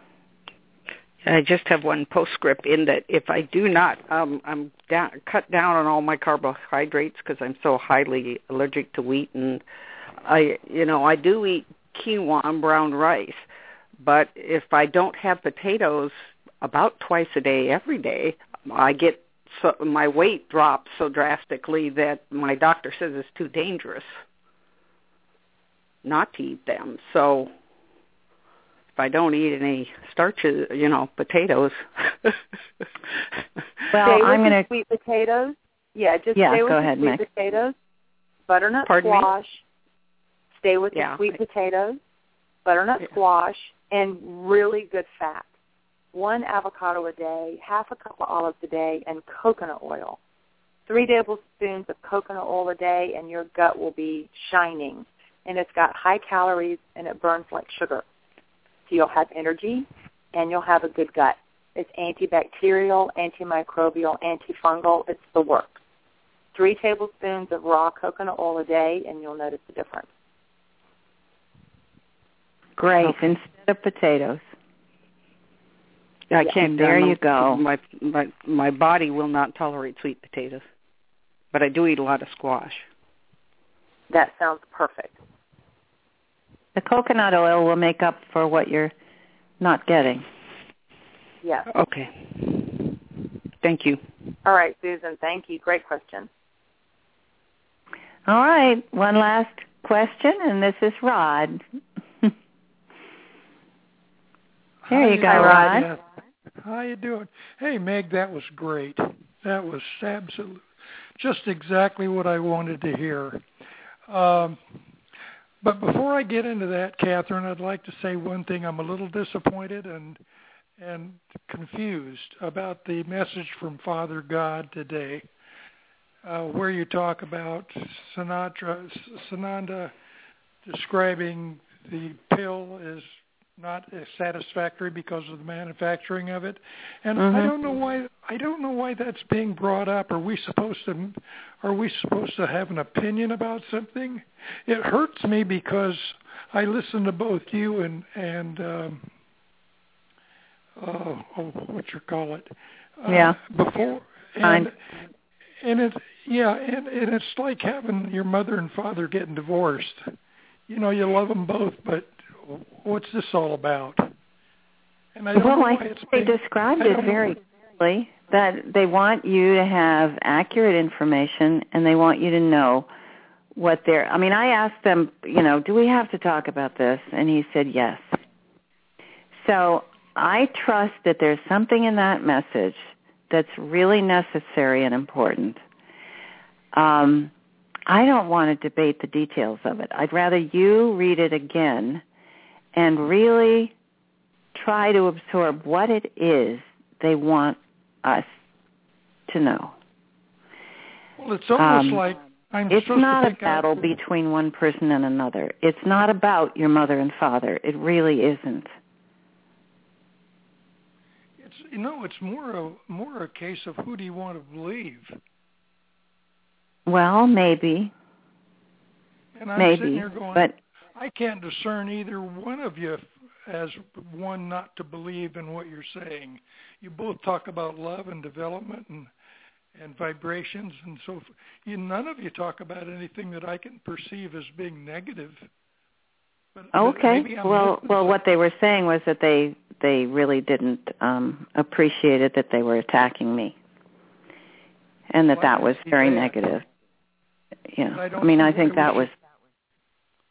I just have one postscript in that if I do not, um, I'm down, cut down on all my carbohydrates because I'm so highly allergic to wheat, and I, you know, I do eat quinoa and brown rice, but if I don't have potatoes about twice a day, every day, I get so my weight drops so drastically that my doctor says it's too dangerous not to eat them. So I don't eat any starches, you know, potatoes. Well, Stay with I'm going to sweet potatoes. Yeah, just Yeah, stay with go the ahead, sweet potatoes, butternut Pardon me? squash. Stay with Yeah. the sweet potatoes, butternut Yeah. squash, and really good fat. One avocado a day, half a cup of olives a day, and coconut oil. Three tablespoons of coconut oil a day, and your gut will be shining. And it's got high calories, and it burns like sugar. So you'll have energy, and you'll have a good gut. It's antibacterial, antimicrobial, antifungal. It's the works. Three tablespoons of raw coconut oil a day, and you'll notice the difference. Great. Okay. Instead of potatoes. I Yeah. can't. There you go. My my my body will not tolerate sweet potatoes, but I do eat a lot of squash. That sounds perfect. The coconut oil will make up for what you're not getting. Yes. Okay. Thank you. All right, Susan. Thank you. Great question. All right. One last question, and this is Rod. There you go, Rod. Rod. How you doing? Hey, Meg, that was great. That was absolute, just exactly what I wanted to hear. Um, but before I get into that, Kathryn, I'd like to say one thing. I'm a little disappointed and and confused about the message from Father God today, uh, where you talk about Sinatra, Sananda describing the pill as not as satisfactory because of the manufacturing of it. And I Mhm. don't know why I don't know why that's being brought up. Are we supposed to are we supposed to have an opinion about something? It hurts me because I listen to both you and and um uh, oh, what you call it? Uh, Yeah. Before and Fine. and it yeah, and, and it's like having your mother and father getting divorced. You know, you love them both, but what's this all about? And I don't well, I think they described it very clearly that they want you to have accurate information and they want you to know what they're I mean, I asked them, you know, do we have to talk about this? And he said yes. So I trust that there's something in that message that's really necessary and important. Um, I don't want to debate the details of it. I'd rather you read it again and really try to absorb what it is they want us to know. Well, it's almost Um, like I'm It's not to a battle between one person and another. It's not about your mother and father. It really isn't. It's you know, it's more a more a case of who do you want to believe. Well, maybe, And I'm sitting maybe, here going, but I can't discern either one of you as one not to believe in what you're saying. You both talk about love and development and and vibrations and so f- you none of you talk about anything that I can perceive as being negative. But but okay. Well, well, what they were saying was that they they really didn't um appreciate it that they were attacking me, and that I that was very that. negative. Yeah, I I, mean, I think that was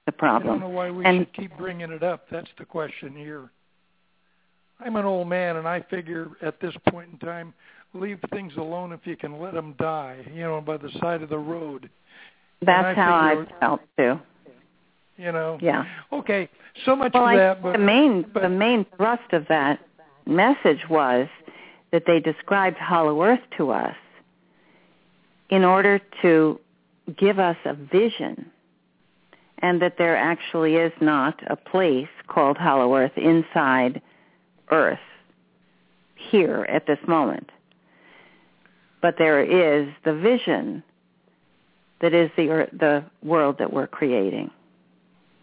the I don't know why we And- should keep bringing it up. That's the question here. I'm an old man, and I figure at this point in time, leave things alone if you can let them die. You know, by the side of the road. That's I how I felt too. You know. Yeah. Okay. So much Well, for I that. But the main but, the main thrust of that message was that they described Hollow Earth to us in order to give us a vision and that there actually is not a place called Hollow Earth inside Earth here at this moment. But there is the vision that is the earth, the world that we're creating.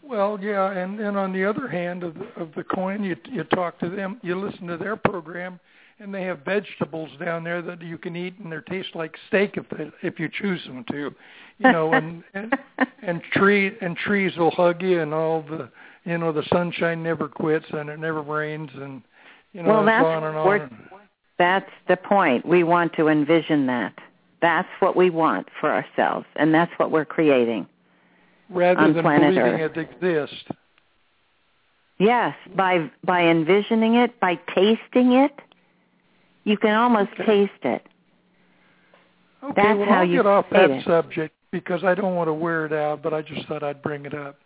Well, yeah, and and on the other hand of the, of the coin, you you talk to them, you listen to their program, and they have vegetables down there that you can eat, and they taste like steak if they, if you choose them to, you know, and and and tree and trees will hug you, and all the you know the sunshine never quits, and it never rains, and you know Well, that's on and on. That's the point. We want to envision that. That's what we want for ourselves, and that's what we're creating. rather than believing Earth. it exists. Yes, by by envisioning it, by tasting it, you can almost Okay. taste it. Okay, That's well, how I'll you get off that it. subject because I don't want to wear it out, but I just thought I'd bring it up.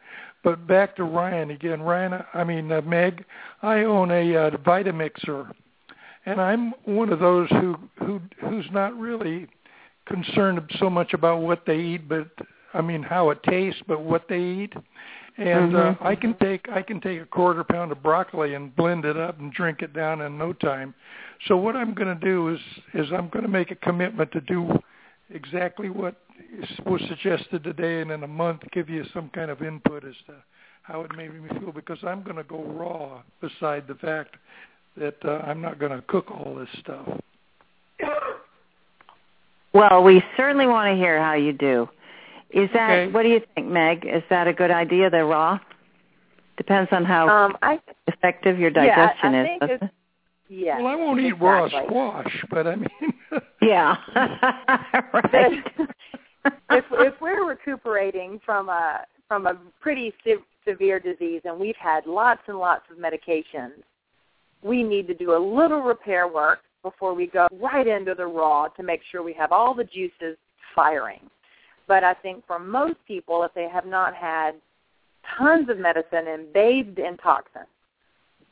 But back to Ryan again. Ryan, I mean uh, Meg, I own a uh, Vitamixer, and I'm one of those who who who's not really concerned so much about what they eat, but I mean how it tastes, but what they eat. And uh, Mhm. I can take I can take a quarter pound of broccoli and blend it up and drink it down in no time. So what I'm going to do is is I'm going to make a commitment to do exactly what was suggested today, and in a month give you some kind of input as to how it made me feel. Because I'm going to go raw. Beside the fact that uh, I'm not going to cook all this stuff. Well, we certainly want to hear how you do. Is that Okay. what do you think, Meg? Is that a good idea, the raw? Depends on how Um, I effective your yeah, I- digestion I is. Yeah. well, I won't eat raw squash, but I mean. Yeah. right. if if we're recuperating from a from a pretty se- severe disease and we've had lots and lots of medications, we need to do a little repair work before we go right into the raw to make sure we have all the juices firing. But I think for most people, if they have not had tons of medicine and bathed in toxins,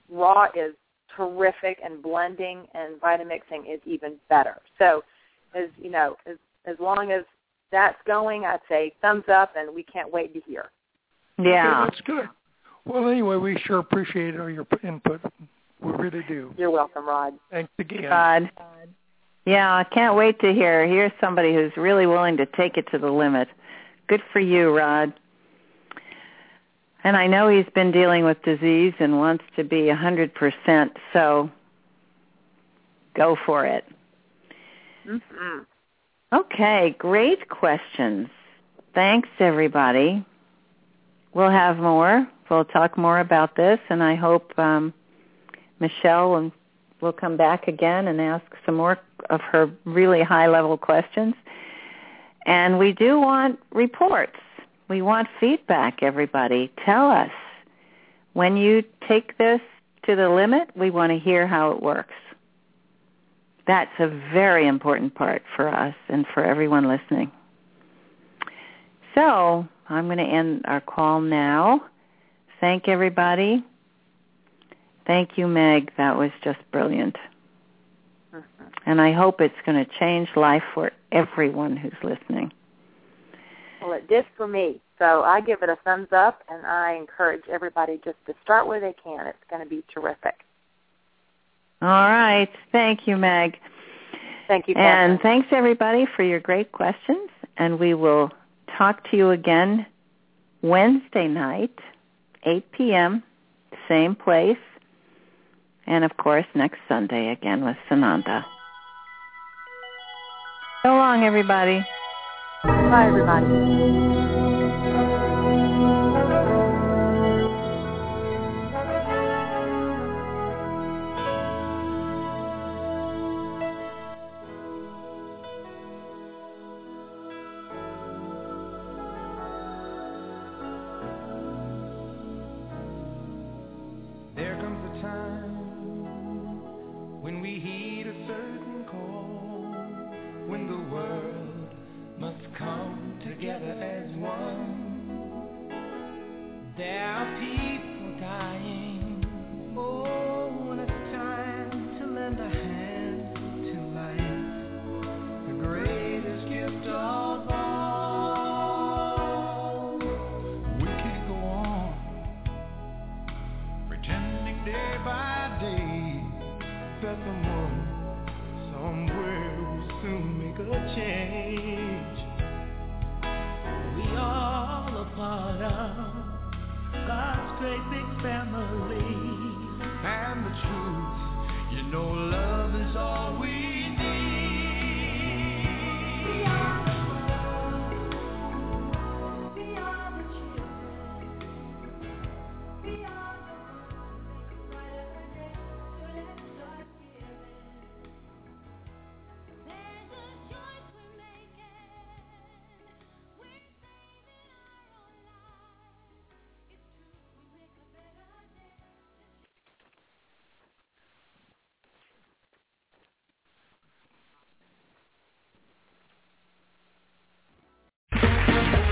raw is terrific and blending and vitamixing is even better. So as you know, as as long as that's going, I'd say thumbs up and we can't wait to hear. Yeah. Okay, that's good. Well, anyway, we sure appreciate all your input. We really do. You're welcome, Rod. Thanks again. God. Yeah, I can't wait to hear. Here's somebody who's really willing to take it to the limit. Good for you, Rod. And I know he's been dealing with disease and wants to be a 100%, so go for it. Mm-hmm. Okay, great questions. Thanks, everybody. We'll have more. We'll talk more about this, and I hope um, Michelle will- will come back again and ask some more of her really high-level questions. And we do want reports. We want feedback, everybody. Tell us. When you take this to the limit, we want to hear how it works. That's a very important part for us and for everyone listening. So I'm going to end our call now. Thank everybody. Thank you, Meg. That was just brilliant. Mm-hmm. And I hope it's going to change life for everyone who's listening. Well, it did for me. So I give it a thumbs up, and I encourage everybody just to start where they can. It's going to be terrific. All right. Thank you, Meg. Thank you, And thanks everybody for your great questions. And we will talk to you again Wednesday night, 8 p.m., same place. And of course, next Sunday again with Sananda. So long, everybody. Bye, everybody.